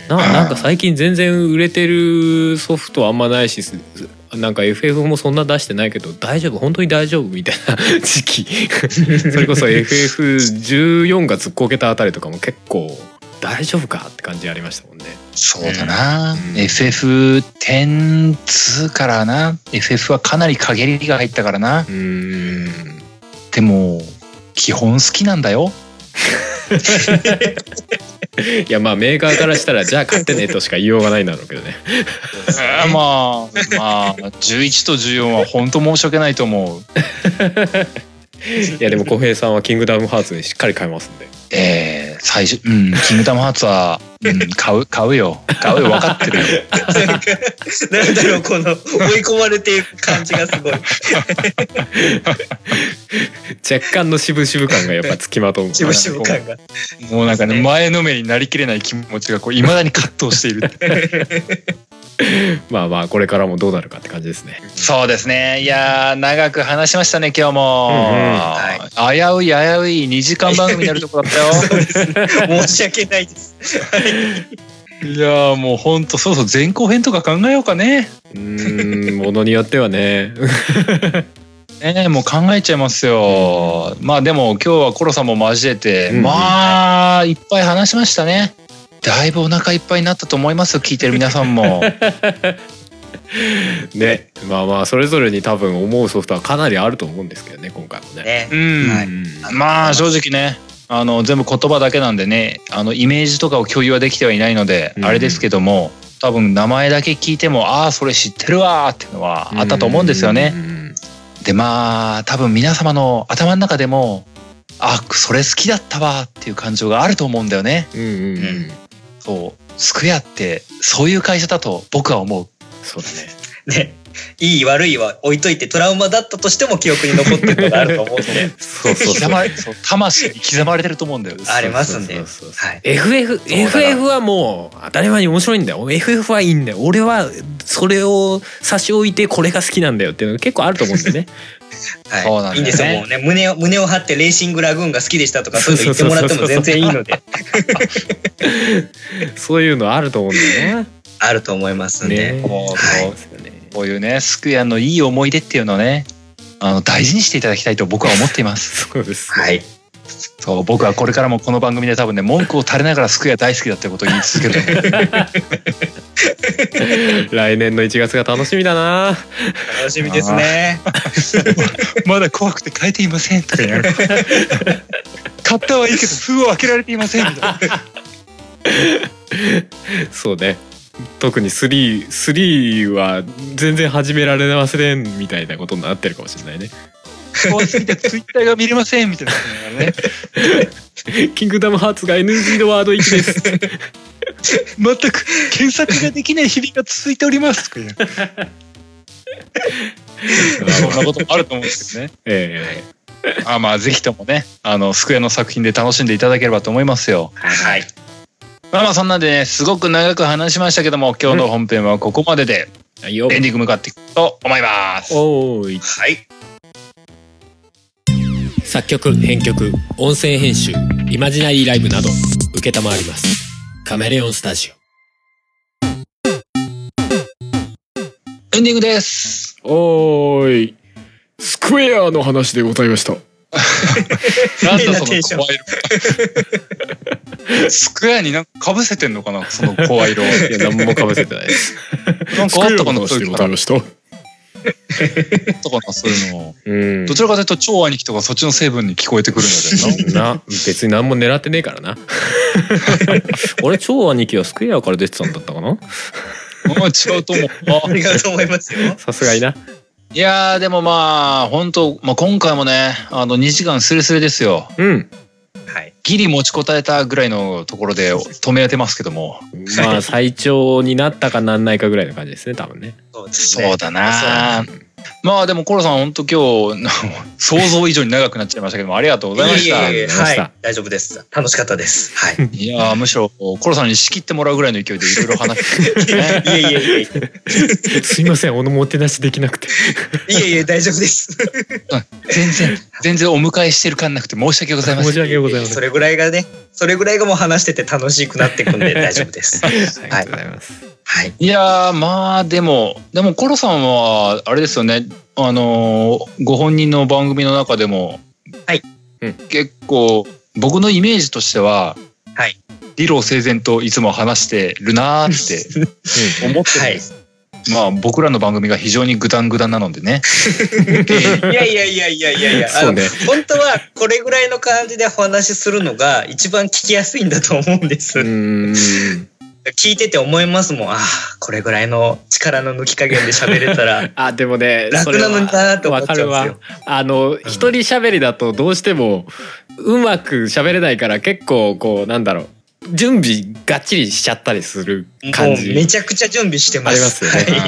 [SPEAKER 2] ななんか最近全然売れてるソフトあんまないしすなんか FF もそんな出してないけど大丈夫？本当に大丈夫？みたいな 時期。それこそ FF14 がずっこけたあたりとかも結構大丈夫かって感じありましたもんね。
[SPEAKER 1] そうだな、
[SPEAKER 2] うん。
[SPEAKER 1] FF102 からな。FF はかなり陰りが入ったからな。
[SPEAKER 2] うーん。
[SPEAKER 1] でも基本好きなんだよ
[SPEAKER 2] いやまあメーカーからしたらじゃあ買ってねとしか言いようがないんだろうけどね。
[SPEAKER 1] まあまあ11と14は本当申し訳ないと思う
[SPEAKER 2] いやでも小平さんはキングダムハーツにしっかり買いますんで
[SPEAKER 1] えー、最初、うん、キングダムハーツは、うん、買う、買うよ。買うよ、分かってるよ。
[SPEAKER 3] なんかなんだろうこの追い込まれていく感じがすごい
[SPEAKER 2] 若干の渋々感がやっぱつきまとう
[SPEAKER 3] しぶしぶ感が
[SPEAKER 1] もうなんかね、前のめりになりきれない気持ちが、こう、未だに葛藤している。
[SPEAKER 2] まあまあこれからもどうなるかって感じですね
[SPEAKER 1] そうですね。いやー、長く話しましたね、今日も。
[SPEAKER 2] うんうん
[SPEAKER 1] 危うい、危うい2時間番組になるとこだったよ。
[SPEAKER 3] ね申し訳ないです
[SPEAKER 1] いやー、もうほんと、そろそろ前後編とか考えようかね。
[SPEAKER 2] うーんものによってはね
[SPEAKER 1] ねもう考えちゃいますよ。まあでも今日はコロさんも交えて、
[SPEAKER 2] うん
[SPEAKER 1] まあ、いっぱい話しましたね。だいぶお腹いっぱいになったと思いますよ、聞いてる皆さんも。
[SPEAKER 2] ね。まあまあそれぞれに多分思うソフトはかなりあると思うんですけどね今回もね。
[SPEAKER 3] ね。
[SPEAKER 1] うん。
[SPEAKER 3] はい。
[SPEAKER 2] うん。
[SPEAKER 1] まあ正直ね、あの全部言葉だけなんでね、あのイメージとかを共有はできてはいないので、
[SPEAKER 2] うん。
[SPEAKER 1] あれですけども、多分名前だけ聞いても、ああ、それ知ってるわーっていうのはあったと思うんですよね。
[SPEAKER 2] うん。
[SPEAKER 1] でまあ多分皆様の頭の中でも、あそれ好きだったわーっていう感情があると思うんだよね。
[SPEAKER 2] うんうん。うん
[SPEAKER 1] そう。スクエアってそういう会社だと僕は思う。
[SPEAKER 2] そうだね
[SPEAKER 3] ねいい悪いは置いといてトラウマだったとしても記憶に残ってるのがあると思うんで。
[SPEAKER 2] そうそうそう。
[SPEAKER 1] 刻まれそう。魂に刻まれてると思うんだよ。
[SPEAKER 3] ありますんで
[SPEAKER 2] FF はもう当たり前に面白いんだよ。FF はいいんだよ。俺はそれを差し置いてこれが好きなんだよっていうのが結構あると思うんだよね。
[SPEAKER 3] はい、
[SPEAKER 1] そうなんだよね。
[SPEAKER 3] いいんですよ。もうね胸を胸を張ってレーシングラグーンが好きでしたとかそういうの言ってもらっても全然いいので。
[SPEAKER 2] そういうのあると思うんだよね。
[SPEAKER 3] あると思いますんで、
[SPEAKER 2] ね。
[SPEAKER 1] もう
[SPEAKER 3] はい。
[SPEAKER 1] そうこういうねスクエアのいい思い出っていうのをねあの大事にしていただきたいと僕は思っています。
[SPEAKER 2] そうです
[SPEAKER 3] はい
[SPEAKER 1] そう僕はこれからもこの番組で多分ね文句を垂れながらスクエア大好きだってことを言い続ける。
[SPEAKER 2] 来年の1月が楽しみだな
[SPEAKER 3] 楽しみですね
[SPEAKER 1] まだ怖くて変えていませんとか言われる買ったはいいけど封を開けられていませんみたいな。
[SPEAKER 2] そうね特に3 3は全然始められませんみたいなことになってるかもしれないね
[SPEAKER 1] 怖すぎてツイッターが見れませんみたいなね。
[SPEAKER 2] キングダムハーツが NG のワード1です
[SPEAKER 1] 全く検索ができない日々が続いておりますとか言う。そんなこともあると思うんですけどね。
[SPEAKER 2] え
[SPEAKER 1] あまあぜひともねあのスクエアの作品で楽しんでいただければと思いますよ。
[SPEAKER 3] はい
[SPEAKER 1] まあまあそんなんでねすごく長く話しましたけども今日の本編はここまでで
[SPEAKER 2] えはいよ
[SPEAKER 1] エンディング向かっていくと思います。
[SPEAKER 2] おーい。
[SPEAKER 3] はい。
[SPEAKER 2] 作曲編曲音声編集イマジナリーライブなど承ります。カメレオンスタジ
[SPEAKER 1] エンディングです。
[SPEAKER 2] オおーい。スクエアの話でございました。
[SPEAKER 1] なんだその
[SPEAKER 3] 変なテンション。
[SPEAKER 1] 声色。スクエアになんか被せてんのかなその声色。
[SPEAKER 2] いや何もかぶせてないです
[SPEAKER 1] なんかあったかなそういうのあっ
[SPEAKER 2] した
[SPEAKER 1] たかなそういうの。
[SPEAKER 2] うん
[SPEAKER 1] どちらかというと超兄貴とかそっちの成分に聞こえてくるのでな。
[SPEAKER 2] な別に何も狙ってねえからな俺超兄貴はスクエアから出てたんだったかな
[SPEAKER 1] うん違うと思う。あ
[SPEAKER 3] 違うと思いますよ
[SPEAKER 2] さすがにない
[SPEAKER 1] やーでもまあ本当まあ今回もねあの2時間スレスレですよ。
[SPEAKER 2] うん
[SPEAKER 3] はい。
[SPEAKER 1] ギリ持ちこたえたぐらいのところで止め当てますけども。
[SPEAKER 2] まあ最長になったかなんないかぐらいの感じですね多分ね。
[SPEAKER 3] そうですね。
[SPEAKER 1] そうだな。まあでもコロさん本当今日想像以上に長くなっちゃいましたけどもありがとうございました。
[SPEAKER 3] はい。大丈夫です。楽しかったです。はい。
[SPEAKER 1] いやーむしろコロさんに仕切ってもらうぐらいの勢いでいろいろ話して、ね、
[SPEAKER 3] いえいえいえ
[SPEAKER 2] すいませんおのもてなしできなくて。
[SPEAKER 3] いえいえ大丈夫です。
[SPEAKER 1] 全然全然お迎えしてる感なくて申し訳ございません。
[SPEAKER 2] 申し訳ございません。
[SPEAKER 3] それぐらいがねそれぐらいがもう話してて楽しくなってくんで大丈夫です。
[SPEAKER 2] ありがとうございます
[SPEAKER 3] はい。
[SPEAKER 1] いやーまあでもでもコロさんはあれですよね。あのーご本人の番組の中でも、
[SPEAKER 3] はい。
[SPEAKER 2] うん。
[SPEAKER 1] 結構僕のイメージとしては、
[SPEAKER 3] はい。
[SPEAKER 1] 理路整然といつも話してるなーって。思ってるんです。まあ僕らの番組が非常にグダングダンなのでね。
[SPEAKER 3] いやいやいやいやいやいや、
[SPEAKER 2] そうね。
[SPEAKER 3] 本当はこれぐらいの感じでお話しするのが一番聞きやすいんだと思うんです。聞いてて思いますもん。ああ、これぐらいの力の抜き加減で喋れたら
[SPEAKER 2] あでもね
[SPEAKER 3] 楽なのになーって思っ
[SPEAKER 2] わかるわ
[SPEAKER 3] ちゃうんですよ。
[SPEAKER 2] あの一人喋りだとどうしてもうまく喋れないから結構こうなんだろう準備がっちりしちゃったりする
[SPEAKER 3] も
[SPEAKER 2] 感じ
[SPEAKER 3] うめちゃくちゃ準備してます。
[SPEAKER 2] ありますよね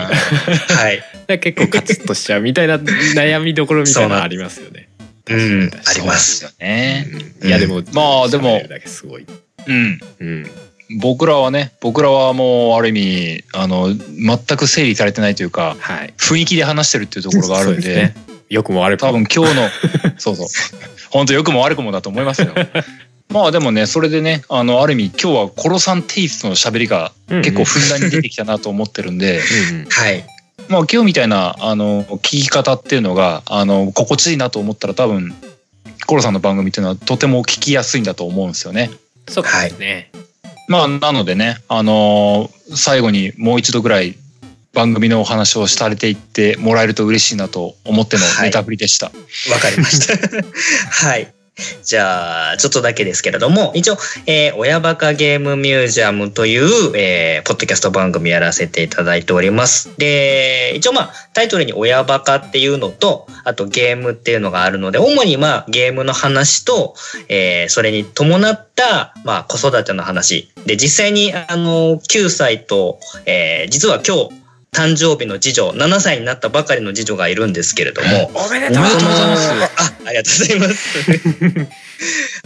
[SPEAKER 3] はい。はい。
[SPEAKER 2] 結構カチッとしちゃうみたいな悩みどころみたいなのありますよね。
[SPEAKER 3] うん、ありま。
[SPEAKER 1] ですすよね。
[SPEAKER 2] うんいやでも、
[SPEAKER 1] まあでも
[SPEAKER 2] 喋れるだけすごい。
[SPEAKER 1] うん。
[SPEAKER 2] うん。
[SPEAKER 1] 僕らはね、僕らはもうある意味、あの、全く整理されてないというか、
[SPEAKER 2] はい。
[SPEAKER 1] 雰囲気で話してるっていうところがあるんで、
[SPEAKER 2] ね。良くも悪くも。
[SPEAKER 1] 多分今日の、そうそう、本当良くも悪くもだと思いますよ。まあでもね、それでね、あの、ある意味今日はコロさんテイストの喋りが結構ふんだんに出てきたなと思ってるんで、
[SPEAKER 2] うんうん
[SPEAKER 3] はい。
[SPEAKER 1] まあ今日みたいな、あの、聞き方っていうのが、あの、心地いいなと思ったら多分、コロさんの番組っていうのはとても聞きやすいんだと思うんですよね。
[SPEAKER 2] そうかですね。
[SPEAKER 1] まあなのでね、あのー最後にもう一度ぐらい番組のお話をされていってもらえると嬉しいなと思っての
[SPEAKER 3] はい
[SPEAKER 1] ネタ振りでした。
[SPEAKER 3] わかりました。はい。じゃあ、ちょっとだけですけれども、一応、えー親バカゲームミュージアムという、えーポッドキャスト番組やらせていただいております。で、一応まあ、タイトルに親バカっていうのと、あとゲームっていうのがあるので、主にまあ、ゲームの話と、えーそれに伴った、まあ、子育ての話。で、実際に、あの、9歳と、えー実は今日、誕生日の次女、7歳になったばかりの次女がいるんですけれども、
[SPEAKER 2] おめで
[SPEAKER 1] とうございます。
[SPEAKER 3] あ、ありがとうございます。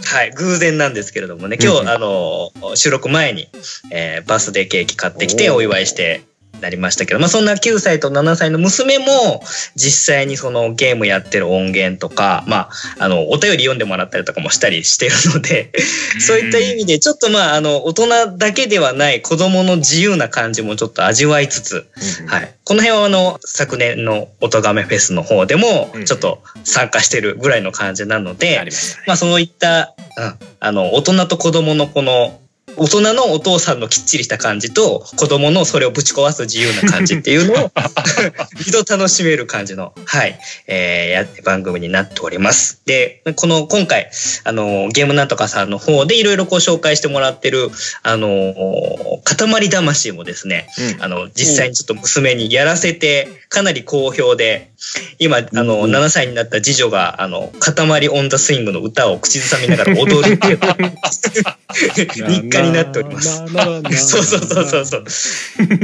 [SPEAKER 3] はい、偶然なんですけれどもね、今日、
[SPEAKER 2] うん
[SPEAKER 3] あの、収録前に、えーバースデーケーキ買ってきて
[SPEAKER 2] お
[SPEAKER 3] 祝いしてなりましたけど、まあそんな9歳と7歳の娘も実際にそのゲームやってる音源とか、まあ、あの、お便り読んでもらったりとかもしたりしてるので、そういった意味でちょっとまあ、あの、大人だけではない子供の自由な感じもちょっと味わいつつ、はい。この辺はあの、昨年の音亀フェスの方でも
[SPEAKER 2] うん、
[SPEAKER 3] ちょっと参加してるぐらいの感じなので、
[SPEAKER 2] ま
[SPEAKER 3] あそういった、うん、あの、大人と子供のこの、大人のお父さんのきっちりした感じと、子供のそれをぶち壊す自由な感じっていうのを、二度楽しめる感じの、はい、えーや、番組になっております。で、この、今回、あの、ゲームなんとかさんの方でいろいろこう紹介してもらってる、あの、塊魂もですね、
[SPEAKER 2] うん
[SPEAKER 3] あの、実際にちょっと娘にやらせて、かなり好評で、今、あの、
[SPEAKER 1] うん。
[SPEAKER 3] 7歳になった次女が、あの、塊オンザスイングの歌を口ずさみながら踊るっていう、日課になっております。そうそうそうそうそう。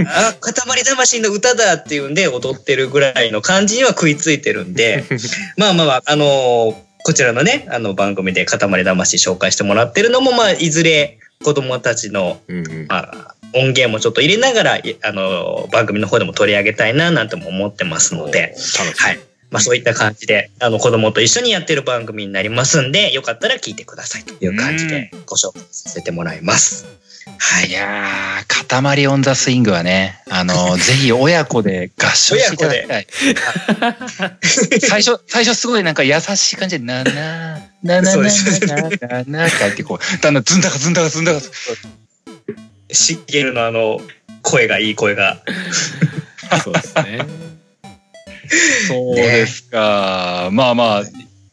[SPEAKER 3] あ、塊魂の歌だっていうんで踊ってるぐらいの感じには食いついてるんで、まあまあまあ、あのーこちらのね、あの番組で塊魂紹介してもらってるのも、まあ、いずれ子供たちの、
[SPEAKER 2] うんうん。
[SPEAKER 3] まあ、音源もちょっと入れながら、いあのー番組の方でも取り上げたいななんても思ってますので、はい。まあそういった感じで、あの子供と一緒にやってる番組になりますんで、よかったら聞いてくださいという感じでご紹介させてもらいます。はい
[SPEAKER 1] い。やー、塊オンザスイングはね、あの、ぜひ親子で合唱していただきたい。最初、最初すごいなんか優しい感じで、なな、なななななななってこう、だんだんずんだかずんだかずんだか。
[SPEAKER 3] しげるのあの、声がいい声が。
[SPEAKER 2] そうですね。
[SPEAKER 1] そうですか。まあまあ、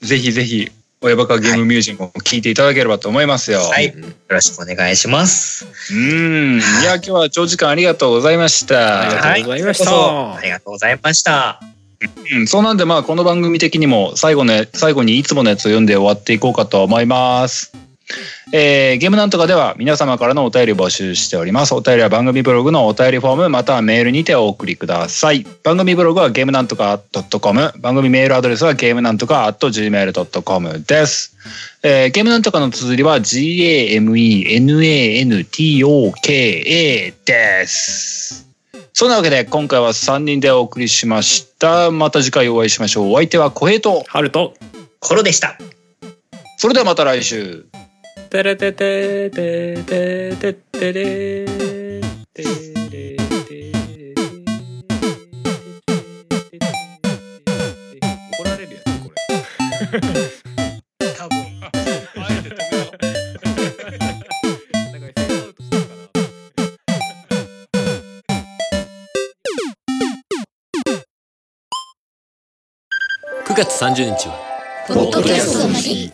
[SPEAKER 1] ぜひぜひ、親バカゲームミュージアムを聞いていただければと思いますよ。
[SPEAKER 3] はい
[SPEAKER 2] うん
[SPEAKER 3] よろしくお願いします。
[SPEAKER 1] うん。いや、今日は長時間ありがとうございました。
[SPEAKER 2] ありがとうございました
[SPEAKER 3] こちらこそありがとうございました。
[SPEAKER 1] うん、そうなんでまあこの番組的にも最後ね最後にいつものやつを読んで終わっていこうかと思います。えーゲームなんとかでは皆様からのお便りを募集しております。お便りは番組ブログのお便りフォームまたはメールにてお送りください。番組ブログはゲームなんとか .com 番組メールアドレスはゲームなんとか .gmail.com です。えーゲームなんとかの綴りは GAMENANTOKA です。そんなわけで今回は3人でお送りしました。また次回お会いしましょう。お相手は小平と。
[SPEAKER 2] ハルト。
[SPEAKER 3] コロでした。
[SPEAKER 1] それではまた来週。
[SPEAKER 2] テレテテテテテテレテレテ怒られるやつこれ。
[SPEAKER 3] 多分。
[SPEAKER 2] あえて止めよう。9月30日は
[SPEAKER 4] ポッドキャストの日